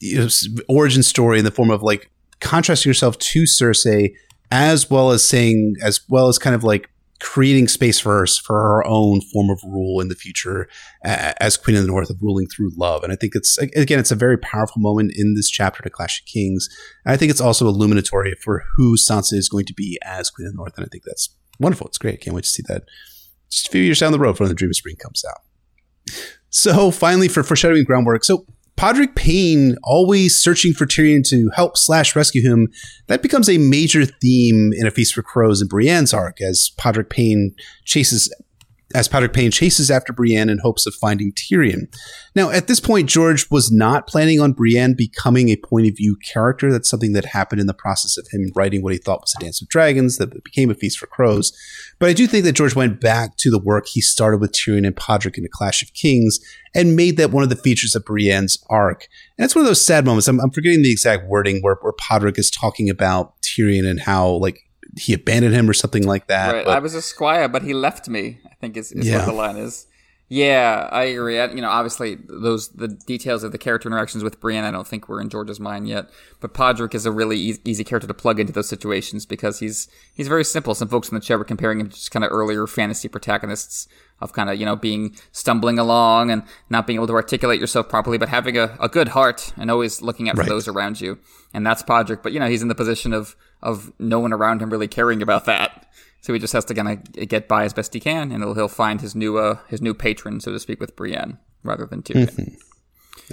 you know, origin story in the form of like contrasting yourself to Cersei, as well as saying, as well as kind of like creating space for for her own form of rule in the future as Queen of the North of ruling through love. And I think it's again, it's a very powerful moment in this chapter to Clash of Kings. And I think it's also illuminatory for who Sansa is going to be as Queen of the North. And I think that's wonderful. It's great. Can't wait to see that just a few years down the road when the Dream of Spring comes out. So finally, for foreshadowing groundwork, so Podrick Payne always searching for Tyrion to help slash rescue him, that becomes a major theme in A Feast for Crows and Brienne's arc as Podrick Payne chases as Podrick Payne chases after Brienne in hopes of finding Tyrion. Now, at this point, George was not planning on Brienne becoming a point of view character. That's something that happened in the process of him writing what he thought was a Dance of Dragons that became a Feast for Crows. But I do think that George went back to the work he started with Tyrion and Podrick in the Clash of Kings and made that one of the features of Brienne's arc. And it's one of those sad moments. I'm, I'm forgetting the exact wording where, where Podrick is talking about Tyrion and how like he abandoned him or something like that. Right. But, I was a squire, but he left me. I think is, is yeah. what the line is. Yeah, I agree. I, you know, obviously those the details of the character interactions with Brienne, I don't think were in George's mind yet. But Podrick is a really easy, easy character to plug into those situations because he's he's very simple. Some folks in the chat were comparing him to just kind of earlier fantasy protagonists of kind of you know being stumbling along and not being able to articulate yourself properly, but having a, a good heart and always looking out for those around you. And that's Podrick. But you know, he's in the position of of no one around him really caring about that. So he just has to kind of get by as best he can, and he'll, he'll find his new uh, his new patron, so to speak, with Brienne rather than Tyrion. Mm-hmm.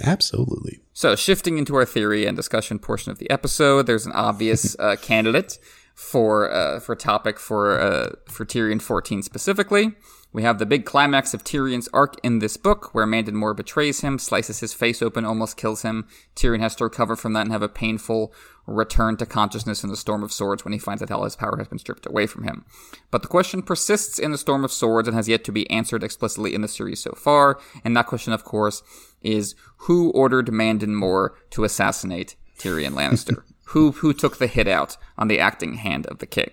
Absolutely. So shifting into our theory and discussion portion of the episode, there's an obvious uh, candidate for uh, for topic for uh, for Tyrion 14 specifically. We have the big climax of Tyrion's arc in this book, where Mandon Moore betrays him, slices his face open, almost kills him. Tyrion has to recover from that and have a painful return to consciousness in the Storm of Swords when he finds that all his power has been stripped away from him. But the question persists in the Storm of Swords and has yet to be answered explicitly in the series so far. And that question, of course, is who ordered Mandon Moore to assassinate Tyrion Lannister? who who took the hit out on the acting hand of the king?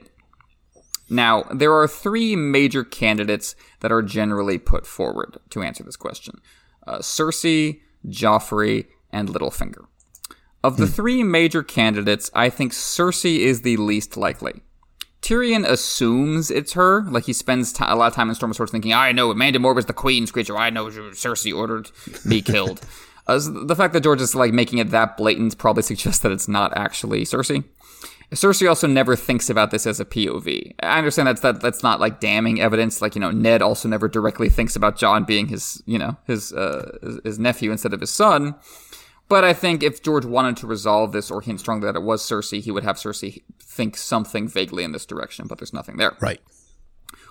Now, there are three major candidates that are generally put forward to answer this question uh, Cersei, Joffrey, and Littlefinger. Of the hmm. three major candidates, I think Cersei is the least likely. Tyrion assumes it's her. Like he spends t- a lot of time in Storm of Swords thinking, "I know Mandon Moore was the Queen's creature. I know Cersei ordered me killed." uh, so the fact that George is like making it that blatant probably suggests that it's not actually Cersei. Cersei also never thinks about this as a POV. I understand that's that that's not like damning evidence. Like you know, Ned also never directly thinks about Jon being his you know his uh, his nephew instead of his son. But I think if George wanted to resolve this or hint strongly that it was Cersei, he would have Cersei think something vaguely in this direction. But there's nothing there. Right.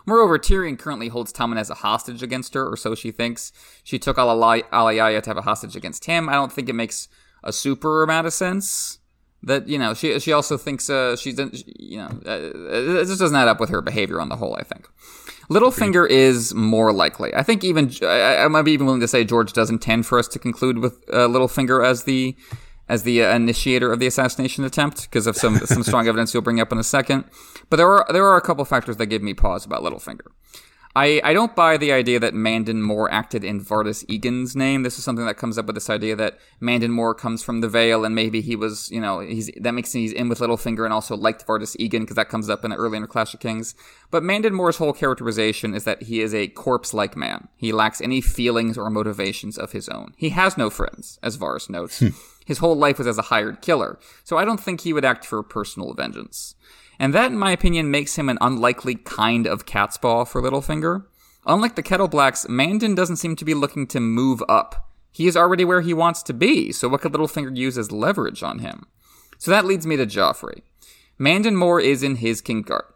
Moreover, Tyrion currently holds Tommen as a hostage against her, or so she thinks. She took Alayaya to have a hostage against him. I don't think it makes a super amount of sense that you know she she also thinks uh, she's you know uh, it just doesn't add up with her behavior on the whole. I think Littlefinger is more likely. I think even I, I, might be even willing to say George does intend for us to conclude with uh, Littlefinger as the as the uh, initiator of the assassination attempt because of some some strong evidence you'll bring up in a second. But there are there are a couple factors that give me pause about Littlefinger. I, I don't buy the idea that Mandon Moore acted in Vardis Egen's name. This is something that comes up with this idea that Mandon Moore comes from the Vale and maybe he was, you know, he's that makes him he's in with Littlefinger and also liked Vardis Egen because that comes up in the early in Clash of Kings. But Mandon Moore's whole characterization is that he is a corpse-like man. He lacks any feelings or motivations of his own. He has no friends, as Varys notes. Hmm. His whole life was as a hired killer, so I don't think he would act for personal vengeance. And that, in my opinion, makes him an unlikely kind of catspaw for Littlefinger. Unlike the Kettleblacks, Mandon doesn't seem to be looking to move up. He is already where he wants to be, so what could Littlefinger use as leverage on him? So that leads me to Joffrey. Mandon Moore is in his Kingsguard.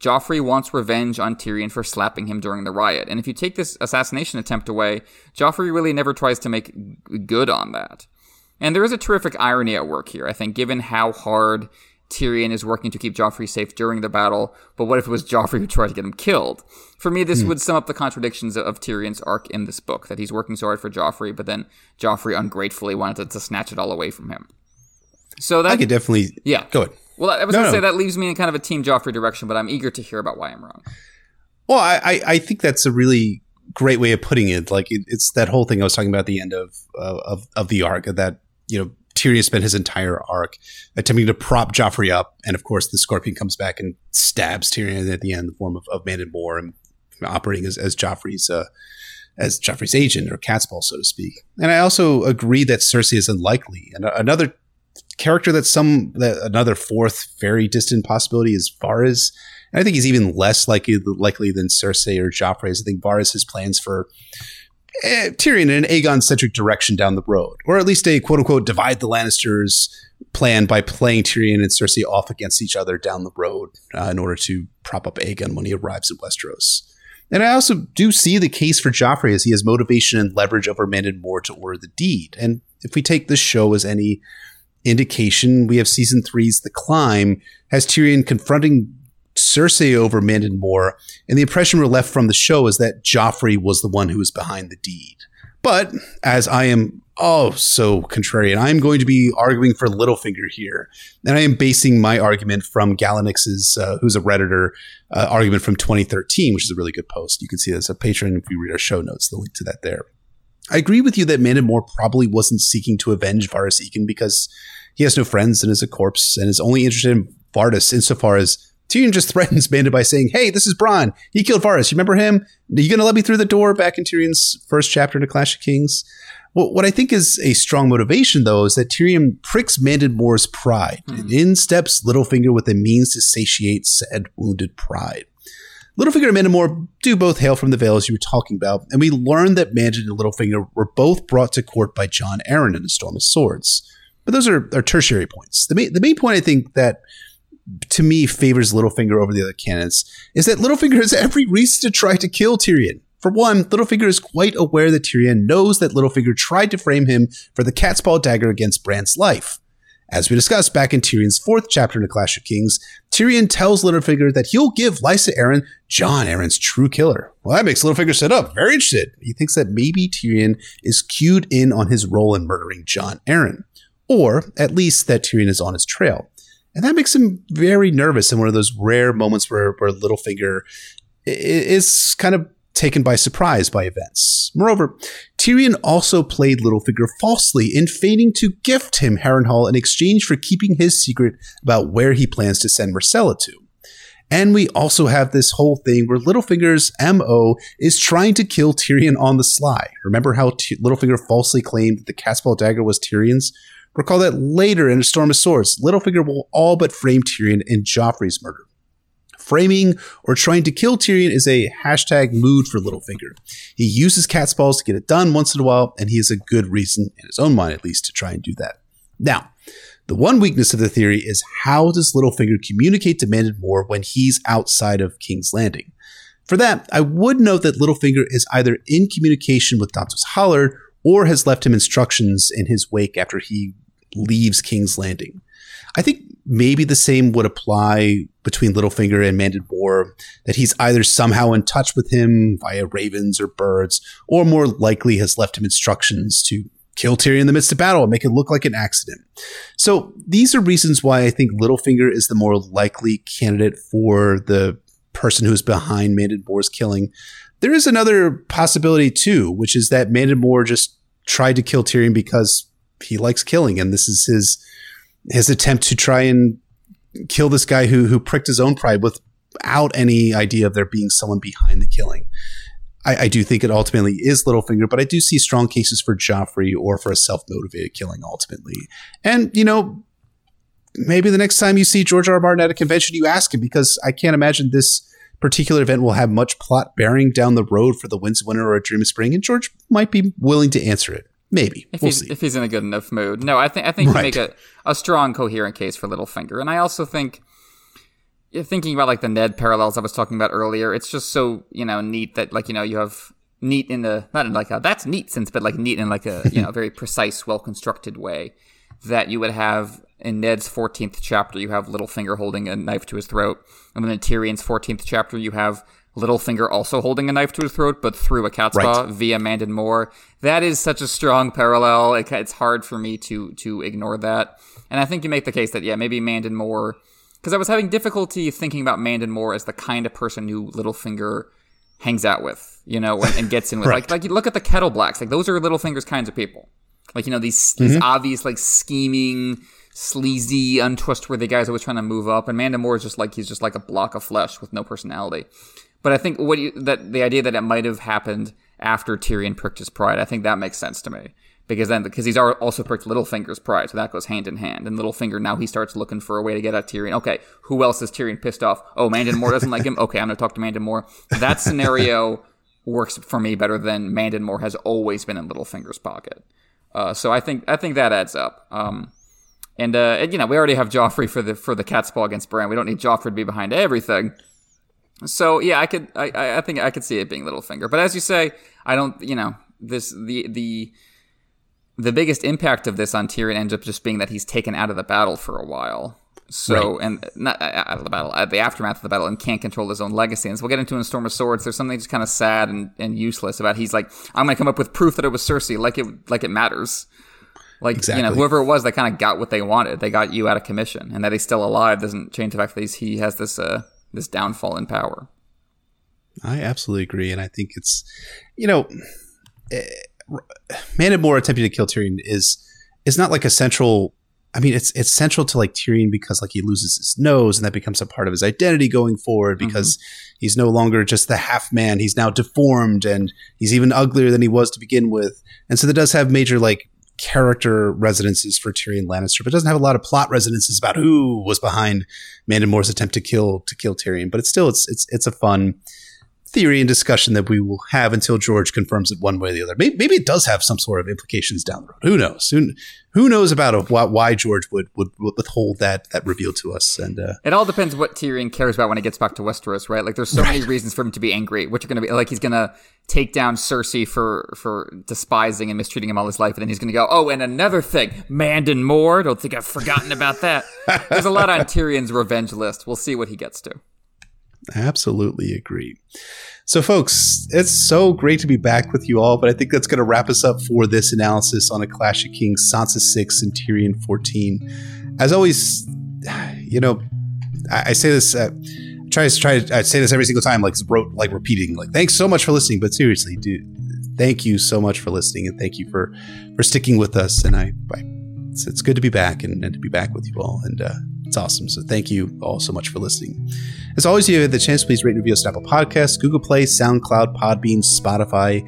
Joffrey wants revenge on Tyrion for slapping him during the riot, and if you take this assassination attempt away, Joffrey really never tries to make good on that. And there is a terrific irony at work here, I think, given how hard Tyrion is working to keep Joffrey safe during the battle, but what if it was Joffrey who tried to get him killed? For me, this mm. would sum up the contradictions of Tyrion's arc in this book that he's working so hard for Joffrey, but then Joffrey ungratefully wanted to, to snatch it all away from him. So that I could definitely yeah go ahead. Well, I was no, going to no. say that leaves me in kind of a Team Joffrey direction, but I'm eager to hear about why I'm wrong. Well, I, I think that's a really great way of putting it. Like it, it's that whole thing I was talking about at the end of uh, of of the arc that you know Tyrion spent his entire arc attempting to prop Joffrey up, and of course the Scorpion comes back and stabs Tyrion at the end in the form of, of Mandon Moore and operating as, as Joffrey's uh, as Joffrey's agent or catspaw, so to speak. And I also agree that Cersei is unlikely. And another character that some that another fourth very distant possibility is Varys. And I think he's even less likely likely than Cersei or Joffrey. I think Varys has plans for eh, Tyrion in an Aegon centric direction down the road, or at least a quote unquote divide the Lannisters plan by playing Tyrion and Cersei off against each other down the road uh, in order to prop up Aegon when he arrives in Westeros. And I also do see the case for Joffrey as he has motivation and leverage over Mandon Moore to order the deed. And if we take this show as any indication, we have season three's The Climb has Tyrion confronting Cersei over Moore, and the impression we're left from the show is that Joffrey was the one who was behind the deed. But as I am oh so contrarian, I'm going to be arguing for Littlefinger here, and I am basing my argument from Galanix's, uh, who's a redditor, uh, argument from 2013, which is a really good post. You can see this a patron if you read our show notes. The link to that there. I agree with you that Moore probably wasn't seeking to avenge Vardis Egen because he has no friends and is a corpse and is only interested in Vardis insofar as Tyrion just threatens Mandon by saying, Hey, this is Bronn. He killed Vardis. You remember him? Are you going to let me through the door back in Tyrion's first chapter in A Clash of Kings? Well, what I think is a strong motivation, though, is that Tyrion pricks Mandon Moore's pride. Mm. And in steps Littlefinger with a means to satiate said wounded pride. Littlefinger and Mandon Moore do both hail from the Vale, as you were talking about, and we learn that Mandon and Littlefinger were both brought to court by Jon Arryn in A Storm of Swords. But those are, are tertiary points. The main, the main point I think that to me favors Littlefinger over the other canons is that Littlefinger has every reason to try to kill Tyrion. For one, Littlefinger is quite aware that Tyrion knows that Littlefinger tried to frame him for the cat's paw dagger against Bran's life. As we discussed back in Tyrion's fourth chapter in A Clash of Kings, Tyrion tells Littlefinger that he'll give Lysa Arryn Jon Arryn's true killer. Well, that makes Littlefinger sit up, very interested. He thinks that maybe Tyrion is cued in on his role in murdering Jon Arryn, or at least that Tyrion is on his trail. And that makes him very nervous in one of those rare moments where, where Littlefinger is kind of taken by surprise by events. Moreover, Tyrion also played Littlefinger falsely in feigning to gift him Harrenhal in exchange for keeping his secret about where he plans to send Myrcella to. And we also have this whole thing where Littlefinger's MO is trying to kill Tyrion on the sly. Remember how T- Littlefinger falsely claimed that the Catspaw dagger was Tyrion's? Recall that later in A Storm of Swords, Littlefinger will all but frame Tyrion in Joffrey's murder. Framing or trying to kill Tyrion is a hashtag mood for Littlefinger. He uses cat's balls to get it done once in a while, and he has a good reason, in his own mind at least, to try and do that. Now, the one weakness of the theory is how does Littlefinger communicate to Mandon Moore when he's outside of King's Landing? For that, I would note that Littlefinger is either in communication with Dontos Hollard or has left him instructions in his wake after he leaves King's Landing. I think maybe the same would apply between Littlefinger and Mandon Moore, that he's either somehow in touch with him via ravens or birds, or more likely has left him instructions to kill Tyrion in the midst of battle and make it look like an accident. So these are reasons why I think Littlefinger is the more likely candidate for the person who's behind Mandon Moore's killing. There is another possibility too, which is that Mandon Moore just tried to kill Tyrion because he likes killing, and this is his his attempt to try and kill this guy who who pricked his own pride without any idea of there being someone behind the killing. I, I, do think it ultimately is Littlefinger, but I do see strong cases for Joffrey or for a self motivated killing ultimately. And you know, maybe the next time you see George R. R. Martin at a convention, you ask him because I can't imagine this particular event will have much plot bearing down the road for the Winds of Winter or a Dream of Spring, and George might be willing to answer it. Maybe if we'll he's see. if he's in a good enough mood. No, I think I think right. you make a, a strong, coherent case for Littlefinger, and I also think thinking about like the Ned parallels I was talking about earlier. It's just so you know neat that like you know you have neat in the not in like a that's neat sense, but like neat in like a you know very precise, well constructed way. that you would have in Ned's 14th chapter, you have Littlefinger holding a knife to his throat. And then in Tyrion's 14th chapter, you have Littlefinger also holding a knife to his throat, but through a cat's Right. paw via Mandon Moore. That is such a strong parallel. It, it's hard for me to to ignore that. And I think you make the case that yeah, maybe Mandon Moore, because I was having difficulty thinking about Mandon Moore as the kind of person who Littlefinger hangs out with, you know, and, and gets in with. Right. Like like you look at the Kettleblacks, like those are Littlefinger's kinds of people. Like you know these these mm-hmm. obvious like scheming, sleazy, untrustworthy guys always trying to move up, and Mandon Moore is just like he's just like a block of flesh with no personality. But I think what you, that the idea that it might have happened after Tyrion pricked his pride, I think that makes sense to me because then because he's also pricked Littlefinger's pride, so that goes hand in hand. And Littlefinger now he starts looking for a way to get at Tyrion. Okay, who else is Tyrion pissed off? Oh, Mandon Moore doesn't like him. Okay, I'm gonna talk to Mandon Moore. That scenario works for me better than Mandon Moore has always been in Littlefinger's pocket. Uh, so I think I think that adds up. Um, and, uh, and, you know we already have Joffrey for the for the cat's paw against Bran. We don't need Joffrey to be behind everything. So yeah, I could I- I think I could see it being Littlefinger. But as you say, I don't you know this the the the biggest impact of this on Tyrion ends up just being that he's taken out of the battle for a while. So and not uh, out of the battle, at the aftermath of the battle, and can't control his own legacy. And so we'll get into in Storm of Swords. There's something just kind of sad and, and useless about. He's like, I'm gonna come up with proof that it was Cersei, like it like it matters. Like you know, whoever it was, they kind of got what they wanted. They got you out of commission, and that he's still alive doesn't change the fact that he's, he has this uh this downfall in power. I absolutely agree, and I think it's you know, eh, Mandon Moore attempting to kill Tyrion is is not like a central. I mean, it's it's central to like Tyrion because like he loses his nose, and that becomes a part of his identity going forward because he's no longer just the half man. He's now deformed, and he's even uglier than he was to begin with. And so that does have major like character resonances for Tyrion Lannister, but doesn't have a lot of plot resonances about who was behind Mandon Moore's attempt to kill to kill Tyrion. But it's still it's it's it's a fun theory and discussion that we will have until George confirms it one way or the other. Maybe, maybe it does have some sort of implications down the road. Who knows? Who, who knows about it, why, why George would, would, would withhold that that reveal to us? And uh, It all depends what Tyrion cares about when he gets back to Westeros, right? Like, there's so many reasons for him to be angry, which are going to be like he's going to take down Cersei for for despising and mistreating him all his life, and then he's going to go, oh, and another thing, Mandon Moore. Don't think I've forgotten about that. There's a lot on Tyrion's revenge list. We'll see what he gets to. Absolutely agree. So, folks, it's so great to be back with you all, but I think that's going to wrap us up for this analysis on A Clash of Kings, Sansa 6 and Tyrion 14. As always, you know, I, I say this, uh, try to try I say this every single time, like wrote, like repeating, like thanks so much for listening. But seriously, dude, thank you so much for listening, and thank you for for sticking with us. And I, I it's, it's good to be back and, and to be back with you all, and uh, it's awesome. So thank you all so much for listening. As always, if you have the chance, please rate and review us on Apple Podcasts, Google Play, SoundCloud, Podbean, Spotify,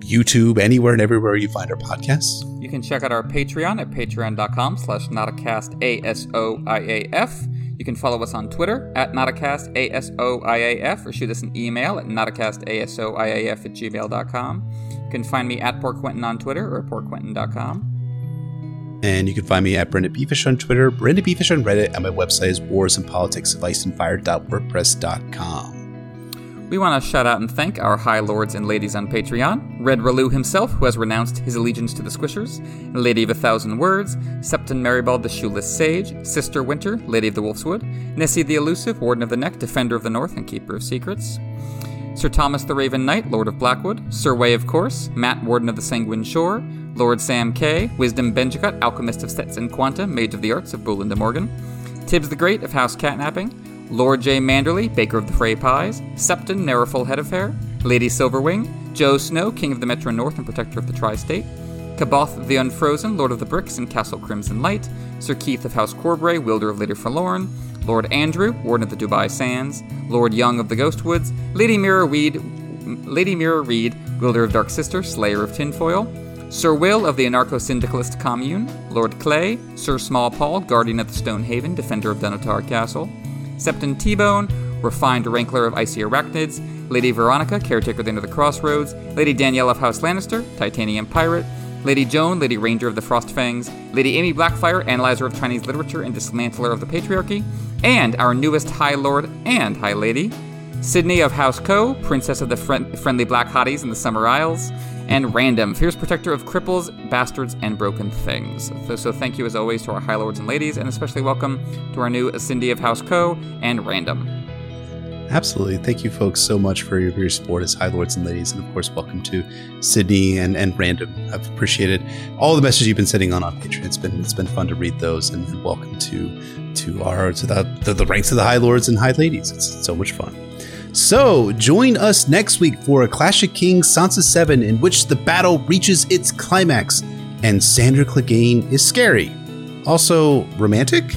YouTube, anywhere and everywhere you find our podcasts. You can check out our Patreon at patreon.com slash notacast A-S-O-I-A-F. You can follow us on Twitter at notacast A-S-O-I-A-F or shoot us an email at notacast-A-S-O-I-A-F at gmail.com. You can find me at PoorQuentyn on Twitter or at poorquentyn.com. And you can find me at BryndenBFish on Twitter, BryndenBFish on Reddit, and my website is wars and politics of ice and fire.wordpress.com. We want to shout out and thank our high lords and ladies on Patreon. Red Relu himself, who has renounced his allegiance to the Squishers, Lady of a Thousand Words, Septon Meribald the Shoeless Sage, Sister Winter, Lady of the Wolfswood, Nessie the Elusive, Warden of the Neck, Defender of the North, and Keeper of Secrets. Sir Thomas the Raven Knight, Lord of Blackwood, Sir Way, of course, Matt, Warden of the Sanguine Shore, Lord Sam K, Wisdom Benjicut, Alchemist of Sets and Quanta, Mage of the Arts of Bullin de Morgan, Tibbs the Great of House Catnapping, Lord J. Manderley, Baker of the Frey Pies, Septon, Narrowful Head of Hair, Lady Silverwing, Joe Snow, King of the Metro North and Protector of the Tri State, Kaboth the Unfrozen, Lord of the Bricks and Castle Crimson Light, Sir Keith of House Corbray, Wielder of Lady Forlorn, Lord Andrew, Warden of the Dubai Sands, Lord Young of the Ghostwoods, Lady Mirror Weed, Lady Mirror Reed, Wielder of Dark Sister, Slayer of Tinfoil, Sir Will of the Anarcho Syndicalist Commune, Lord Clay, Sir Small Paul, Guardian of the Stone Haven, Defender of Dunatar Castle, Septon T-Bone, Refined Rankler of Icy Arachnids, Lady Veronica, Caretaker of the End of the Crossroads, Lady Danielle of House Lannister, Titanium Pirate, Lady Joan, Lady Ranger of the Frostfangs, Lady Amy Blackfire, Analyzer of Chinese Literature and Dismantler of the Patriarchy, and our newest High Lord and High Lady, Sydney of House Co, Princess of the friend- Friendly Black Hotties in the Summer Isles, and Random, Fierce Protector of Cripples, Bastards, and Broken Things. So, thank you as always to our High Lords and Ladies, and especially welcome to our new Cindy of House Co and Random. Absolutely. Thank you, folks, so much for your, for your support as High Lords and Ladies. And of course, welcome to Sydney and, and Random. I've appreciated all the messages you've been sending on on Patreon. It's been it's been fun to read those and, and welcome to to our to the, the, the ranks of the High Lords and High Ladies. It's so much fun. So join us next week for a Clash of Kings Sansa 7 in which the battle reaches its climax and Sandor Clegane is scary, also romantic,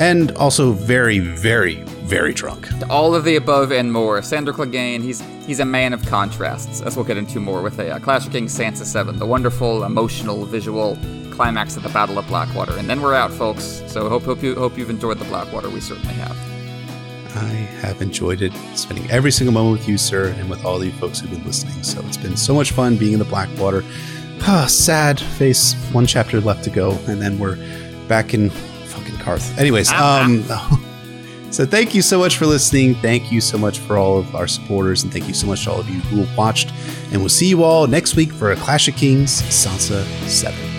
and also very, very, very drunk. All of the above and more. Sandor Clegane, he's he's a man of contrasts, as we'll get into more with a uh, Clash of Kings Sansa 7, the wonderful, emotional, visual climax of the Battle of Blackwater. And then we're out, folks. So hope hope you hope you've enjoyed the Blackwater. We certainly have. I have enjoyed it, spending every single moment with you, sir, and with all the folks who've been listening. So it's been so much fun being in the Blackwater. Ah, sad face. One chapter left to go, and then we're back in fucking Qarth. Anyways, um, so thank you so much for listening. Thank you so much for all of our supporters, and thank you so much to all of you who have watched. And we'll see you all next week for a Clash of Kings Sansa 7.